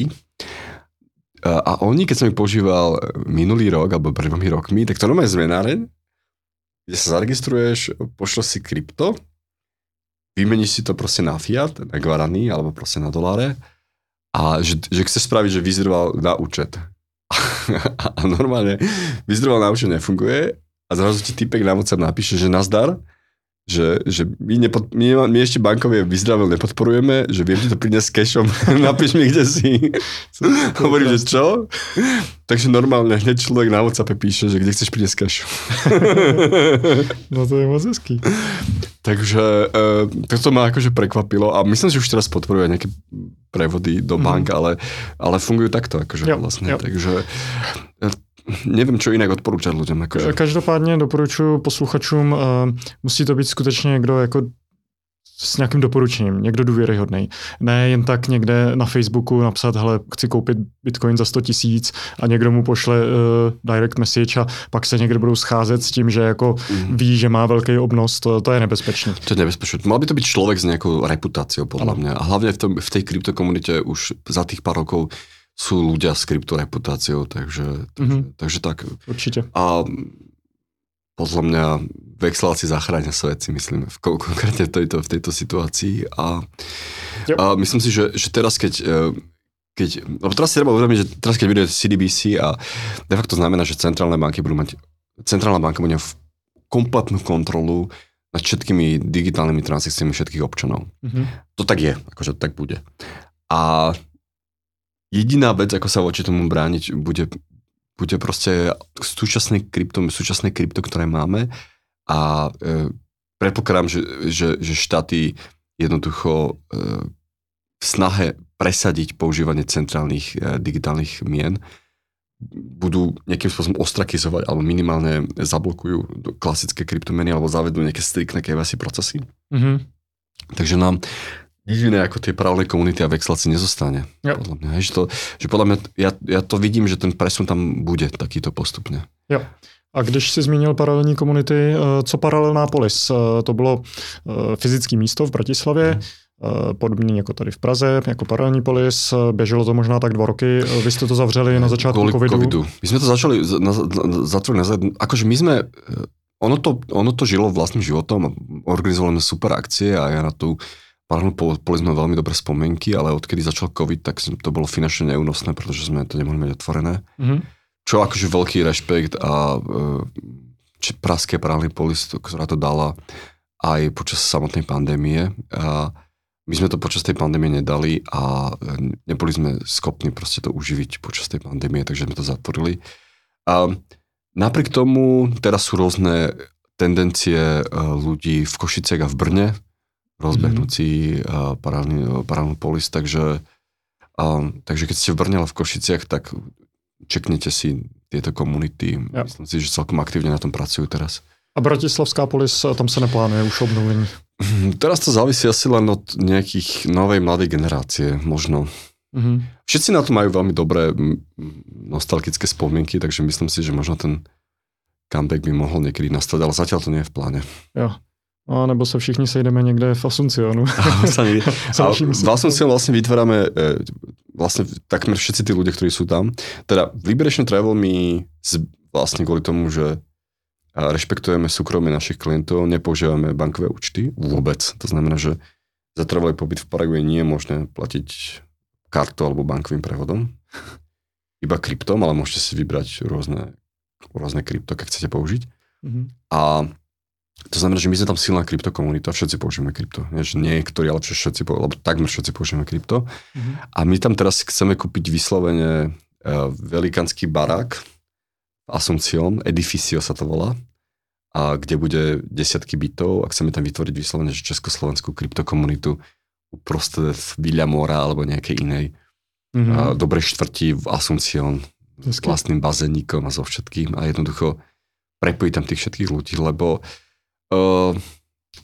a oni, keď som ich používal minulý rok, alebo pred dvomi rokmi, tak to normálne zmenáreň, kde sa zaregistruješ, pošleš si krypto, vymeníš si to proste na fiat, na guarany, alebo proste na doláre a že, že chceš spraviť, že vyzdroval na účet. a normálne vyzdroval na nefunguje a zrazu ti typek na napíše, že nazdar, že, že my, nepod, my, my ešte bankové vyzdravel nepodporujeme, že viem ti to priniesť s cashom, napíš mi, kde si. Hovorí, že čo? Takže normálne hneď človek na WhatsApp píše, že kde chceš priniesť cash. no to je moc hezký. Takže e, toto ma akože prekvapilo a myslím, že už teraz podporuje nejaké prevody do mhm. bank, mm. ale, ale fungujú takto akože jo, vlastne. Jo. Takže nevím, čo jinak odporúčať ľuďom. Akože. Každopádně doporučuji posluchačům, uh, musí to být skutečně někdo jako s nějakým doporučením, někdo důvěryhodný. Ne jen tak někde na Facebooku napsat, hele, chci koupit Bitcoin za 100 tisíc a někdo mu pošle uh, direct message a pak se někde budou scházet s tím, že jako mm. ví, že má velký obnos, to, to je nebezpečné. To je nebezpečné. Mal by to být člověk s nějakou reputáciou, podle mě. A hlavně v, tom, v tej kryptokomunitě už za tých pár rokov sú ľudia s kryptoreputáciou, takže, takže, mm-hmm. takže tak. Určite. A podľa mňa vexláci zachránia svet, si myslím, v, konkrétne v tejto, v tejto situácii. A, a myslím si, že, že teraz, keď, e, keď lebo teraz si treba uvedomiť, že teraz, keď bude CDBC a de facto znamená, že centrálne banky budú mať, centrálna banka bude v kompletnú kontrolu nad všetkými digitálnymi transakciami všetkých občanov. Mm-hmm. To tak je, akože tak bude. A jediná vec, ako sa voči tomu brániť, bude, bude proste súčasné krypto, súčasné krypto, ktoré máme a e, predpokladám, že, že, že štáty jednoducho e, v snahe presadiť používanie centrálnych e, digitálnych mien budú nejakým spôsobom ostrakizovať alebo minimálne zablokujú klasické kryptomeny alebo zavedú nejaké striktné KYC procesy. Mm-hmm. Takže nám nič iné ako tie právne komunity a vexlaci nezostane. Jo. Podľa mňa, že, to, že podľa mňa, ja, ja to vidím, že ten presun tam bude takýto postupne. Jo. A když si zmínil paralelní komunity, eh, co paralelná polis? Eh, to bylo eh, fyzické místo v Bratislavě, podobný jako tady v Praze, jako paralelní polis. Běželo to možná tak dva roky. Vy jste to zavřeli na začátku Kvôli covidu. covidu. My jsme to začali, na, na, zatvorili na, akože my jsme, ono to, ono to žilo vlastným životom, organizovali sme super akcie a ja na tú paralelnú polis sme veľmi dobré spomienky, ale odkedy začal COVID, tak to bolo finančne neúnosné, pretože sme to nemohli mať otvorené. Mm-hmm. Čo akože veľký rešpekt a či praské paralelný polis, ktorá to dala aj počas samotnej pandémie. A my sme to počas tej pandémie nedali a neboli sme schopní proste to uživiť počas tej pandémie, takže sme to zatvorili. A napriek tomu teraz sú rôzne tendencie e, ľudí v Košiciach a v Brne rozbehnúť mm-hmm. si paralelný polis, takže, a, takže keď ste v Brne v Košiciach, tak čeknete si tieto komunity. Ja. Myslím si, že celkom aktívne na tom pracujú teraz. A Bratislavská polis, tam sa neplánuje už obnovenie? Teraz to závisí asi len od nejakých novej mladej generácie, možno. Mm-hmm. Všetci na to majú veľmi dobré nostalgické spomienky, takže myslím si, že možno ten comeback by mohol niekedy nastať, ale zatiaľ to nie je v pláne. Jo. A nebo sa všichni sejdeme niekde v Asuncionu. v Asuncionu vlastne vytvárame, e, vlastne takmer všetci tí ľudia, ktorí sú tam. Teda Liberation Travel my vlastne kvôli tomu, že a rešpektujeme súkromie našich klientov, nepoužívame bankové účty vôbec. To znamená, že za trvalý pobyt v Paraguay nie je možné platiť kartou alebo bankovým prevodom. Iba kryptom, ale môžete si vybrať rôzne, rôzne krypto, keď chcete použiť. Mm-hmm. A to znamená, že my sme tam silná kryptokomunita, všetci používame krypto. Nie, že niektorí, ale všetci, alebo takmer všetci používame krypto. Mm-hmm. A my tam teraz chceme kúpiť vyslovene uh, velikánsky barák, Asuncion, Edificio sa to volá, a kde bude desiatky bytov a chceme tam vytvoriť vyslovene že československú kryptokomunitu uprostred Villamora alebo nejakej inej mm-hmm. a dobrej štvrti v Asuncion s vlastným bazénikom a so všetkým a jednoducho prepojiť tam tých všetkých ľudí, lebo uh,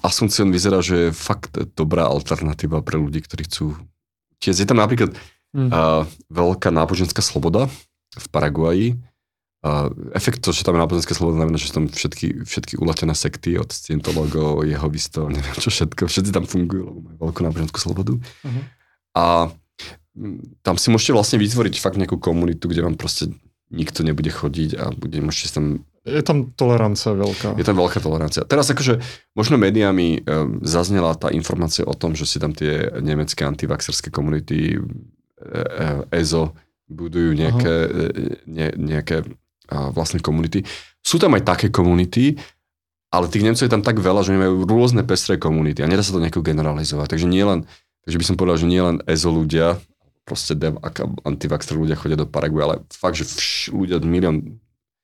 Asuncion vyzerá, že je fakt dobrá alternatíva pre ľudí, ktorí chcú tiež. Je tam napríklad mm. uh, veľká náboženská sloboda v Paraguaji, a efekt to, že tam je náboženské slovo, znamená, že sú tam všetky, všetky uletené sekty od scientologov, jehovistov, neviem čo všetko, všetci tam fungujú, lebo majú veľkú náboženskú slobodu. Uh-huh. A tam si môžete vlastne vytvoriť fakt nejakú komunitu, kde vám proste nikto nebude chodiť a bude, môžete tam... Je tam tolerancia veľká. Je tam veľká tolerancia. Teraz akože možno médiami um, zaznela tá informácia o tom, že si tam tie nemecké antivaxerské komunity e, e, EZO budujú nejaké, e, ne, nejaké vlastné komunity. Sú tam aj také komunity, ale tých Nemcov je tam tak veľa, že majú rôzne pestré komunity a nedá sa to nejako generalizovať. Takže nie len, takže by som povedal, že nie len EZO ľudia, proste dev, antivaxter ľudia chodia do Paraguay, ale fakt, že vš, ľudia milión,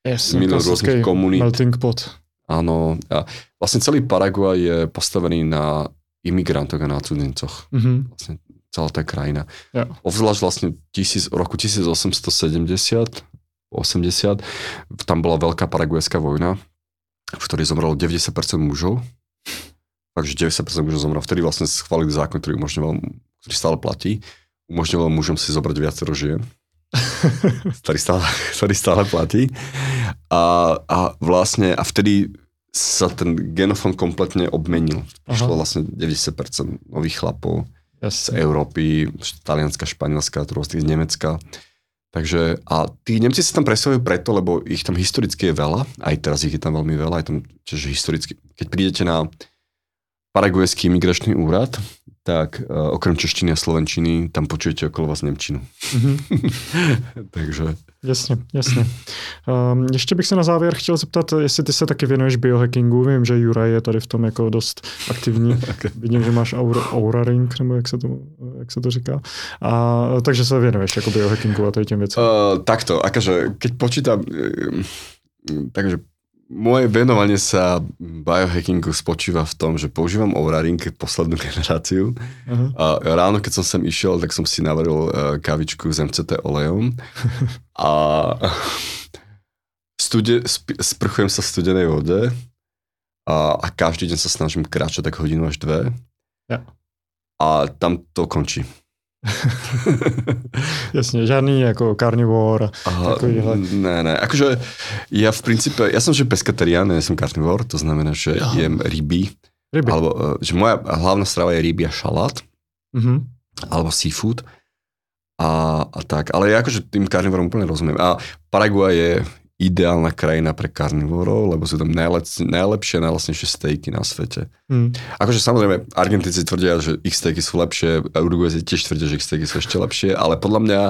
yes, milión rôznych komunít. Melting pot. Áno. A vlastne celý Paraguay je postavený na imigrantoch a na cudzincoch. Mm-hmm. Vlastne celá tá krajina. Ja. Ovzvlášť vlastne tisíc, roku 1870 80, tam bola veľká paraguajská vojna, v ktorej zomrelo 90% mužov. Takže 90% mužov zomrelo. Vtedy vlastne schválili zákon, ktorý umožňoval, ktorý stále platí, umožňoval mužom si zobrať viacero žien. ktorý, stále, ktorý stále platí. A, a vlastne, a vtedy sa ten genofón kompletne obmenil. Prišlo vlastne 90% nových chlapov Jasne. z Európy, z Talianska, Španielska, z Nemecka. Takže a tí Nemci sa tam presúvajú preto, lebo ich tam historicky je veľa, aj teraz ich je tam veľmi veľa, aj tam, čiže historicky, keď prídete na Paraguajský imigračný úrad, tak uh, okrem češtiny a slovenčiny tam počujete okolo vás Nemčinu. Mm-hmm. Takže... Jasně, jasně. Um, ještě bych se na závěr chtěl zeptat, jestli ty se taky věnuješ biohackingu. Vím, že Juraj je tady v tom jako dost aktivní. okay. Vidím, že máš aura, aura ring, nebo jak se, to, jak se to říká. A, takže se věnuješ jako biohackingu a tady těm věcem. Uh, takto, akože keď počítam, takže moje venovanie sa biohackingu spočíva v tom, že používam Oura Ring, poslednú generáciu. Uh-huh. A ráno, keď som sem išiel, tak som si navaril uh, kavičku s MCT olejom. a stude, sp- sprchujem sa v studenej vode a, a každý deň sa snažím kráčať tak hodinu až dve. Ja. A tam to končí. Jasne, žádný jako carnivore. Takovýhle. Ne, ne, akože ja v princípe, ja som že pescatarián, ja som carnivore, to znamená, že Aha. jem ryby. Ryby. Alebo, e, že moja hlavná strava je ryby a šalát. Mm-hmm. alebo seafood. A, a tak, ale ja akože tým karnivorom úplne rozumiem. A Paraguay je ideálna krajina pre karnivorov, lebo sú tam najlep, najlepšie, najlasnejšie stejky na svete. Mm. Akože samozrejme, Argentíci tvrdia, že ich stejky sú lepšie, Uruguayci tiež tvrdia, že ich stejky sú ešte lepšie, ale podľa mňa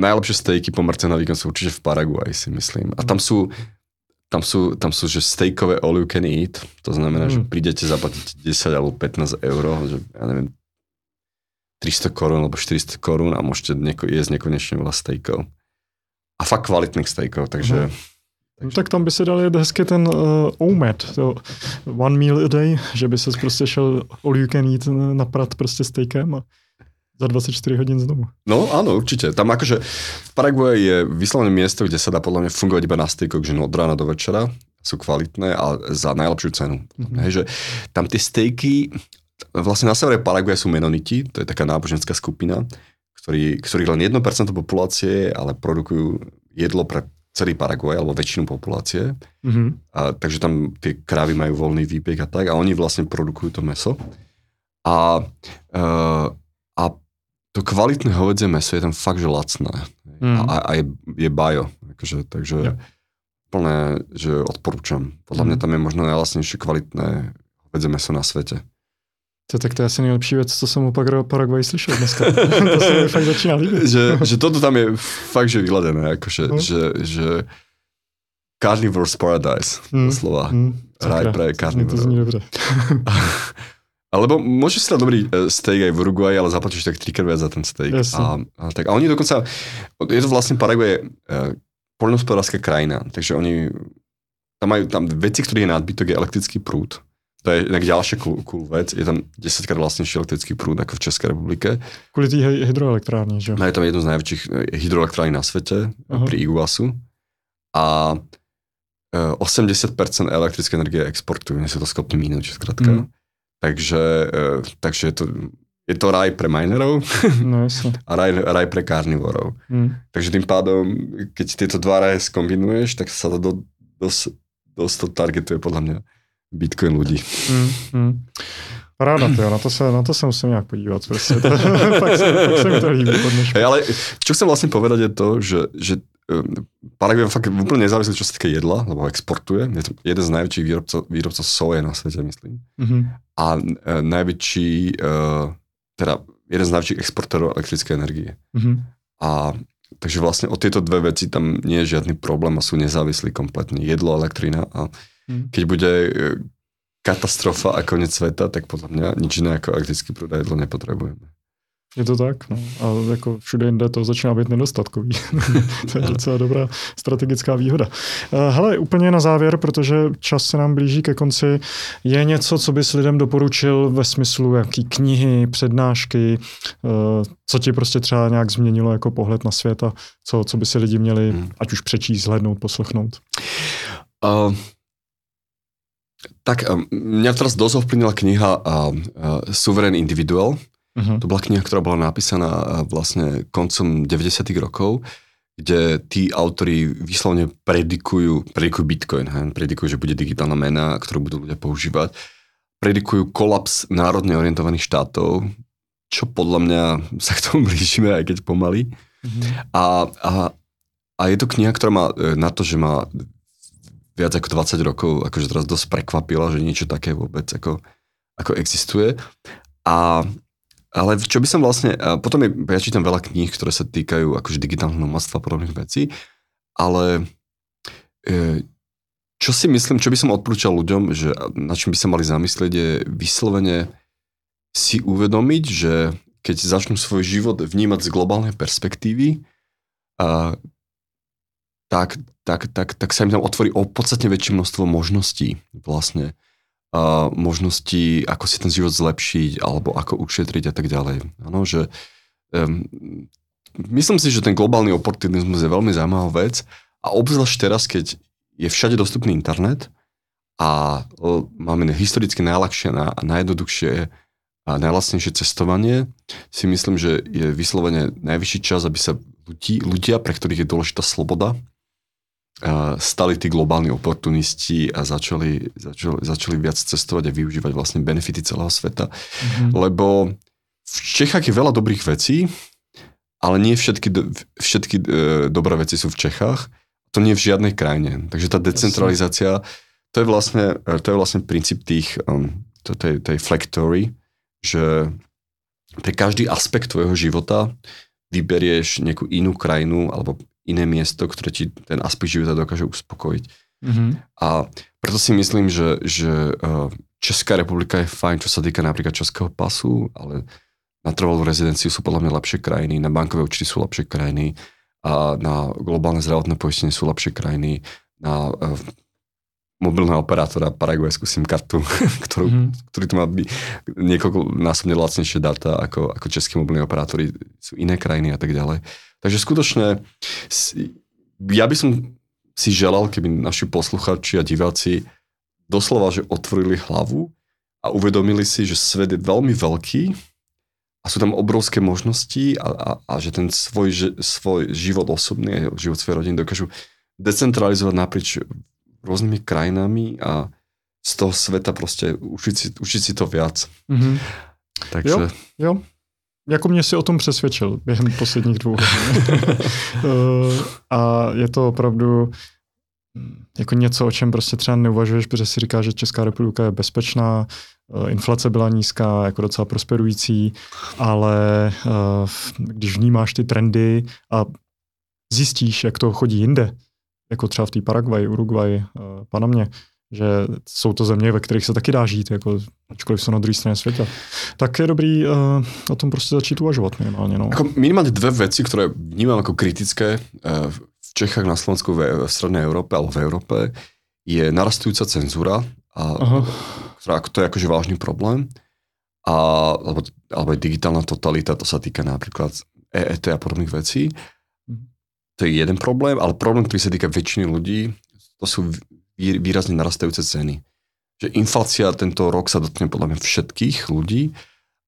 najlepšie stejky po na výkon sú určite v Paraguay, si myslím. A tam sú, tam sú, tam sú že stejkové all you can eat, to znamená, mm. že prídete zaplatiť 10 alebo 15 eur, že ja neviem, 300 korún alebo 400 korún a môžete neko, jesť nekonečne veľa stejkov a fakt kvalitných steakov, takže... No, tak tam by se dal jet hezky ten uh, OMAD, to one meal a day, že by se prostě šel all you can eat naprat prostě steakem a za 24 hodín znovu. No áno, určite. Tam akože v Paraguay je vyslovené miesto, kde sa dá podľa mňa fungovať iba na stejkoch, že od rána do večera sú kvalitné a za najlepšiu cenu. Mm-hmm. Hej, že tam tie stejky, vlastne na severe Paraguay sú menoniti, to je taká náboženská skupina ktorí, ktorých len 1% populácie, ale produkujú jedlo pre celý Paraguay, alebo väčšinu populácie. Mm-hmm. A, takže tam tie krávy majú voľný výbeh a tak a oni vlastne produkujú to meso. A, uh, a to kvalitné hovedzie meso je tam fakt, že lacné. Mm. A, a je, je bio. Akože, takže yeah. plné, že odporúčam. Podľa mm. mňa tam je možno najlasnejšie kvalitné hovedzie meso na svete. To, tak to je asi nejlepší věc, co jsem o Paraguay slyšel dneska. to se mi fakt začíná líbit. že, že toto tam je fakt, že vyladené, akože, mm. že, že Carnivore's Paradise, mm. slova. Mm. Raj pre Carnivore. To zní dobře. Alebo môžeš si dať dobrý e, steak aj v Uruguay, ale zaplatíš tak trikrát viac za ten steak. A, a, tak, a oni dokonca, je to vlastne Paraguay uh, poľnohospodárska krajina, takže oni tam majú tam veci, ktorých je nadbytok, je elektrický prúd. To je inak ďalšia cool, cool vec. Je tam 10 krát vlastnejší elektrický prúd ako v Českej republike. Kvôli tých hydroelektrární, že? No, je tam jednu z najväčších eh, hydroelektrární na svete, Aha. pri Iguasu. A 80% eh, elektrické energie exportujú, nie sú to schopní minúť, skrátka. Mm. Takže, eh, takže je to, je to raj pre minerov no, a raj, raj pre karnivorov. Mm. Takže tým pádom, keď tieto dva raje skombinuješ, tak sa to do, dosť, dosť to targetuje podľa mňa Bitcoin ľudí. Mm, mm. Paráda, to, na to, sa, na to sa musím nejak podívať. Proste. To, fakt, sa, fakt sa mi to líbí. Hey, ale čo chcem vlastne povedať je to, že, že um, Paraguay fakt úplne nezávislý, čo sa týka jedla, lebo exportuje. Je to jeden z najväčších výrobcov, výrobcov soje na svete, myslím. Mm-hmm. A uh, najväčší, uh, teda jeden z najväčších exportérov elektrické energie. Mm-hmm. A takže vlastne o tieto dve veci tam nie je žiadny problém a sú nezávislí kompletne. Jedlo, elektrina a. Keď bude e, katastrofa a koniec sveta, tak podľa mňa nič iné ako elektrický prúd a jedlo nepotrebujeme. Je to tak, no. A jako všude jinde to začíná být nedostatkový. to je docela dobrá strategická výhoda. Eh, hele, úplně na závěr, protože čas se nám blíží ke konci, je něco, co bys lidem doporučil ve smyslu jaký knihy, přednášky, eh, co ti prostě třeba nějak změnilo jako pohled na svět a co, co by si lidi měli, hmm. ať už přečíst, hlednout, poslechnout? Uh, tak mňa teraz dosť ovplyvnila kniha uh, uh, Suverén individual. Uh-huh. To bola kniha, ktorá bola napísaná vlastne koncom 90 rokov, kde tí autori vyslovne predikujú, predikujú Bitcoin, he? predikujú, že bude digitálna mena, ktorú budú ľudia používať. Predikujú kolaps národne orientovaných štátov, čo podľa mňa sa k tomu blížime, aj keď pomaly. Uh-huh. A, a, a je to kniha, ktorá má e, na to, že má viac ako 20 rokov akože teraz dosť prekvapila, že niečo také vôbec ako, ako existuje. A, ale čo by som vlastne, potom je, ja čítam veľa kníh, ktoré sa týkajú akože digitálneho nomadstva a podobných vecí, ale e, čo si myslím, čo by som odporúčal ľuďom, že na čím by sa mali zamyslieť je vyslovene si uvedomiť, že keď začnú svoj život vnímať z globálnej perspektívy, a tak, tak, tak, tak sa im tam otvorí o podstatne väčšie množstvo možností vlastne. Uh, možností, ako si ten život zlepšiť, alebo ako ušetriť a tak ďalej. Ano, že, um, myslím si, že ten globálny oportunizmus je veľmi zaujímavá vec a obzvlášť teraz, keď je všade dostupný internet a máme historicky najľahšie a najjednoduchšie a najlacnejšie cestovanie, si myslím, že je vyslovene najvyšší čas, aby sa ľudí, ľudia, pre ktorých je dôležitá sloboda, stali tí globálni oportunisti a začali, začali, začali viac cestovať a využívať vlastne benefity celého sveta. Mm-hmm. Lebo v Čechách je veľa dobrých vecí, ale nie všetky, všetky e, dobré veci sú v Čechách. To nie je v žiadnej krajine. Takže tá decentralizácia, to je vlastne, e, to je vlastne princíp tých, um, tej, tej flektory, že pre každý aspekt tvojho života vyberieš nejakú inú krajinu alebo iné miesto, ktoré ti ten aspekt života dokáže uspokojiť. Mm-hmm. A preto si myslím, že, že uh, Česká republika je fajn, čo sa týka napríklad českého pasu, ale na trvalú rezidenciu sú podľa mňa lepšie krajiny, na bankové účty sú lepšie krajiny a na globálne zdravotné poistenie sú lepšie krajiny, na uh, mobilného operátora paraguajskú SIM kartu, ktorú, mm. ktorý tu má niekoľko násobne lacnejšie data ako, ako českí mobilní operátori, sú iné krajiny a tak ďalej. Takže skutočne ja by som si želal, keby naši posluchači a diváci doslova, že otvorili hlavu a uvedomili si, že svet je veľmi veľký a sú tam obrovské možnosti a, a, a že ten svoj, svoj život osobný a život svojej rodiny dokážu decentralizovať naprieč rôznymi krajinami a z toho sveta proste učiť si, učiť si to viac. Mm-hmm. Takže... Jo, jo. Jako mě si o tom přesvědčil během posledních dvou eh, A je to opravdu hm, jako něco, o čem prostě třeba neuvažuješ, protože si říká, že Česká republika je bezpečná, eh, inflace byla nízká, jako docela prosperující, ale eh, když vnímáš ty trendy a zjistíš, jak to chodí jinde, jako třeba v té Paraguay, Uruguay, Panamě, že jsou to země, ve kterých se taky dá žít, jako, ačkoliv jsou na druhé straně světa, tak je dobrý uh, o tom prostě začít uvažovat minimálně. No. Ako minimálne dve veci, ktoré vnímam ako kritické uh, v Čechách, na Slovensku, v, v Strednej Európe alebo v Európe, je narastujúca cenzúra, a, ktorá, to je akože vážny problém, a, alebo, alebo aj digitálna totalita, to sa týka napríklad EET a podobných vecí. To je jeden problém, ale problém, ktorý sa týka väčšiny ľudí, to sú výrazne narastajúce ceny. Že inflácia tento rok sa dotkne podľa mňa všetkých ľudí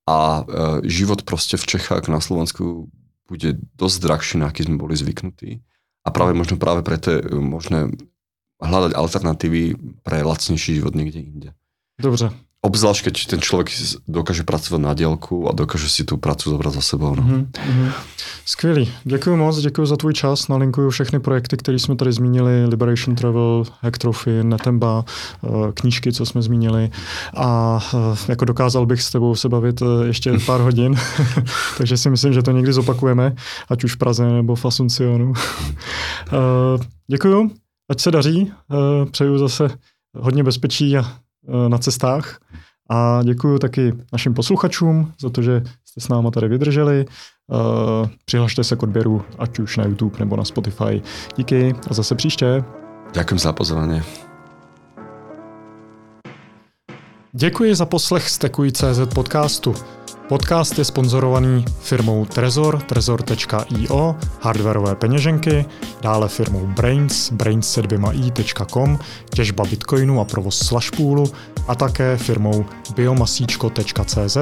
a e, život proste v Čechách na Slovensku bude dosť drahší, na aký sme boli zvyknutí. A práve možno práve preto je možné hľadať alternatívy pre lacnejší život niekde inde. Dobře, Obzvlášť, keď ten člověk dokáže pracovat na dělku a dokáže si tu prácu zobrat za sebou. No. Mm-hmm. Skvělý. Děkuji moc, děkuji za tvůj čas. Nalinkuju všechny projekty, které jsme tady zmínili. Liberation Travel, Hectrophy, Netemba, eh, knížky, co jsme zmínili. A eh, jako dokázal bych s tebou se bavit eh, ještě pár hodin. Takže si myslím, že to někdy zopakujeme, ať už v Praze nebo v Asuncionu. děkuji. Ať se daří. Přeju zase hodně bezpečí a na cestách. A děkuji taky našim posluchačům za to, že jste s náma tady vydrželi. Eh, přihlašte se k odběru, ať už na YouTube nebo na Spotify. Díky a zase příště. Děkuji za pozvání. Děkuji za poslech Stekuj.cz podcastu. Podcast je sponzorovaný firmou Trezor, trezor.io, hardwareové peněženky, dále firmou Brains, brains i.com, těžba bitcoinu a provoz slashpoolu a také firmou biomasíčko.cz.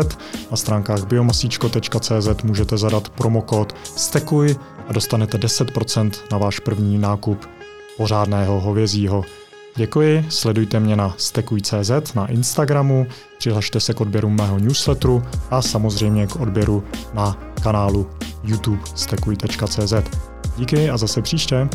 Na stránkách biomasíčko.cz můžete zadat promokód STEKUJ a dostanete 10% na váš první nákup pořádného hovězího. Děkuji, sledujte mě na stekuj.cz na Instagramu, přihlašte se k odběru mého newsletteru a samozřejmě k odběru na kanálu YouTube stekuj.cz. Díky a zase příště.